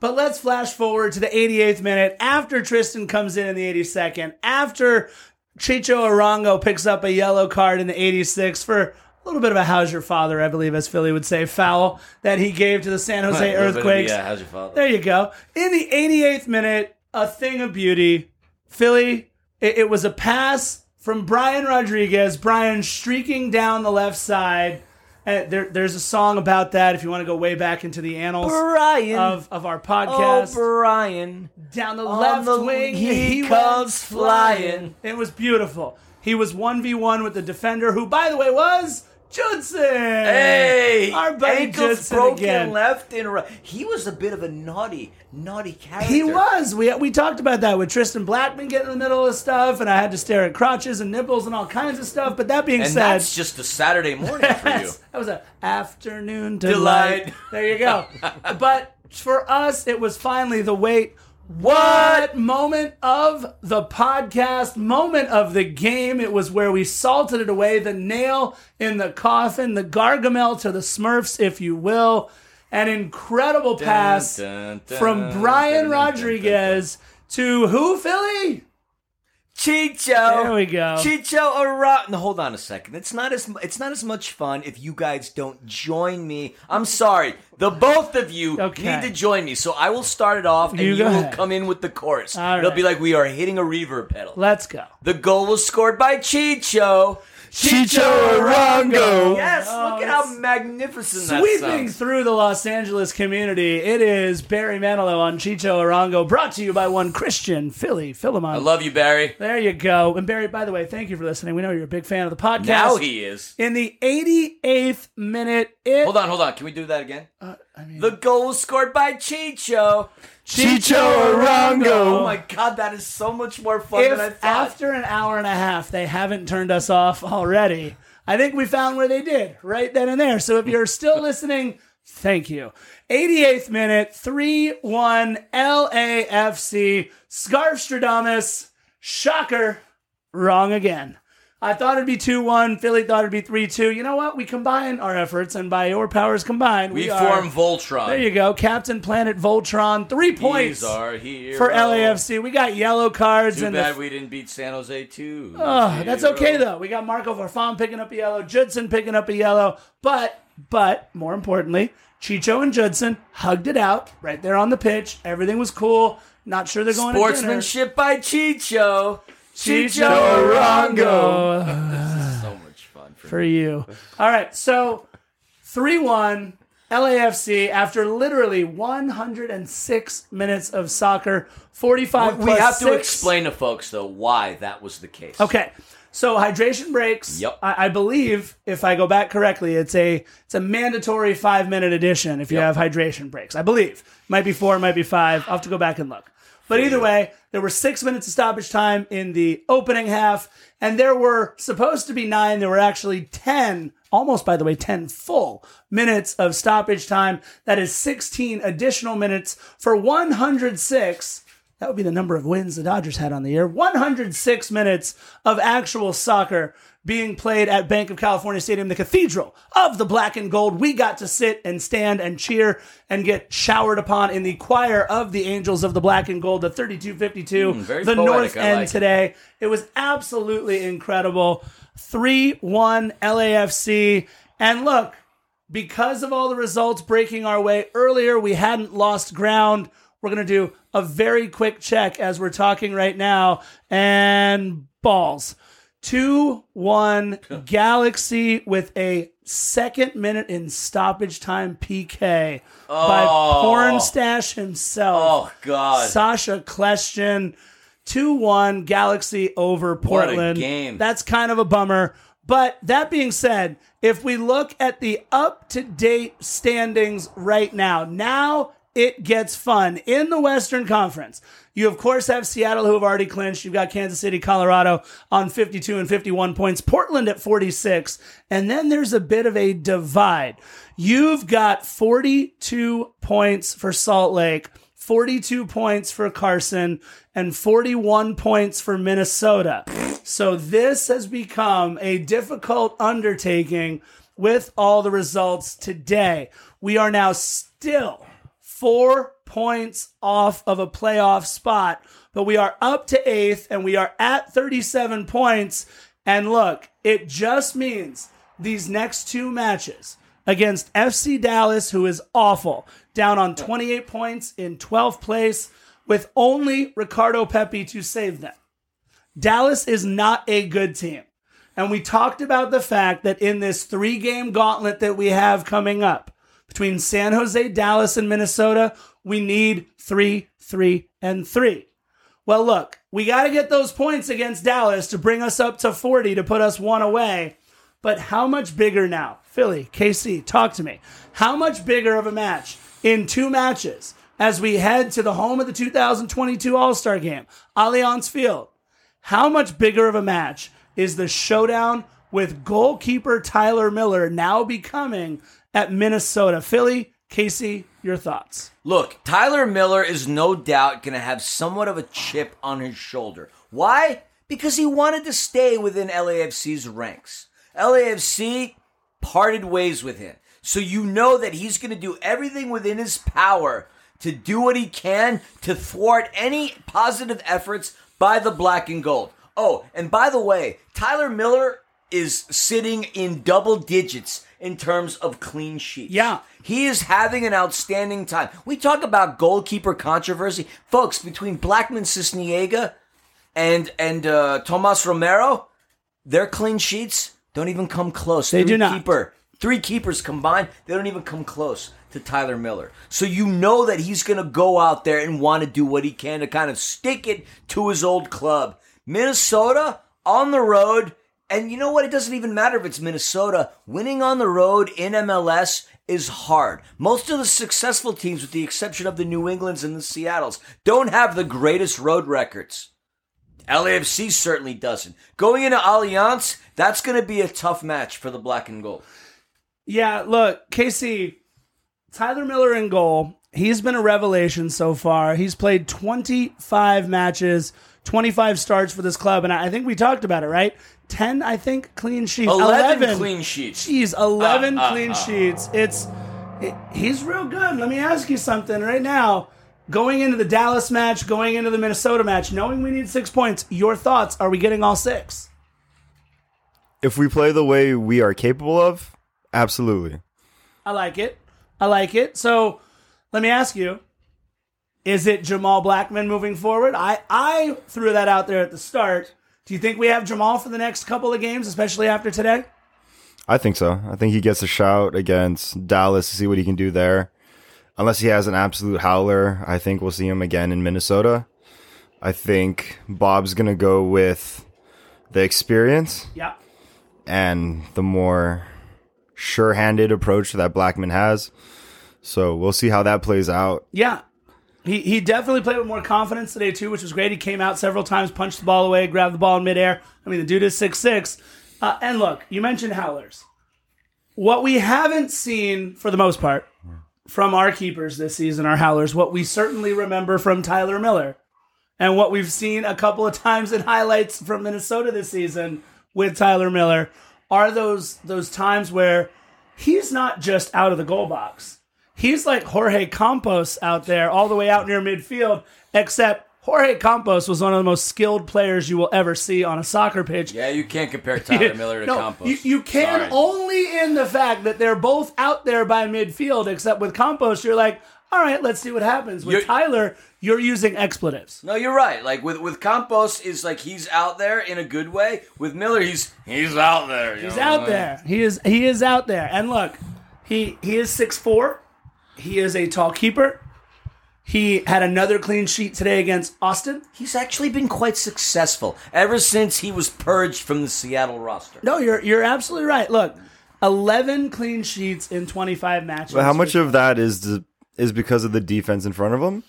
but let's flash forward to the 88th minute after Tristan comes in in the 82nd, after Chicho Arango picks up a yellow card in the 86th for a little bit of a how's your father, I believe, as Philly would say, foul that he gave to the San Jose A little bit of- Earthquakes. Yeah, how's your father? There you go. In the 88th minute, a thing of beauty. Philly, it, it was a pass from Brian Rodriguez. Brian streaking down the left side. Uh, there, there's a song about that if you want to go way back into the annals Brian. of, of our podcast. oh, podcast. Brian. down the On left the- wing, he went comes flying. It was beautiful. He was 1v1 with the defender, who, by the way, was Judson. Hey, Our buddy ankles Judson broken again. left and right. He was a bit of a naughty, naughty character. He was. We we talked about that with Tristan Blackmon getting in the middle of stuff, and I had to stare at crotches and nipples and all kinds of stuff. But that being and said, that's just a Saturday morning for you. That was an afternoon delight. Delight. There you go. but for us, it was finally the wait What moment of the podcast, moment of the game? It was where we salted it away, the nail in the coffin, the Gargamel to the Smurfs, if you will. An incredible pass dun, dun, from dun, Brian dun, dun, Rodriguez to who, Philly? Chicho. There we go. Chicho Ara. No, hold on a second. It's not as it's not as much fun if you guys don't join me. I'm sorry. The both of you Okay. need to join me. So I will start it off, and You you, will come in with the chorus. All It'll right. be like we are hitting a reverb pedal. Let's go. The goal was scored by Chicho. Chicho Arango. Yes, Oh, look at how magnificent that Sweeping sounds. through the Los Angeles community, it is Barry Manilow on Chicho Arango, brought to you by one Christian, Philly Philemon. I love you, Barry. There you go. And Barry, by the way, thank you for listening. We know you're a big fan of the podcast. Now he is. In the 88th minute, it. Hold on, hold on. Can we do that again? Uh, I mean, The goal was scored by Chicho. Chicho Oh my god, that is so much more fun than I if thought. after an hour and a half they haven't turned us off already, I think we found where they did right then and there. So if you're still listening, thank you. 88th minute, 3 1 LAFC. Scarfstradamus. Shocker. Wrong again. I thought it'd be 2 1. Philly thought it'd be 3 2. You know what? We combine our efforts, and by your powers combined, we, we are- form Voltron. There you go. Captain Planet Voltron. Three points are for LAFC. We got yellow cards Too and bad the we didn't beat San Jose too. Oh, that's okay though. We got Marco Farfan picking up a yellow, Judson picking up a yellow, but but more importantly, Chicho and Judson hugged it out right there on the pitch. Everything was cool. Not sure they're going to. Sportsmanship by Chicho. Chicho Arango. Arango So much fun for for you. All right, so three one LAFC after literally 106 minutes of soccer, 45 We have to explain to folks though why that was the case. Okay. So hydration breaks. Yep. I, I believe, if I go back correctly, it's a it's a mandatory five minute addition if you have hydration breaks. I believe might be four, might be five. I'll have to go back and look. But either way, there were six minutes of stoppage time in the opening half, and there were supposed to be nine. There were actually ten, almost by the way, ten full minutes of stoppage time. That is sixteen additional minutes for one hundred six. That would be the number of wins the Dodgers had on the year. 106 minutes of actual soccer being played at Bank of California Stadium, the cathedral of the black and gold. We got to sit and stand and cheer and get showered upon in the choir of the Angels of the black and gold, the 3252, hmm, very the poetic, North I End like it. today. It was absolutely incredible. 3 1 LAFC. And look, because of all the results breaking our way earlier, we hadn't lost ground. We're going to do a very quick check as we're talking right now. And balls. 2 1 Galaxy with a second minute in stoppage time PK by Oh. Pornstash himself. Oh God. Sacha Kljestan. 2 1 Galaxy over Portland. game. That's kind of a bummer. But that being said, if we look at the up to date standings right now, now it gets fun. In the Western Conference, you of course have Seattle who have already clinched. You've got Kansas City, Colorado on 52 and 51 points, Portland at 46. And then there's a bit of a divide. You've got 42 points for Salt Lake. 42 points for Carson and 41 points for Minnesota. So this has become a difficult undertaking with all the results today. We are now still four points off of a playoff spot, but we are up to eighth and we are at 37 points. And look, it just means these next two matches against FC Dallas, who is awful, down on 28 points in 12th place with only Ricardo Pepe to save them. Dallas is not a good team. And we talked about the fact that in this three game gauntlet that we have coming up between San Jose, Dallas, and Minnesota, we need three, three, and three. Well, look, we got to get those points against Dallas to bring us up to 40 to put us one away. But how much bigger now? Philly, KC, talk to me. How much bigger of a match in two matches as we head to the home of the 2022 All Star game, Allianz Field? How much bigger of a match is the showdown with goalkeeper Tyler Miller now becoming at Minnesota? Philly, Casey, your thoughts? Look, Tyler Miller is no doubt going to have somewhat of a chip on his shoulder. Why? Because he wanted to stay within LAFC's ranks. LAFC parted ways with him. So you know that he's going to do everything within his power to do what he can to thwart any positive efforts by the black and gold. Oh, and by the way, Tyler Miller is sitting in double digits in terms of clean sheets. Yeah. He is having an outstanding time. We talk about goalkeeper controversy. Folks, between Blackman Sisniega and and uh, Tomas Romero, their clean sheets don't even come close. They Three do not. Keeper, three keepers combined, they don't even come close to Tyler Miller. So you know that he's going to go out there and want to do what he can to kind of stick it to his old club. Minnesota on the road. And you know what? It doesn't even matter if it's Minnesota. Winning on the road in MLS is hard. Most of the successful teams, with the exception of the New Englands and the Seattles, don't have the greatest road records. LAFC certainly doesn't. Going into Allianz, that's going to be a tough match for the black and gold. Yeah, look, Casey, Tyler Miller in goal. He's been a revelation so far. He's played 25 matches, 25 starts for this club, and I I think we talked about it, right? 10, I think, clean sheets. 11, clean sheets. Jeez, 11 Uh, uh, clean uh. sheets. It's it, he's real good. Let me ask you something right now. Going into the Dallas match, going into the Minnesota match, knowing we need six points, your thoughts? Are we getting all six? If we play the way we are capable of, absolutely. I like it. I like it. So let me ask you: Is it Jamal Blackman moving forward? I I threw that out there at the start. Do you think we have Jamal for the next couple of games, especially after today? I think so. I think he gets a shout against Dallas to see what he can do there. Unless he has an absolute howler, I think we'll see him again in Minnesota. I think Bob's going to go with the experience Yeah. and the more sure handed approach that Blackman has. So we'll see how that plays out. Yeah. He, he definitely played with more confidence today too, which was great. He came out several times, punched the ball away, grabbed the ball in midair. I mean, the dude is six six. Uh, and look, you mentioned howlers. What we haven't seen for the most part from our keepers this season are howlers. What we certainly remember from Tyler Miller, and what we've seen a couple of times in highlights from Minnesota this season with Tyler Miller are those those times where he's not just out of the goal box. He's like Jorge Campos out there, all the way out near midfield, except Jorge Campos was one of the most skilled players you will ever see on a soccer pitch. Yeah, you can't compare Tyler Miller to No, Campos. You, you can Sorry. only in the fact that they're both out there by midfield, except with Campos, you're like, all right, let's see what happens. With You're- Tyler, you're using expletives. No, you're right. Like with with Campos is like he's out there in a good way. With Miller, he's he's out there. you He's out there. He is he is out there. And look, he he is six four. He is a tall keeper. He had another clean sheet today against Austin. He's actually been quite successful ever since he was purged from the Seattle roster. No, you're you're absolutely right. Look, eleven clean sheets in twenty five matches. But how much of that is the, is because of the defense in front of him?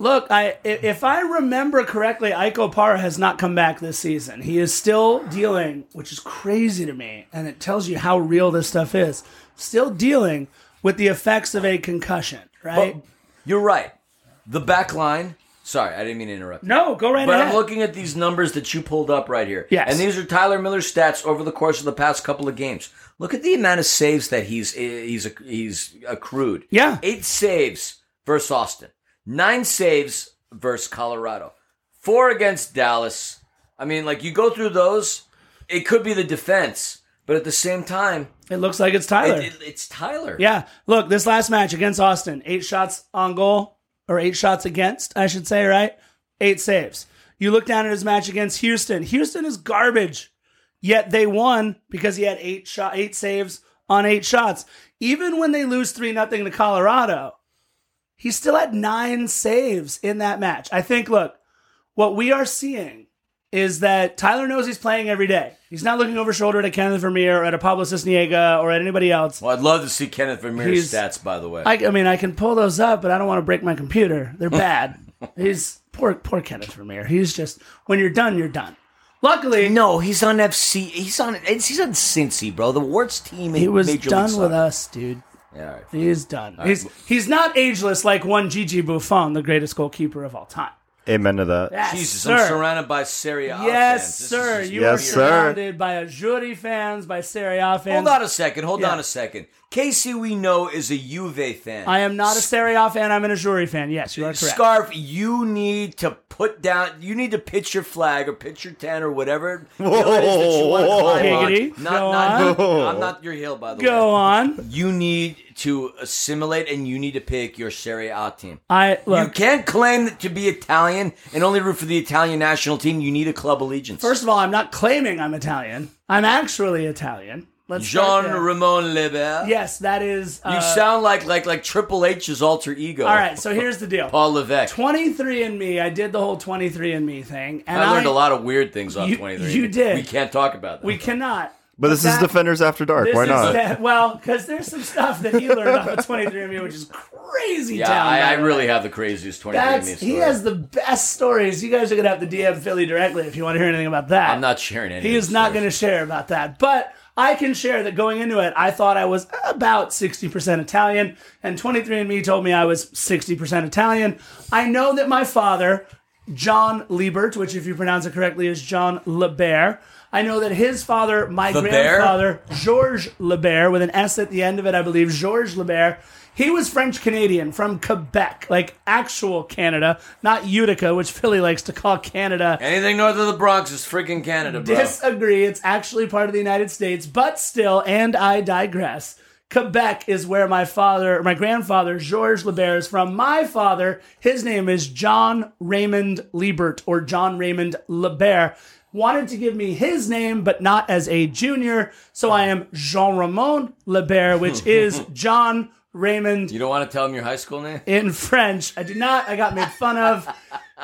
Look, I i- if I remember correctly, Ike Opara has not come back this season. He is still dealing, which is crazy to me, and it tells you how real this stuff is. Still dealing with the effects of a concussion, right? But you're right. The back line. Sorry, I didn't mean to interrupt. no, go right But ahead. But I'm looking at these numbers that you pulled up right here. Yes. And these are Tyler Miller's stats over the course of the past couple of games. Look at the amount of saves that he's he's he's accrued. Yeah. Eight saves versus Austin. Nine saves versus Colorado. Four against Dallas. I mean, like you go through those, it could be the defense, but at the same time, it looks like it's Tyler. it, it- it's Tyler. Yeah. Look, this last match against Austin, eight shots on goal, or eight shots against, I should say, right? Eight saves. You look down at his match against Houston. Houston is garbage. Yet they won because he had eight shot eight saves on eight shots. Even when they lose three nothing to Colorado, he still had nine saves in that match. I think look, what we are seeing is that Tyler knows he's playing every day. He's not looking over shoulder at Kenneth Vermeer or at a Pablo Sisniega or at anybody else. Well, I'd love to see Kenneth Vermeer's He's- stats, by the way. I, I mean, I can pull those up, but I don't want to break my computer. They're bad. He's poor, poor Kenneth Vermeer. He's just when you're done, you're done. Luckily, No, he's on FC. He's on. He's on Cincy, bro. The worst team. In he was Major done with Soccer. us, dude. Yeah, all right. He's done. he's he's not ageless like one Gigi Buffon, the greatest goalkeeper of all time. Amen to that. Yes, Jesus, sir. I'm surrounded by Serie A fans. Yes, This is sir. just You Yes, are sir. surrounded by Azzurri fans, by Serie A fans. Hold on a second. Hold Yeah. on a second. Casey, we know is a Juve fan. I am not a Serie A fan. I'm an Azzurri fan. Yes, you are correct. Scarf, you need to put down. You need to pitch your flag or pitch your tent or whatever hill it is that you want to Giggity. Not, Go not, on. I'm not your hill, by the Go way. Go on. You need to assimilate and you need to pick your Serie A team. I you can't claim to be Italian and only root for the Italian national team. You need a club allegiance. First of all, I'm not claiming I'm Italian. I'm actually Italian. Let's Jean. Ramon Lebert. Yes, that is. Uh, You sound like like like Triple H's alter ego. all right. So here's the deal. Paul Levesque. 23 and Me. I did the whole 23 and Me thing, and I learned a lot of weird things on 23. you did. We can't talk about that. We cannot. But this is Defenders After Dark. Why not? that- well, because there's some stuff that he learned off of 23andMe, which is crazy. yeah, town, I, I really have the craziest 23 That's minutes. he has the best stories. You guys are gonna have to DM Philly directly if you want to hear anything about that. I'm not sharing any. He is not going to share about that. But I can share that going into it, I thought I was about 60% Italian, and 23andMe told me I was 60% Italian. I know that my father, John Liebert, which if you pronounce it correctly is John Lebert, I know that his father, my Lebert? grandfather, Georges Lebert, with an S at the end of it, I believe, Georges Lebert, he was French Canadian from Quebec, like actual Canada, not Utica, which Philly likes to call Canada. Anything north of the Bronx is freaking Canada, bro. Disagree. It's actually part of the United States, but still, and I digress. Quebec is where my father, my grandfather, Georges Lebert is from. My father, his name is John Raymond Liebert or John Raymond Lebert. Wanted to give me his name, but not as a junior. So I am Jean Ramon Lebert, which is John Raymond you don't want to tell him your high school name? in French. I did not. I got made fun of.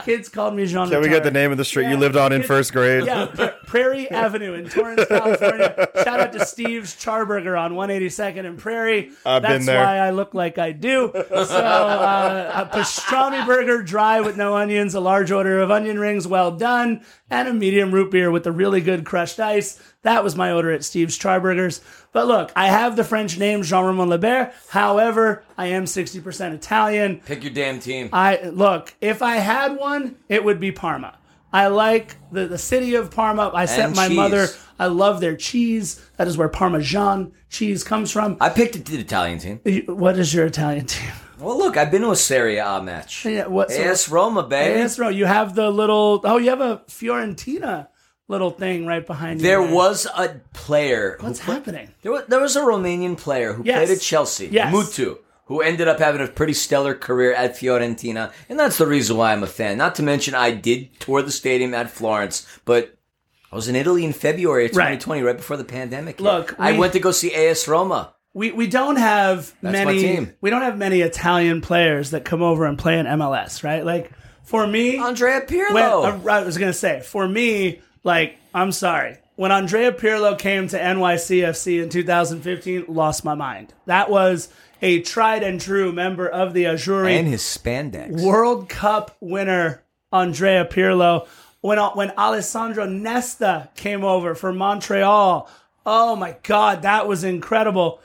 Kids called me Jean. Can we get the name of the street Yeah. you lived on in first grade? Yeah, Pra- Prairie Avenue in Torrance, California. Shout out to Steve's Charburger on 182nd and Prairie. I've That's been there. That's why I look like I do. So, uh, a pastrami burger, dry with no onions, a large order of onion rings, well done, and a medium root beer with a really good crushed ice. That was my order at Steve's Charburgers. But look, I have the French name Jean Ramon Lebert. However, I am 60% Italian. Pick your damn team. I look, if I had one, it would be Parma. I like the, the city of Parma. I sent my cheese. mother. I love their cheese. That is where Parmesan cheese comes from. I picked it to the Italian team. What is your Italian team? Well, look, I've been to a Serie A match. Yeah, what? so- AS Roma, baby. AS Roma. You have the little. Oh, you have a Fiorentina little thing right behind you. There was a player. What's happening? There was, there was a Romanian player who Yes. played at Chelsea, Yes. Mutu, who ended up having a pretty stellar career at Fiorentina, and that's the reason why I'm a fan. Not to mention, I did tour the stadium at Florence, but I was in Italy in February of Right. 2020, right, before the pandemic. hit. Look, I we- went to go see AS Roma. We we don't have That's my many. team. We don't have many Italian players that come over and play in MLS, right? Like for me, Andrea Pirlo. When, uh, I was gonna say, for me, like, I'm sorry. When Andrea Pirlo came to NYCFC in 2015, lost my mind. That was a tried and true member of the Azzurri. and his spandex. World Cup winner Andrea Pirlo. When uh, when Alessandro Nesta came over for Montreal, oh my God, that was incredible.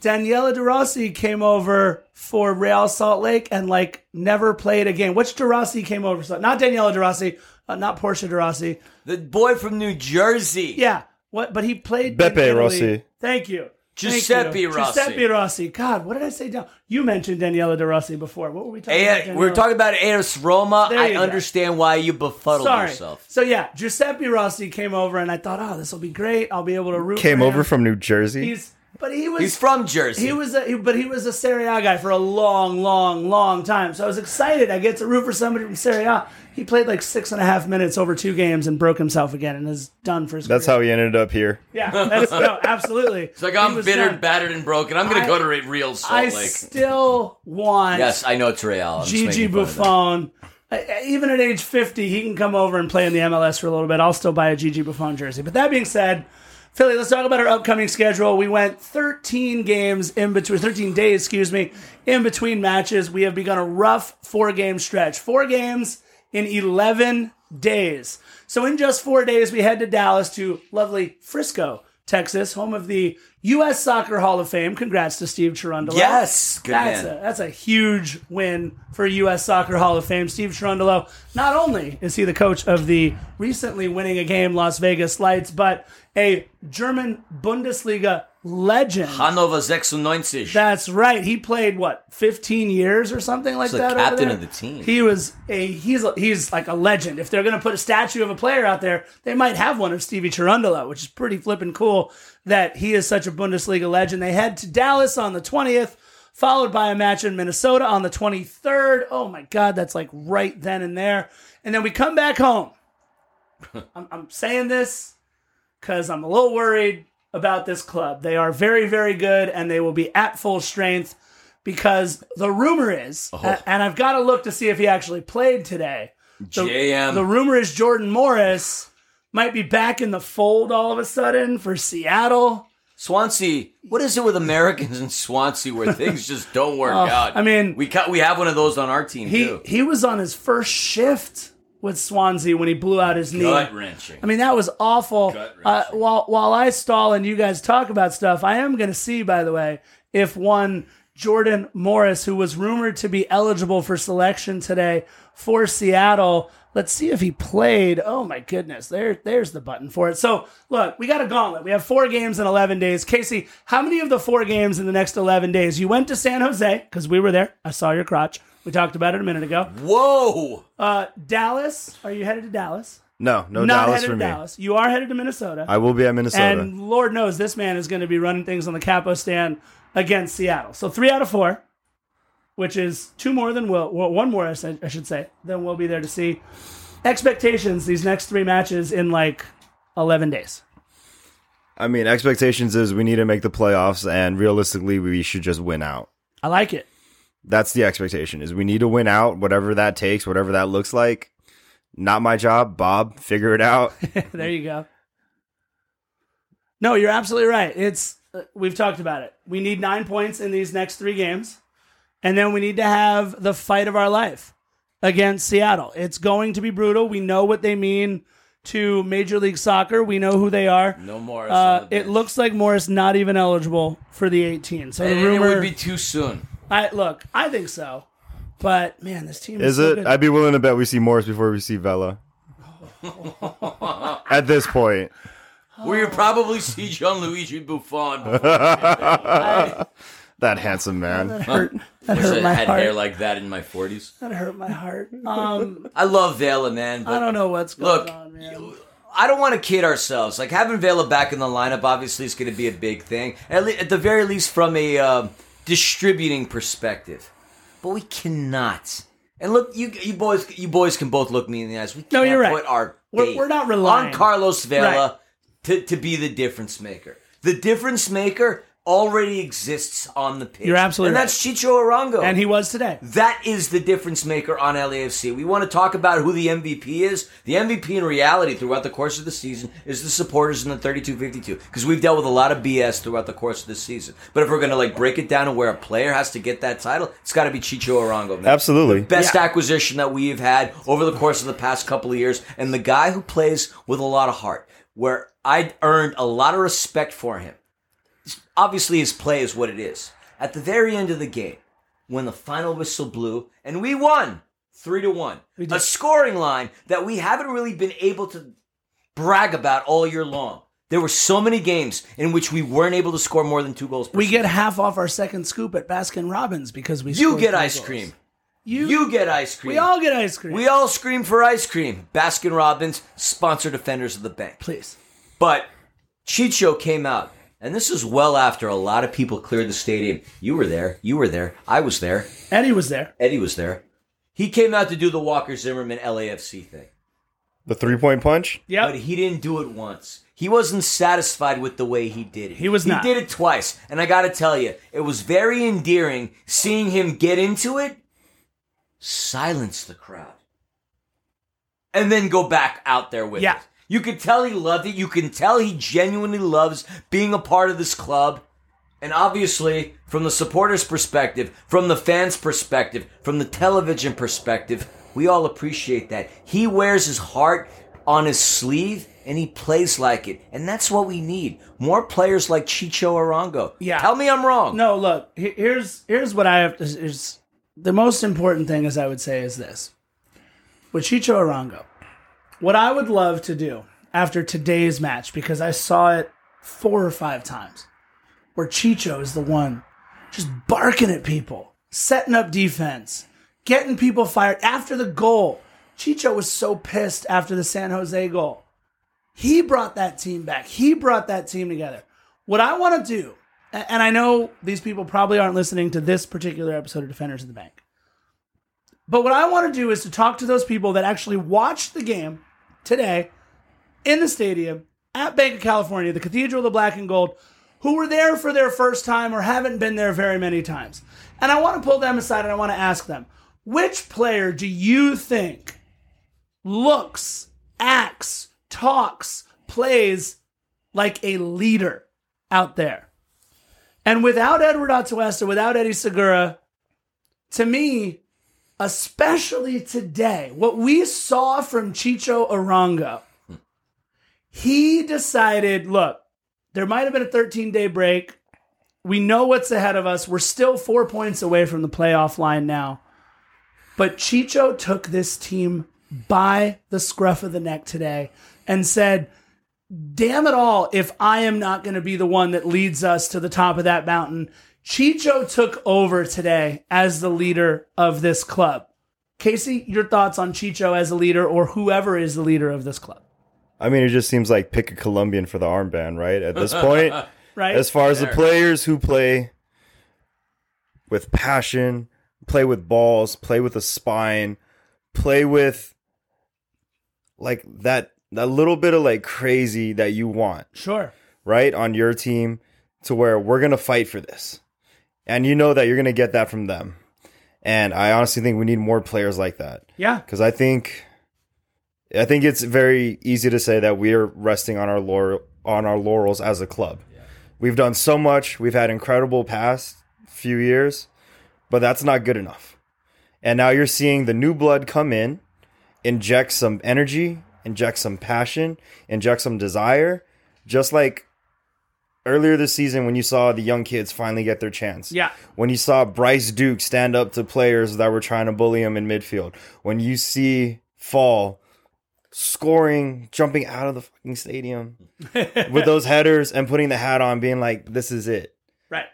Daniela De Rossi came over for Real Salt Lake and like never played a game. Which De Rossi came over? So not Daniela De Rossi, uh, not Portia De Rossi. the boy from New Jersey. Yeah, what? But he played. in Beppe Italy. Rossi. Thank you. Thank Giuseppe you. Rossi. Giuseppe Rossi. God, what did I say down? You mentioned Daniela De Rossi before. What were we talking about? A- we're talking about AS Roma. I you go. understand why you befuddled Sorry. yourself. So yeah, Giuseppe Rossi came over, and I thought, oh, this will be great. I'll be able to root. Came for over from New Jersey. He's, but he was. He's from Jersey. He was, a, he- but he was a Serie A guy for a long, long, long time. So I was excited. I get to root for somebody from Serie A. He played like six and a half minutes over two games and broke himself again, and is done for his. Game. That's career. how he ended up here. Yeah, that's no, absolutely. It's like I'm He was bitter, done. battered, and broken. I'm going to go to real Salt I Lake. still want. yes, I know it's Real. I'm just Gigi making fun of that. Buffon. Uh, Even at age 50, he can come over and play in the MLS for a little bit. I'll still buy a Gigi Buffon jersey. But that being said, Philly, let's talk about our upcoming schedule. We went 13 games in between, 13 days, excuse me, in between matches. We have begun a rough four game stretch. Four games in 11 days. So in just four days, we head to Dallas to lovely Frisco, Texas, home of the U.S. Soccer Hall of Fame. Congrats to Steve Cherundolo. Yes, good that's man. a that's a huge win for U.S. Soccer Hall of Fame. Steve Cherundolo. Not only is he the coach of the recently winning a game Las Vegas Lights, but a German Bundesliga legend. Hannover 96. That's right. He played what, 15 years or something like He's that. captain of the team. He was a he's a, he's like a legend. If they're going to put a statue of a player out there, they might have one of Stevie Cherundolo, which is pretty flippin' cool that he is such a Bundesliga legend. They head to Dallas on the 20th, followed by a match in Minnesota on the 23rd. Oh my god, that's like right then and there. And then we come back home. I'm, I'm saying this because I'm a little worried about this club. They are very, very good, and they will be at full strength because the rumor is, a- and I've got to look to see if he actually played today. The, JM. The rumor is Jordan Morris might be back in the fold all of a sudden for Seattle. Swansea. What is it with Americans in Swansea where things just don't work oh, out? Oh, I mean- we ca- we have one of those on our team He too. he was on his first shift with Swansea when he blew out his knee. Gut wrenching. I mean, that was awful. Uh, while while I stall and you guys talk about stuff, I am going to see, by the way, if one Jordan Morris, who was rumored to be eligible for selection today for Seattle, let's see if he played. Oh my goodness, there there's the button for it. So look, we got a gauntlet. We have four games in eleven days. Casey, how many of the four games in the next eleven days? You went to San Jose because we were there. I saw your crotch. We talked about it a minute ago. Whoa! Uh, Dallas, are you headed to Dallas? No, no Not Dallas headed for to me. Dallas. You are headed to Minnesota. I will be at Minnesota. and Lord knows this man is going to be running things on the capo stand against Seattle. So three out of four, which is two more than Will, well, one more, I said- I should say, than we'll be there to see. Expectations these next three matches in like 11 days. I mean, expectations is we need to make the playoffs, and realistically, we should just win out. I like it. That's the expectation is we need to win out, whatever that takes, whatever that looks like. Not my job, Bob. Figure it out. there you go. No, you're absolutely right. It's we've talked about it. We need nine points in these next three games, and then we need to have the fight of our life against Seattle. It's going to be brutal. We know what they mean to Major League Soccer. We know who they are. No more. Uh, it looks like Morris not even eligible for the 18. So the and it rumor, would be too soon. I look, I think so, but man, this team Is is, it? good. I'd be willing to bet we see Morris before we see Vela. At this point, We would probably see John Gianluigi Buffon. before that handsome man. that hurt. That I hurt my had heart. hair like that in my 40s. that hurt my heart. Um, I love Vela, man. But I don't know what's going Look, on, man. I don't want to kid ourselves. Like having Vela back in the lineup, obviously, is going to be a big thing. At, le- at the very least, from a uh, distributing perspective. But we cannot. And look, you you boys, you boys can both look me in the eyes. We can't No, you're right. put our We're- we're not relying. on Carlos Vela Right. To, to be the difference maker. The difference maker already exists on the pitch. You're absolutely and right. that's Chicho Arango. And he was today. That is the difference maker on LAFC. We want to talk about who the MVP is. The MVP in reality throughout the course of the season is the supporters in the 32-52 because we've dealt with a lot of BS throughout the course of the season. But if we're going to like break it down to where a player has to get that title, it's got to be Chicho Arango. Man. Absolutely. Best Yeah. acquisition that we've had over the course of the past couple of years and the guy who plays with a lot of heart where I earned a lot of respect for him obviously his play is what it is. At the very end of the game, when the final whistle blew and we won three to one, a scoring line that we haven't really been able to brag about all year long. There were so many games in which we weren't able to score more than two goals. Per We season. get half off our second scoop at Baskin Robbins because we you get ice goals. cream. You, You get ice cream. we all get ice cream. we all scream for ice cream. Baskin Robbins sponsor defenders of the bank. please. But Chicho came out, and this is well after a lot of people cleared the stadium. You were there. You were there. I was there. Eddie was there. Eddie was there. He came out to do the Walker Zimmerman LAFC thing. The three point punch. Yeah. But he didn't do it once. He wasn't satisfied with the way he did it. He was not. He did it twice. And I got to tell you, it was very endearing seeing him get into it, silence the crowd, and then go back out there with Yeah. it. You could tell he loved it. You can tell he genuinely loves being a part of this club. And obviously, from the supporters' perspective, from the fans' perspective, from the television perspective, we all appreciate that. He wears his heart on his sleeve, and he plays like it. And that's what we need. More players like Chicho Arango. Yeah. Tell me I'm wrong. No, look. Here's here's what I have to. Is the most important thing, as I would say, is this. With Chicho Arango, what I would love to do after today's match, because I saw it four or five times, where Chicho is the one just barking at people, setting up defense, getting people fired after the goal. Chicho was so pissed after the San Jose goal. He brought that team back. He brought that team together. What I want to do, and I know these people probably aren't listening to this particular episode of Defenders of the Bank, but what I want to do is to talk to those people that actually watched the game today in the stadium at Banc of California, the Cathedral of the Black and Gold, who were there for their first time or haven't been there very many times. And I want to pull them aside and I want to ask them, which player do you think looks, acts, talks, plays like a leader out there? And without Eduard Atuesta, without Eddie Segura, to me, especially today, what we saw from Chicho Arango, he decided, look, there might have been a 13 day break. We know what's ahead of us. We're still four points away from the playoff line now. But Chicho took this team by the scruff of the neck today and said, damn it all if I am not going to be the one that leads us to the top of that mountain. Chicho took over today as the leader of this club. Casey, your thoughts on Chicho as a leader or whoever is the leader of this club, I mean, it just seems like pick a Colombian for the armband, right? At this point, right? as far as the players who play with passion, play with balls, play with a spine, play with like that that little bit of like crazy that you want, sure. right? On your team to where we're going to fight for this. And you know that you're going to get that from them. And I honestly think we need more players like that Yeah. because I think I think it's very easy to say that we are resting on our laurel on our laurels as a club. We've done so much. We've had incredible past few years, but that's not good enough. And now you're seeing the new blood come in, inject some energy, inject some passion, inject some desire, just like earlier this season when you saw the young kids finally get their chance. Yeah. When you saw Bryce Duke stand up to players that were trying to bully him in midfield. When you see Fall scoring, jumping out of the fucking stadium with those headers and putting the hat on, being like, this is it. Right.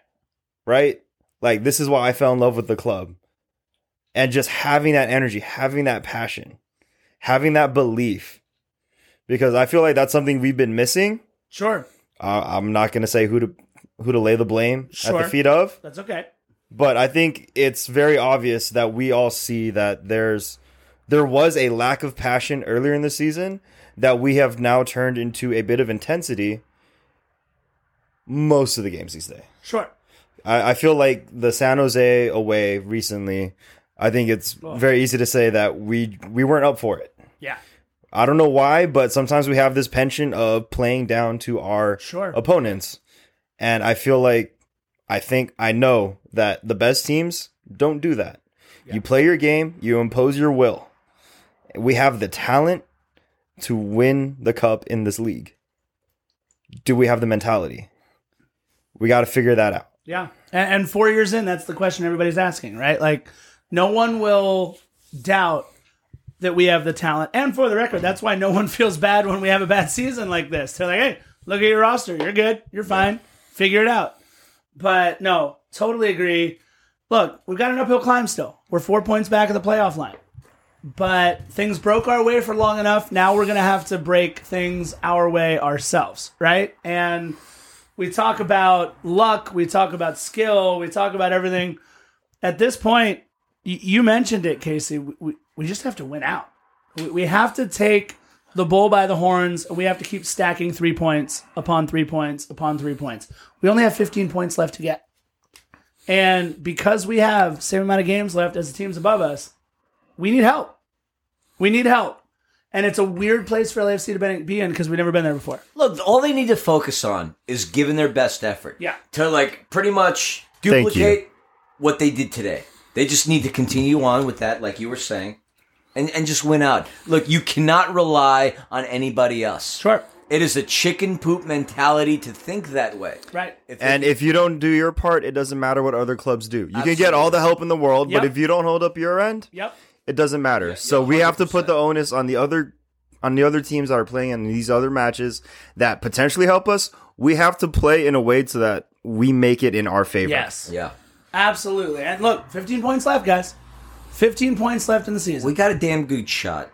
Right? Like, this is why I fell in love with the club. And just having that energy, having that passion, having that belief. Because I feel like that's something we've been missing. Sure. Uh, I'm not going to say who to who to lay the blame at the feet of. That's okay. But I think it's very obvious that we all see that there's there was a lack of passion earlier in the season that we have now turned into a bit of intensity most of the games these days. Sure. I, I feel like the San Jose away recently, I think it's very easy to say that we we weren't up for it. Yeah. I don't know why, but sometimes we have this penchant of playing down to our Sure. opponents. And I feel like I think I know that the best teams don't do that. You play your game, you impose your will. We have the talent to win the cup in this league. Do we have the mentality? We got to figure that out. Yeah. And, and four years in, that's the question everybody's asking, right? Like, no one will doubt that we have the talent. And for the record, that's why no one feels bad when we have a bad season like this. They're like, hey, look at your roster. You're good. You're fine. Figure it out. But no, totally agree. Look, we've got an uphill climb still. We're four points back of the playoff line. But things broke our way for long enough. Now we're going to have to break things our way ourselves, right? And we talk about luck, we talk about skill, we talk about everything. At this point, you mentioned it, Casey. We, we, we just have to win out. We, we have to take the bull by the horns, and we have to keep stacking three points upon three points upon three points. We only have 15 points left to get. And because we have same amount of games left as the teams above us, we need help. We need help. And it's a weird place for LAFC to be- be in because we've never been there before. Look, all they need to focus on is giving their best effort. Yeah. To like pretty much duplicate what they did today. They just need to continue on with that, like you were saying. And, and just win out. Look, you cannot rely on anybody else. Sure. It is a chicken poop mentality to think that way. Right. If And if you don't do your part, it doesn't matter what other clubs do. You can get all the help in the world, Yep. but if you don't hold up your end, Yep. it doesn't matter. so we have to put the onus on the other on the other teams that are playing in these other matches that potentially help us. We have to play in a way so that we make it in our favor. Yes. yeah. Absolutely. And look, 15 points left, guys. 15 points left in the season. We got a damn good shot.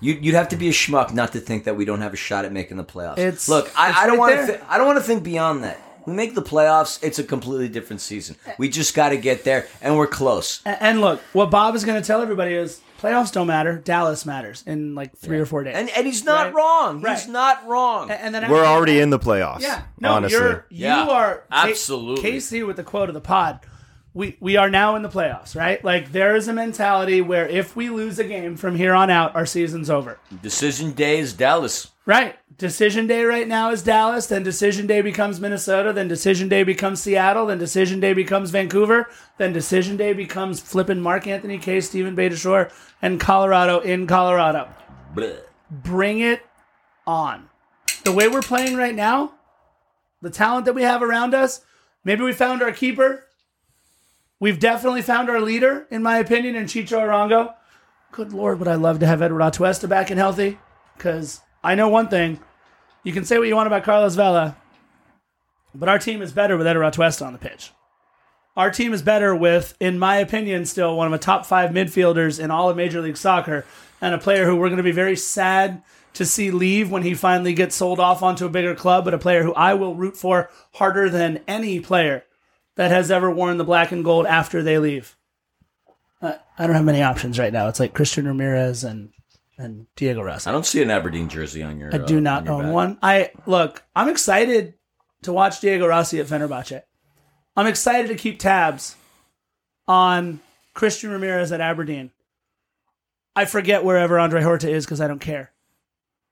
You'd, you'd have to be a schmuck not to think that we don't have a shot at making the playoffs. It's- Look, I, it's I don't right want to. Th- I don't want to think beyond that. We make the playoffs. It's a completely different season. We just got to get there, and we're close. A- and look, what Bob is going to tell everybody is playoffs don't matter. Dallas matters in like three or four days. And and he's not Right. wrong. He's not wrong. and then We're already in the playoffs. Yeah, no, honestly. you're Yeah, you are Ca- absolutely. Casey with the quote of the pod. We we are now in the playoffs, right? Like there is a mentality where if we lose a game from here on out, our season's over. Decision day is Dallas. Right. Decision day right now is Dallas. Then decision day becomes Minnesota. Then decision day becomes Seattle. Then decision day becomes Vancouver. Then decision day becomes flipping Mark Anthony K, Steven Beitashour, and Colorado in Colorado. Bleh. Bring it on. The way we're playing right now, the talent that we have around us, maybe we found our keeper. We've definitely found our leader, in my opinion, in Chicho Arango. Good Lord, would I love to have Eduard Atuesta back and healthy? Because I know one thing. You can say what you want about Carlos Vela, but our team is better with Eduard Atuesta on the pitch. Our team is better with, in my opinion, still one of the top five midfielders in all of Major League Soccer, and a player who we're going to be very sad to see leave when he finally gets sold off onto a bigger club, but a player who I will root for harder than any player that has ever worn the black and gold after they leave. Uh, I don't have many options right now. It's like Christian Ramirez and and Diego Rossi. I don't see an Aberdeen jersey on your. I do uh, not own back. one. I look. I'm excited to watch Diego Rossi at Fenerbahce. I'm excited to keep tabs on Christian Ramirez at Aberdeen. I forget wherever Andre Horta is because I don't care.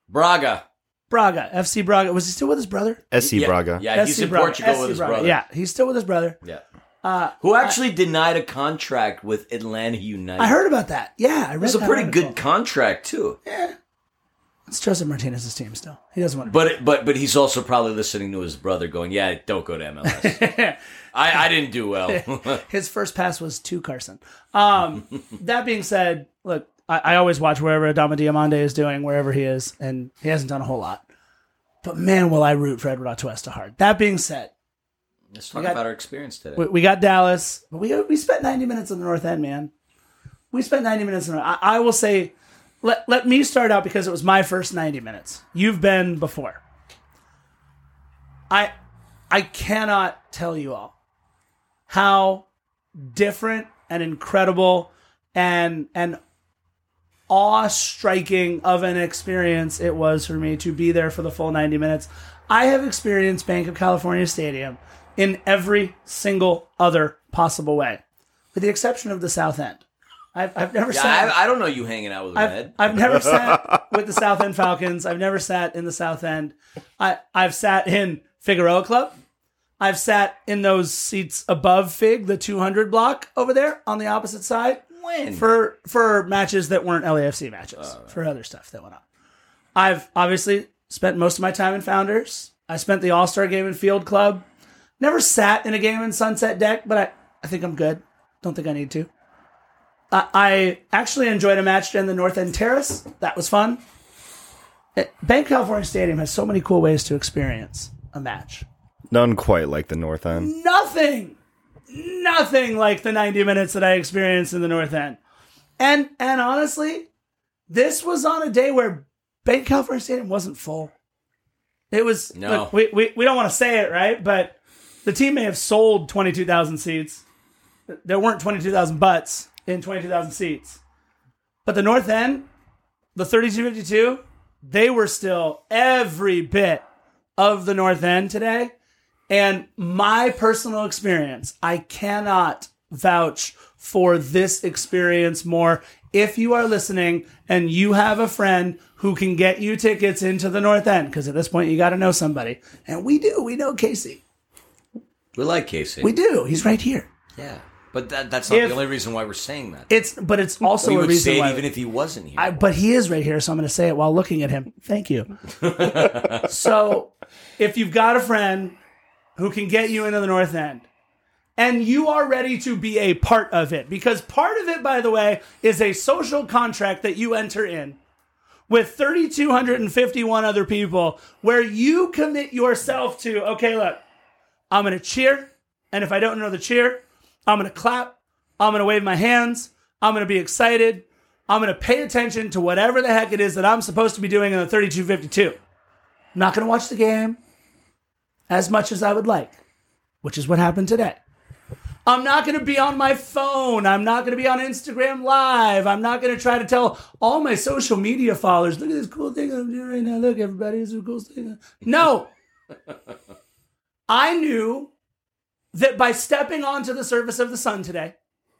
Braga. Braga, FC Braga. Was he still with his brother? SC Yeah, Braga. Yeah, he's SC in Braga, Portugal SC with his Braga. brother. Yeah, he's still with his brother. Yeah. Uh, Who actually denied a contract with Atlanta United? I heard about that. Yeah, I read it was a pretty article. good contract too. Yeah. It's Josef Martinez's team still. He doesn't want to. But but but he's also probably listening to his brother, going, "Yeah, don't go to MLS. I I didn't do well." his first pass was to Carson. Um, that being said, look, I, I always watch wherever Adama Diomande is doing, wherever he is, and he hasn't done a whole lot. But man, will I root for Eduard Atuesta hard. That being said, Let's talk got- about our experience today. we, we got Dallas, but we we spent 90 minutes in the North End, man. We spent 90 minutes in the I, I will say, let, let me start out because it was my first 90 minutes. You've been before. I I cannot tell you all how different and incredible and and awe-striking of an experience it was for me to be there for the full 90 minutes. I have experienced Banc of California Stadium in every single other possible way, with the exception of the South End. I've, I've never yeah, sat. I, I don't know you hanging out with I've, Red. I've never sat with the South End Falcons. I've never sat in the South End. I, I've sat in Figueroa Club. I've sat in those seats above Fig, the 200 block over there on the opposite side when? for for matches that weren't LAFC matches, for other stuff that went on. I've obviously spent most of my time in Founders. I spent the All Star game in Field Club. Never sat in a game in Sunset Deck, but I, I think I'm good. Don't think I need to. I I actually enjoyed a match in the North End Terrace. That was fun. Uh, Banc California Stadium has so many cool ways to experience a match. None quite like the North End. Nothing, nothing like the 90 minutes that I experienced in the North End. And and honestly, this was on a day where Banc California Stadium wasn't full. It was No. look, we, we we don't want to say it, right? But the team may have sold 22,000 seats. There weren't 22,000 butts in 22,000 seats. But the North End, the 3252, they were still every bit of the North End today. And my personal experience, I cannot vouch for this experience more. If you are listening and you have a friend who can get you tickets into the North End, because at this point you got to know somebody. And we do. We know Casey. we like Casey. We do. He's right here. yeah, But that, that's not If- the only reason why we're saying that. It's but it's also we a reason say it why even if he wasn't here. I, but he is right here, so I'm going to say it while looking at him. Thank you. so, if you've got a friend who can get you into the North End, and you are ready to be a part of it, because part of it, by the way, is a social contract that you enter in with 3,251 other people, where you commit yourself to, okay, look, I'm going to cheer, and if I don't know the cheer, I'm going to clap, I'm going to wave my hands, I'm going to be excited, I'm going to pay attention to whatever the heck it is that I'm supposed to be doing in the 3252. I'm not going to watch the game as much as I would like, which is what happened today. I'm not going to be on my phone. I'm not going to be on Instagram Live. I'm not going to try to tell all my social media followers, look at this cool thing I'm doing right now. Look, everybody, this is a cool thing. No. I knew that by stepping onto the surface of the sun today,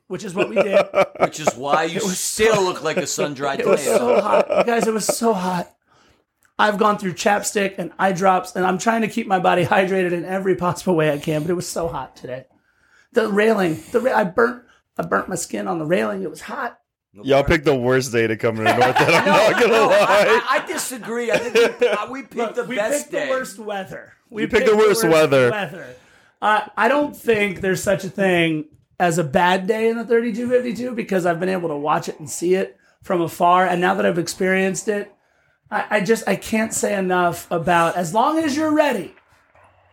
which is what we did, which is why you still look like a sun dried it was so hot. You guys, it was so hot. I've gone through chapstick and eye drops, and I'm trying to keep my body hydrated in every possible way I can, but it was so hot today. The railing, the ra- I burnt, I burnt my skin on the railing. It was hot. Y'all picked the worst day to come to the North End. I'm not gonna No, lie. I, I, I disagree. I think we, uh, we picked Look, the we best picked day. the worst weather. We You picked the worst weather. weather. Uh, I don't think there's such a thing as a bad day in the 3252 because I've been able to watch it and see it from afar, and now that I've experienced it, I, I just I can't say enough about as long as you're ready,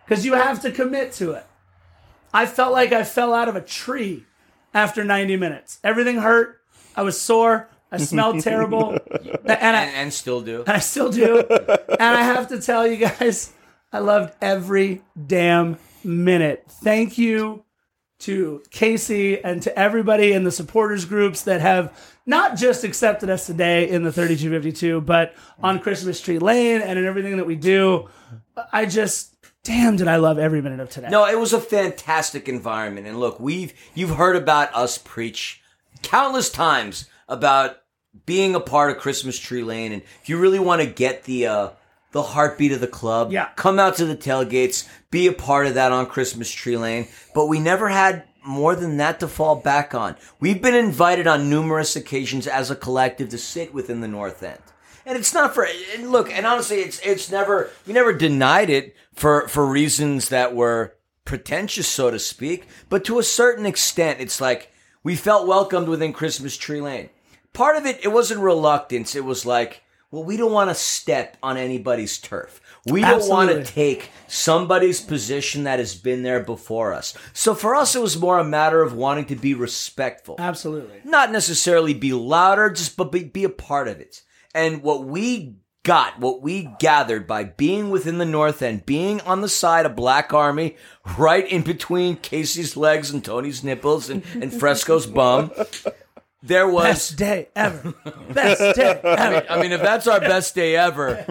because you have to commit to it. I felt like I fell out of a tree after 90 minutes. Everything hurt. I was sore. I smelled terrible, and I, and, and still do. and I still do. and I have to tell you guys, I loved every damn minute. Thank you to Casey and to everybody in the supporters groups that have not just accepted us today in the 3252, but on Christmas Tree Lane and in everything that we do. I just, damn, did I love every minute of today. No, it was a fantastic environment. And look, we've you've heard about us preach countless times about being a part of Christmas Tree Lane. And if you really want to get the uh the heartbeat of the club, Yeah. come out to the tailgates, be a part of that on Christmas Tree Lane. But we never had more than that to fall back on. We've been invited on numerous occasions as a collective to sit within the North End. And it's not for and look, and honestly, it's it's never we never denied it for for reasons that were pretentious, so to speak. But to a certain extent, it's like we felt welcomed within Christmas Tree Lane. Part of it, it wasn't reluctance. It was like, well, we don't want to step on anybody's turf. We don't want to take somebody's position that has been there before us. So for us, it was more a matter of wanting to be respectful Absolutely. not necessarily be louder, just but be, be a part of it. And what we got, what we gathered by being within the North End, being on the side of Black Army, right in between Casey's legs and Tony's nipples and, and Fresco's bum, there was. Best day ever. Best day ever. I mean, if that's our best day ever,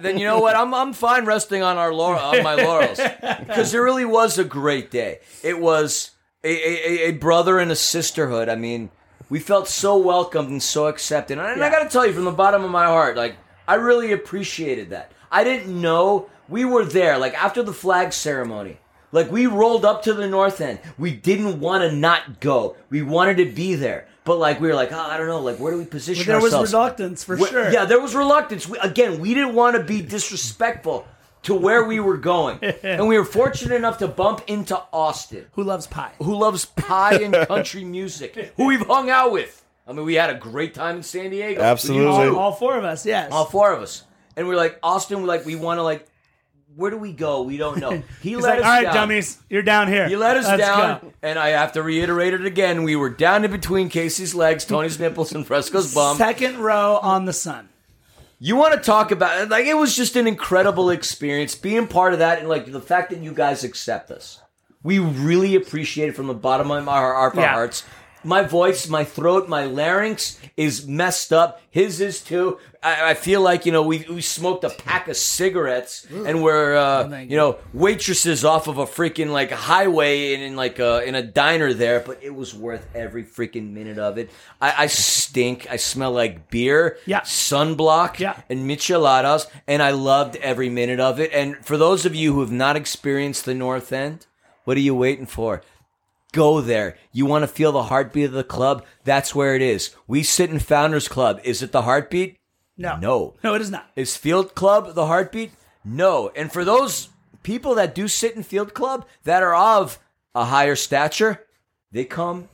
then you know what? I'm I'm fine resting on our laur- on my laurels because it really was a great day. It was a, a, a brother and a sisterhood. I mean, we felt so welcomed and so accepted. And I got to tell you, from the bottom of my heart, like I really appreciated that. I didn't know we were there. Like after the flag ceremony. Like we rolled up to the north end. We didn't want to not go. We wanted to be there. But like we were like, oh, I don't know, like where do we position ourselves? There was reluctance for We- sure. Yeah, there was reluctance. We, again, we didn't want to be disrespectful to where we were going, and we were fortunate enough to bump into Austin, Who loves pie? who loves pie and country music, who we've hung out with. I mean, we had a great time in San Diego. Absolutely. All, all four of us, yes. all four of us, and we're like Austin. We're like, we want to like, where do we go? We don't know. He He's let like, us all right, down. dummies, you're down here. You let us Let's down, go." and I have to reiterate it again. We were down in between Casey's legs, Tony's nipples, and Fresco's bum. Second row on the sun. You want to talk about it? like it was just an incredible experience being part of that and like the fact that you guys accept us. We really appreciate it from the bottom of our, our Yeah. hearts. My voice, my throat, my larynx is messed up. His is too. I, I feel like you know we we smoked a pack of cigarettes and we're uh, thank you know waitresses off of a freaking like highway and in like a in a diner there. But it was worth every freaking minute of it. I, I stink. I smell like beer. Yeah. sunblock Yeah. and micheladas, and I loved every minute of it. And for those of you who have not experienced the North End, what are you waiting for? Go there. You want to feel the heartbeat of the club? That's where it is. We sit in Founders Club. Is it the heartbeat? No. No. No, it is not. Is Field Club the heartbeat? No. And for those people that do sit in Field Club that are of a higher stature, they come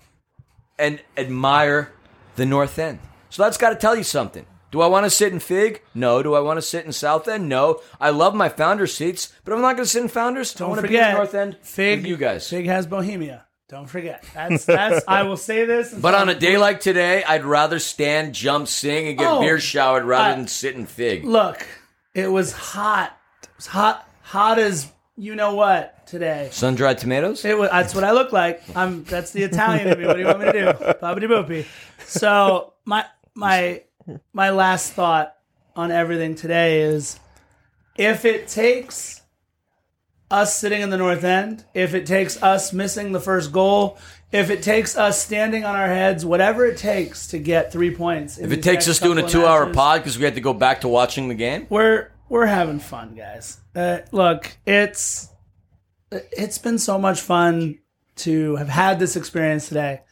and admire the North End. So that's got to tell you something. Do I want to sit in Fig? No. Do I want to sit in South End? No. I love my Founders seats, but I'm not going to sit in Founders. I Don't want to be in North End. Fig, you guys. Fig has Bohemia. Don't forget. That's that's. I will say this. But on a day like today, I'd rather stand, jump, sing, and get Oh, beer showered rather I- than sit and Fig. look, it was hot. It was hot, hot as you know what today. Sun dried tomatoes? It was. That's what I look like. I'm. That's the Italian in me. What do you want me to do? Bobbity boopy. So my my my last thought on everything today is, if it takes us sitting in the north end, if it takes us missing the first goal, if it takes us standing on our heads, whatever it takes to get three points. If it takes us doing a two-hour pod because we had to go back to watching the game, we're we're having fun, guys. Uh, look, it's it's been so much fun to have had this experience today.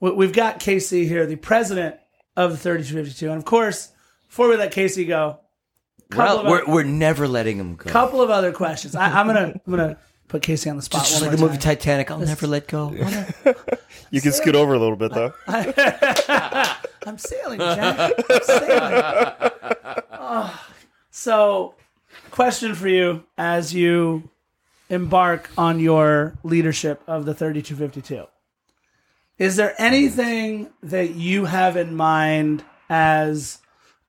We've got Casey here, the president of the 3252, and of course, before we let Casey go, couple, we're, of, we're, we're never letting him go. couple of other questions. I, I'm gonna I'm gonna put Casey on the spot. Just one like more the movie time. Titanic, I'll never let go. You can scoot over a little bit though. I'm sailing, Jack. I'm sailing. Oh. So, question for you as you embark on your leadership of the 3252. Is there anything that you have in mind as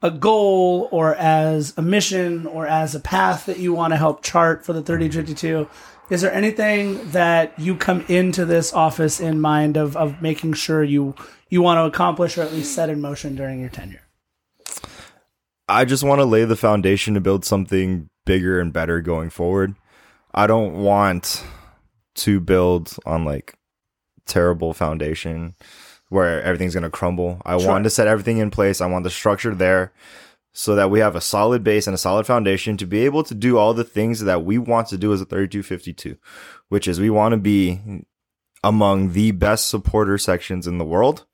a goal or as a mission or as a path that you want to help chart for the 3052? Is there anything that you come into this office in mind of, of making sure you you want to accomplish or at least set in motion during your tenure? I just want to lay the foundation to build something bigger and better going forward. I don't want to build on like terrible foundation where everything's going to crumble. I Sure. want to set everything in place. I want the structure there so that we have a solid base and a solid foundation to be able to do all the things that we want to do as a 3252, which is we want to be among the best supporter sections in the world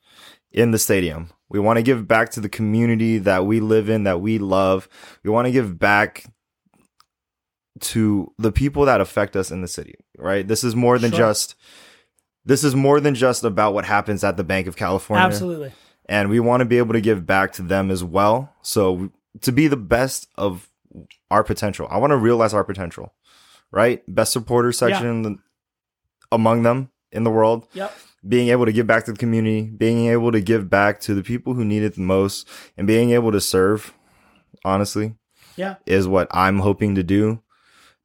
in the stadium. We want to give back to the community that we live in, that we love. We want to give back to the people that affect us in the city, right? This is more than Sure. just this is more than just about what happens at the Banc of California. Absolutely. And we want to be able to give back to them as well. So to be the best of our potential. I want to realize our potential, right? Best supporter section in the- among them in the world Yep. being able to give back to the community, being able to give back to the people who need it the most, and being able to serve, honestly, Yeah. is what I'm hoping to do.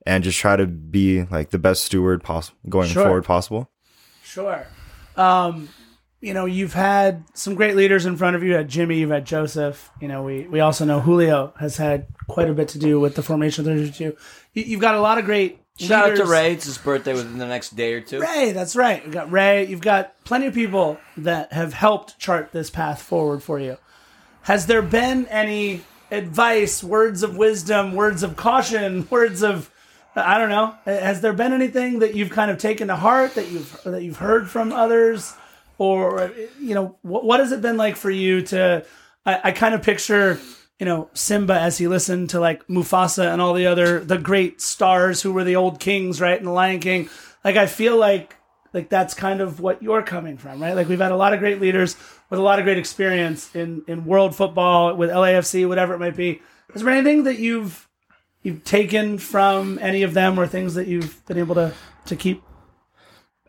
And just try to be like the best steward possible going Sure. forward possible. Sure. Um, you know, you've had some great leaders in front of you. You had Jimmy, you've had Joseph. You know, we, we also know Julio has had quite a bit to do with the formation of 32. You, you've got a lot of great Shout out to. Ray. It's his birthday within the next day or two. Ray, that's right. You've got Ray. You've got plenty of people that have helped chart this path forward for you. Has there been any advice, words of wisdom, words of caution, words of I don't know. Has there been anything that you've kind of taken to heart that you've that you've heard from others, or you know, what, what has it been like for you to? I, I kind of picture you know Simba as he listened to like Mufasa and all the other the great stars who were the old kings, right, and the Lion King. Like I feel like like that's kind of what you're coming from, right? Like we've had a lot of great leaders with a lot of great experience in in world football with LAFC, whatever it might be. Is there anything that you've you've taken from any of them, or things that you've been able to to keep?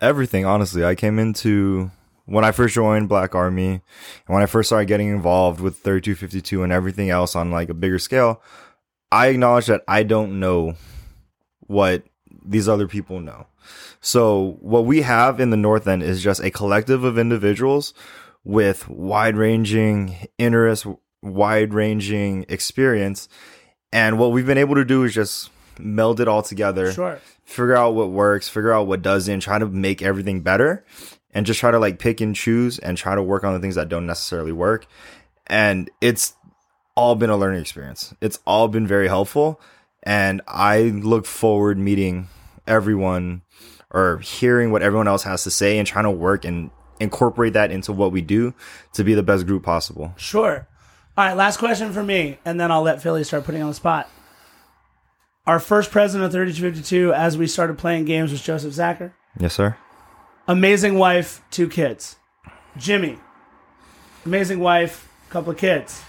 Everything, honestly. I came into when I first joined Black Army and when I first started getting involved with 3252 and everything else on like a bigger scale, I acknowledge that I don't know what these other people know. So what we have in the North End is just a collective of individuals with wide ranging interest, wide ranging experience. And what we've been able to do is just meld it all together Sure. figure out what works, figure out what doesn't, try to make everything better and just try to like pick and choose and try to work on the things that don't necessarily work. And it's all been a learning experience. It's all been very helpful. And I look forward meeting everyone or hearing what everyone else has to say and trying to work and incorporate that into what we do to be the best group possible. Sure. All right, last question for me, and then I'll let Philly start putting on the spot. Our first president of 3252, as we started playing games, was Joseph Zacher. Yes, sir. Amazing wife, two kids. Jimmy, amazing wife, couple of kids.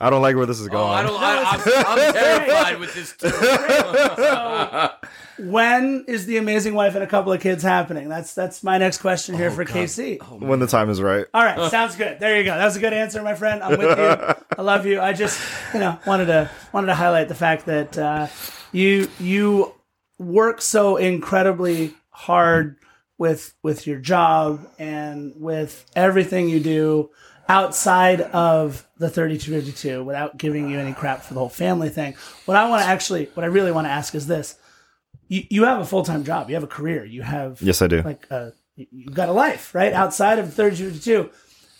I don't like where this is going. Oh, I don't. I, I'm, I'm terrified with this too. When is the amazing wife and a couple of kids happening? That's that's my next question here for Casey. when the time is right. All right, sounds good. There you go. That was a good answer, my friend. I'm with you. I love you. I just, you know, wanted to wanted to highlight the fact that uh, you you work so incredibly hard with with your job and with everything you do outside of the 3252 without giving you any crap for the whole family thing. What I want to actually, what I really want to ask is this: you you have a full time job, you have a career, you have Yes, I do. like uh, you- you've got a life right? Outside of 3252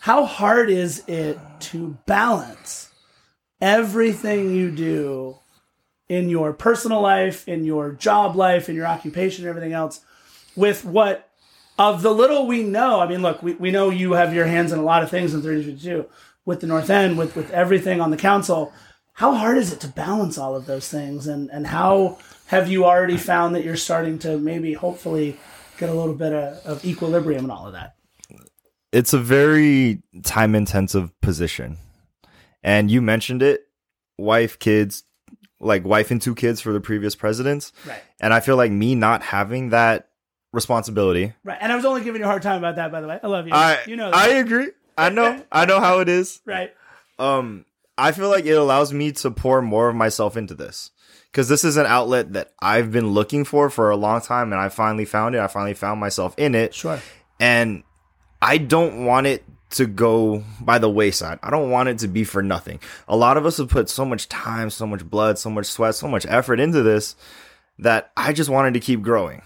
how hard is it to balance everything you do in your personal life in your job life in your occupation and everything else with what of the little we know? I mean look we, we know you have your hands in a lot of things in 3252 with the north end with with everything on the council. How hard is it to balance all of those things? And and how have you already found that you're starting to maybe hopefully get a little bit of, of equilibrium and all of that it's a very time intensive position. And you mentioned it wife, kids, like wife and two kids for the previous presidents. right And I feel like me not having that responsibility. right and i was only giving you a hard time about that by the way i love you I you know that. I agree. I know. I know how it is. right Um I feel like it allows me to pour more of myself into this. Cuz this is an outlet that I've been looking for for a long time and I finally found it. I finally found myself in it. sure and I don't want it to go by the wayside. I don't want it to be for nothing. A lot of us have put so much time, so much blood, so much sweat, so much effort into this that I just wanted to keep growing.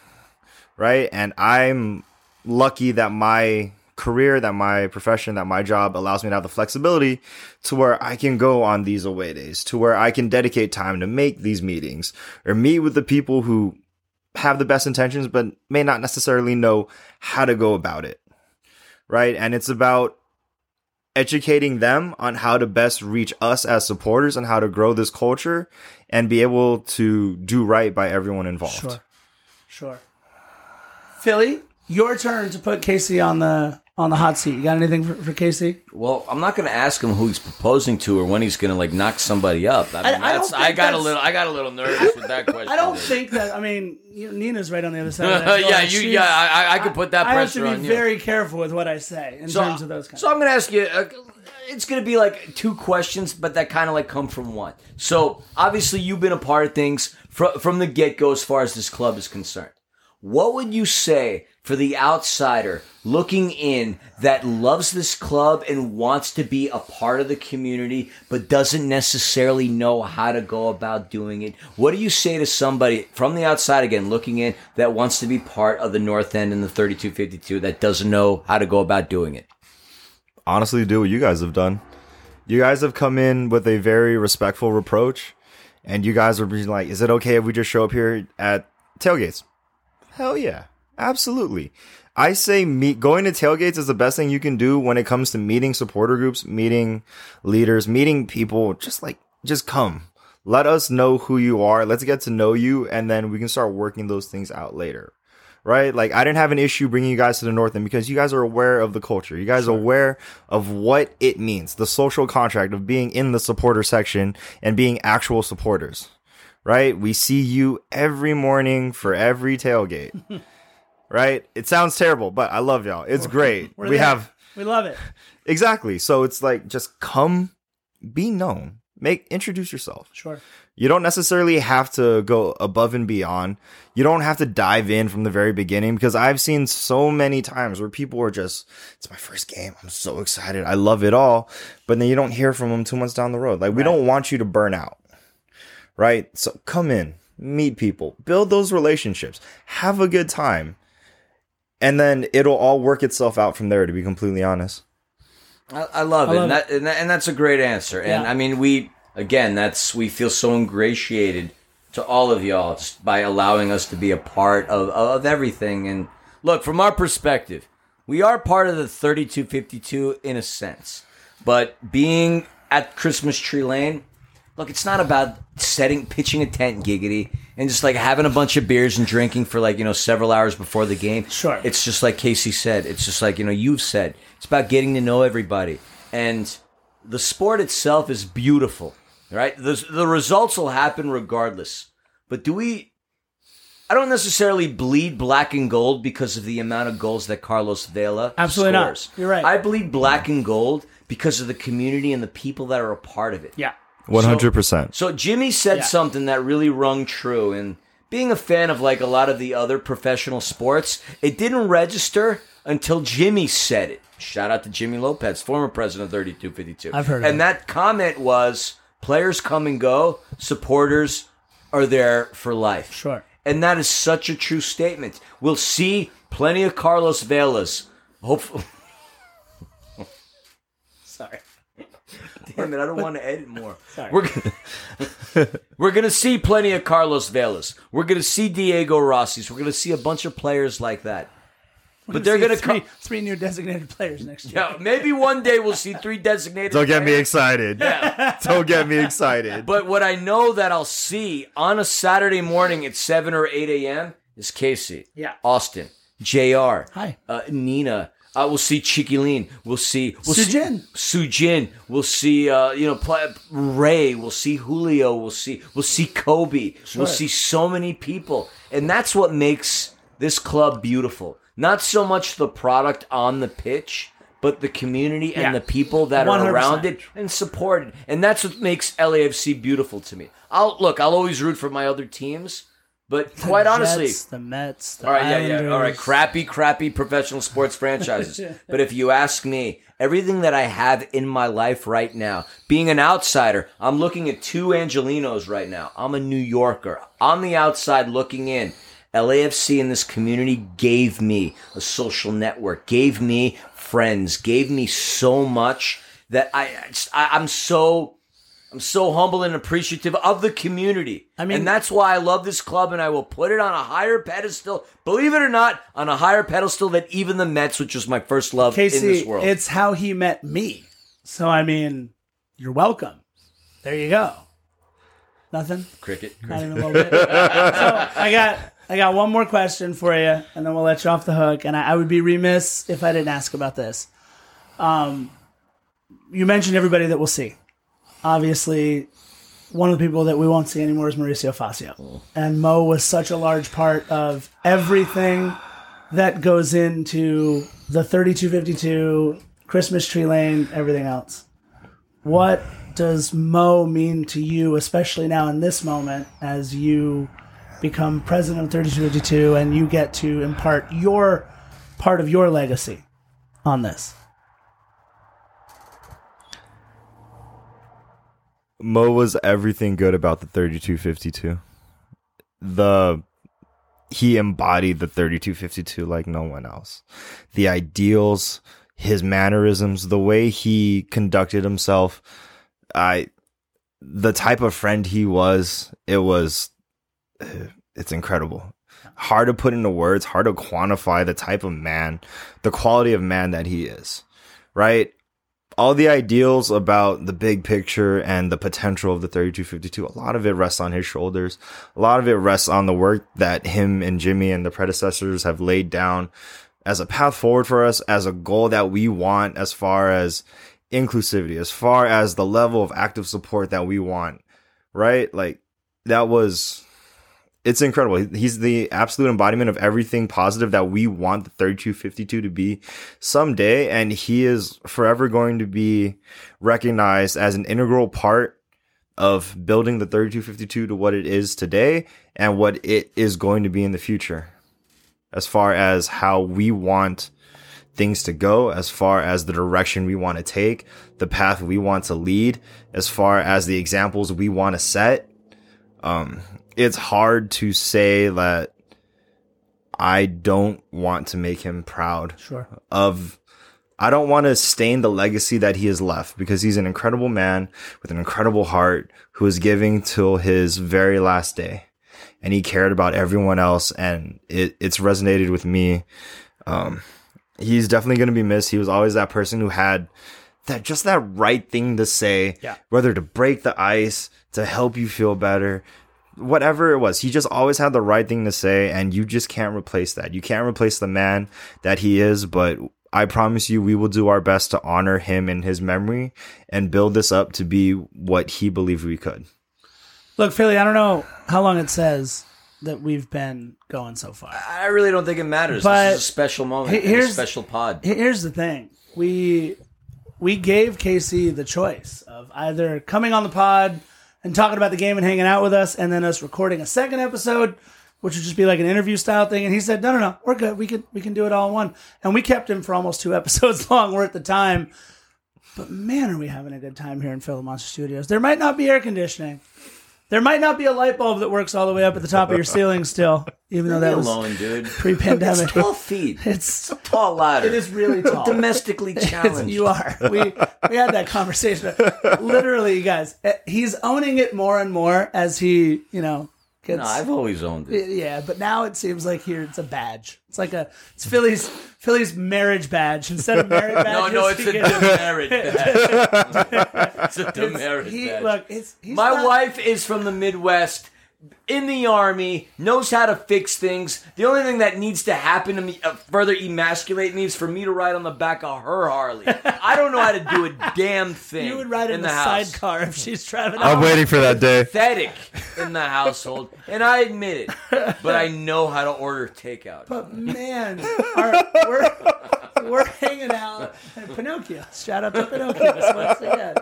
Right? And I'm lucky that my career, that my profession, that my job allows me to have the flexibility to where I can go on these away days, to where I can dedicate time to make these meetings or meet with the people who have the best intentions but may not necessarily know how to go about it. Right? And it's about educating them on how to best reach us as supporters and how to grow this culture and be able to do right by everyone involved. sure sure philly your turn to put casey on the on the hot seat you got anything for, for casey Well, I'm not going to ask him who he's proposing to or when he's going to like knock somebody up. I, mean, I- I that's, I got a little. I got a little nervous with that question. i don't there. think that i mean you know, nina's right on the other side of that yeah, you. Yeah, I, I- could put that I have to be on you. very careful with what I say in terms of those kinds. So I'm going to ask you. Uh, it's going to be like two questions, but that kind of like come from one. So obviously, you've been a part of things from from the get go as far as this club is concerned. What would you say for the outsider looking in that loves this club and wants to be a part of the community but doesn't necessarily know how to go about doing it? What do you say to somebody from the outside again looking in that wants to be part of the North End and the 3252 that doesn't know how to go about doing it? honestly do what you guys have done. You guys have come in with a very respectful reproach, and you guys are being like, "Is it okay if we just show up here at tailgates?" Hell yeah, absolutely. I say meet going to tailgates is the best thing you can do when it comes to meeting supporter groups, meeting leaders, meeting people. Just like just come. Let us know who you are. Let's get to know you, and then we can start working those things out later right? Like I didn't have an issue bringing you guys to the North End because you guys are aware of the culture. You guys are aware of what it means, the social contract of being in the supporter section and being actual supporters, right? We see you every morning for every tailgate, right? It sounds terrible, but I love y'all. It's great. We're we there. have we love it. exactly. So it's like just come, be known, make introduce yourself. Sure. You don't necessarily have to go above and beyond. You don't have to dive in from the very beginning because I've seen so many times where people are just, it's my first game. I'm so excited. I love it all. But then you don't hear from them two months down the road. Like, we don't want you to burn out. Right? So come in, meet people, build those relationships, have a good time. And then it'll all work itself out from there, to be completely honest. I, I love I it, love and, that, and that and that's a great answer. And Yeah. I mean, we again, that's we feel so ingratiated to all of y'all just by allowing us to be a part of, of everything. And look, from our perspective, we are part of the 3252 in a sense. But being at Christmas Tree Lane, look, it's not about setting, pitching a tent giggity and just like having a bunch of beers and drinking for like, you know, several hours before the game. Sure. It's just like Casey said. It's just like, you know, you've said. It's about getting to know everybody. And the sport itself is beautiful, right? The, the results will happen regardless. But do we? I don't necessarily bleed black and gold because of the amount of goals that Carlos Vela Absolutely not. You're right. I bleed black and gold because of the community and the people that are a part of it. Yeah. One hundred percent. So Jimmy said Yeah. something that really rung true, and being a fan of like a lot of the other professional sports, it didn't register until Jimmy said it. Shout out to Jimmy Lopez, former president of 3252. I've heard of And him. that comment was players come and go, supporters are there for life. Sure. And that is such a true statement. We'll see plenty of Carlos Velas. Hopefully. Sorry. Damn it, I don't want to edit more. Sorry. We're gonna, we're gonna see plenty of Carlos Velas. We're gonna see Diego Rossi's. We're gonna see a bunch of players like that. But they're gonna three, come. three new designated players next year. Yeah, maybe one day we'll see three designated. Don't get me players. excited. Don't get me excited. But what I know that I'll see on a Saturday morning at 7 or 8 a.m. is Casey. Yeah. Austin. JR. Hi. Uh, Nina. Uh, we'll see Chiquilin. We'll see we'll Sujin. See, Sujin. We'll see uh, you know play, Ray. We'll see Julio. We'll see we'll see Kobe. We'll see so many people, and that's what makes this club beautiful. Not so much the product on the pitch, but the community and Yeah. the people that are 100%. around it and support it. And that's what makes LAFC beautiful to me. I'll look. I'll always root for my other teams, but quite honestly, Jets, the Mets, the all right, yeah, yeah, all right, crappy, crappy professional sports franchises. but if you ask me, everything that I have in my life right now, being an outsider, I'm looking at two Angelinos right now. I'm a New Yorker. On the outside looking in. LAFC in this community gave me a social network, gave me friends, gave me so much that I I, I'm so I'm so humble and appreciative of the community. I mean- and that's why I love this club and I will put it on a higher pedestal, believe it or not, on a higher pedestal than even the Mets, which was my first love in this world. it's how he met me. So I mean, you're welcome. There you go. Nothing. cricket. Not even a little bit. so I got I got one more question for you, and then we'll let you off the hook. And I, I would be remiss if I didn't ask about this. Um, you mentioned everybody that we'll see. Obviously, one of the people that we won't see anymore is Mauricio Facio, and Mo was such a large part of everything that goes into the 3252 Christmas Tree Lane, everything else. What does Mo mean to you, especially now in this moment, as you become president of 3252 and you get to impart your part of your legacy on this? Mo was everything good about the 3252. The he embodied the 3252 like no one else. The ideals, his mannerisms, the way he conducted himself, I the type of friend he was, it was it's incredible. Hard to put into words, hard to quantify the type of man, the quality of man that he is. Right? All the ideals about the big picture and the potential of the 3252 a lot of it rests on his shoulders. A lot of it rests on the work that him and jimmy and the predecessors have laid down as a path forward for us as a goal that we want as far as inclusivity as far as the level of active support that we want right? Like that was it's incredible. He's the absolute embodiment of everything positive that we want the 3252 to be someday. And he is forever going to be recognized as an integral part of building the 3252 to what it is today and what it is going to be in the future. As far as how we want things to go, as far as the direction we want to take, the path we want to lead, as far as the examples we want to set. Um, it's hard to say that I don't want to make him proud Sure. of I don't want to stain the legacy that he has left because he's an incredible man with an incredible heart who is giving till his very last day. And he cared about everyone else and it, it's resonated with me. Um, he's definitely going to be missed. He was always that person who had that just that right thing to say, Yeah. whether to break the ice, to help you feel better, whatever it was. He just always had the right thing to say, and you just can't replace that. You can't replace the man that he is, but I promise you, we will do our best to honor him in his memory and build this up to be what he believed we could. Look, Philly, I don't know how long it says that we've been going so far. I really don't think it matters. But this is a special moment. he- and a here's- special pod. Here's the thing. We we gave Casey the choice of either coming on the pod and talking about the game and hanging out with us and then us recording a second episode which would just be like an interview style thing. And he said no no no we're good. We can we can do it all in one. And we kept him for almost two episodes long. We're at the time. But man are we having a good time here in Philamonster Studios. There might not be air conditioning there might not be a light bulb that works all the way up at the top of your ceiling still even though that was alone, dude. pre-pandemic It's 12 feet. it's a tall ladder. it is really tall domestically It's- challenged. you are. We we had that conversation. Literally, you guys. eh, He's owning it more and more as he, you know, gets. No, I've always owned it. yeah, but now it seems like here it's a badge. It's like a it's Philly's Philly's marriage badge instead of merit badge. No, no, it's a demerit badge. it's a demerit He, badge. look, it's he's My not- wife is from the Midwest, in the army, knows how to fix things. The only thing that needs to happen to me, uh, further emasculate me, is for me to ride on the back of her Harley. I don't know how to do a damn thing. You would ride in, in the, the, house. sidecar if she's driving. I'm out. waiting for that day. Pathetic in the household, and I admit it. But I know how to order takeout. But man, our, we're we're hanging out. at Pinocchio, shout out to Pinocchio once again.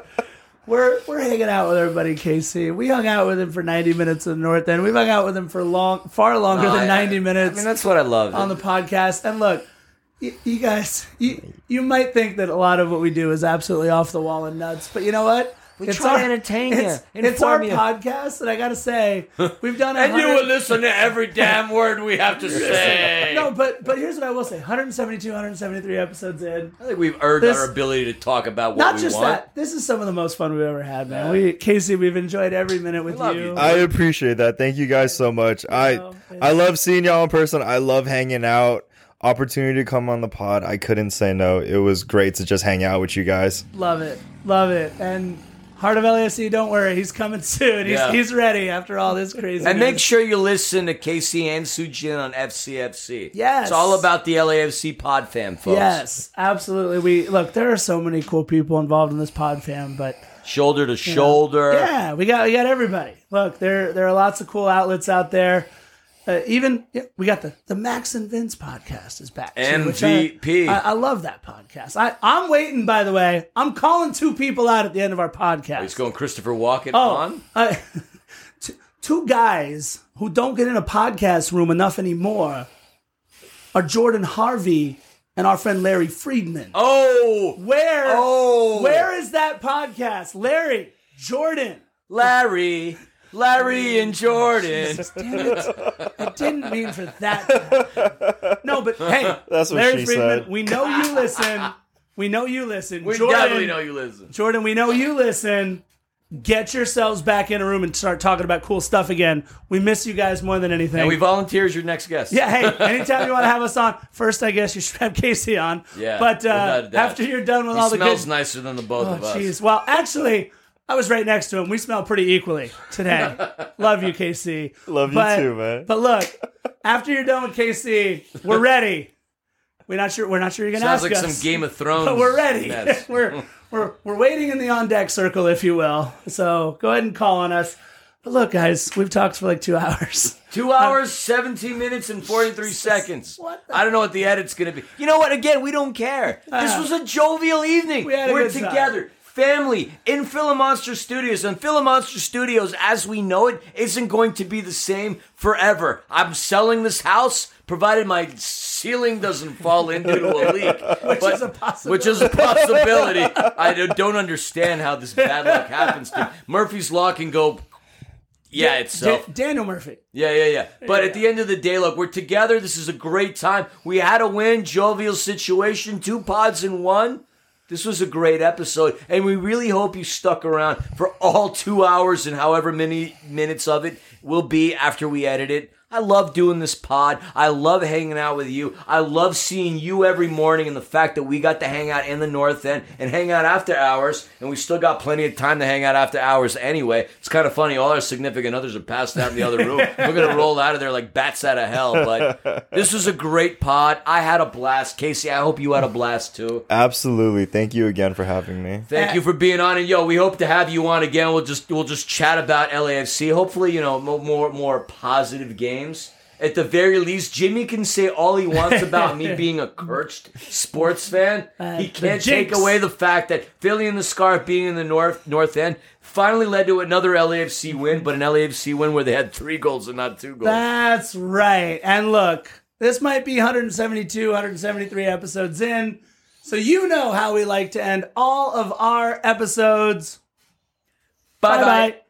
We're we're hanging out with our buddy Casey. We hung out with him for ninety minutes in the North End. We've hung out with him for long, far longer No, than I- ninety I minutes mean, that's what I love. on the podcast. And look, you, you guys, you you might think that a lot of what we do is absolutely off the wall and nuts, but you know what? We try to entertain you, It's, it's our you. podcast, and I got to say, we've done. a and you will listen to every damn word we have to say. No, but but here's what I will say: 172, 173 episodes in. I think we've earned This- our ability to talk about what Not we just want. that. This is some of the most fun we've ever had, man. We Casey, we've enjoyed every minute with you. you. I appreciate that. Thank you guys so much. I know, I love seeing y'all in person. I love hanging out. Opportunity to come on the pod. I couldn't say no. It was great to just hang out with you guys. Love it, love it. And Heart of LAFC, don't worry, he's coming soon. He's Yeah. he's ready after all this crazy. And make sure you listen to Casey and Sujin on FCFC. Yes. It's all about the LAFC pod fam, folks. Yes, absolutely. We look. There are so many cool people involved in this pod fam, but Shoulder to shoulder. Yeah, we got we got everybody. Look, there there are lots of cool outlets out there. Uh, even yeah, we got the the Max and Vince podcast is back. too, which I- MVP. I, I love that podcast. I I'm waiting. By the way, I'm calling two people out at the end of our podcast. He's going Christopher Walken oh, on. Two, two guys who don't get in a podcast room enough anymore are Jordan Harvey and our friend Larry Friedman. Oh, Where Oh. where is that podcast, Larry Jordan? Larry. Larry and Jordan. Damn it. I didn't mean for that. to. No, but hey, That's what Larry she Friedman, said. we know you listen. We know you listen. We Jordan, definitely know you listen. Jordan, we know you listen. Get yourselves back in a room and start talking about cool stuff again. We miss you guys more than anything. And we volunteer as your next guest. yeah, hey, anytime you want to have us on, first I guess you should have Casey on. Yeah, But uh, after you're done with He all the smells good nicer than the both Oh, of us. jeez. Well, actually, I was right next to him. We smell pretty equally today. Love you, Casey. Love you But- too, man. But look, after you're done with Casey, we're ready. We're not sure. We're not sure you're gonna ask. Sounds ask like us. some Game of Thrones. but we're ready. we're we're we're waiting in the on deck circle, if you will. So go ahead and call on us. But look, guys, we've talked for like two hours. Two hours, 17 minutes, and 43 seconds. What the- I don't know what the edit's going to be. You know what? Again, we don't care. this Ah. was a jovial evening. We had a We're good time. Family in Philamonster Studios. And Philamonster Studios, as we know it, isn't going to be the same forever. I'm selling this house, provided my ceiling doesn't fall into a leak. which is a possibility. Which is a possibility. I don't understand how this bad luck happens to me. Murphy's Law can go yeah it's Da- Daniel Murphy. Yeah, yeah, yeah. But at the end of the day, look, we're together. This is a great time. We had a win, jovial situation, two pods in one. This was a great episode, and we really hope you stuck around for all two hours and however many minutes of it will be after we edit it. I love doing this pod. I love hanging out with you. I love seeing you every morning and the fact that we got to hang out in the North End and hang out after hours, and we still got plenty of time to hang out after hours anyway. It's kind of funny. All our significant others are passed out in the other room. We're going to roll out of there like bats out of hell. But this was a great pod. I had a blast. Casey, I hope you had a blast too. Absolutely. Thank you again for having me. Thank you for being on, and yo, we hope to have you on again. We'll just we'll just chat about LAFC. Hopefully, you know, more more positive games. At the very least, Jimmy can say all he wants about me being a cursed sports fan. Uh, he can't take away the fact that Philly and the Scarf being in the North North End finally led to another LAFC win, but an LAFC win where they had three goals and not two goals. That's right. And look, this might be 172, 173 episodes in. So you know how we like to end all of our episodes. Bye. bye.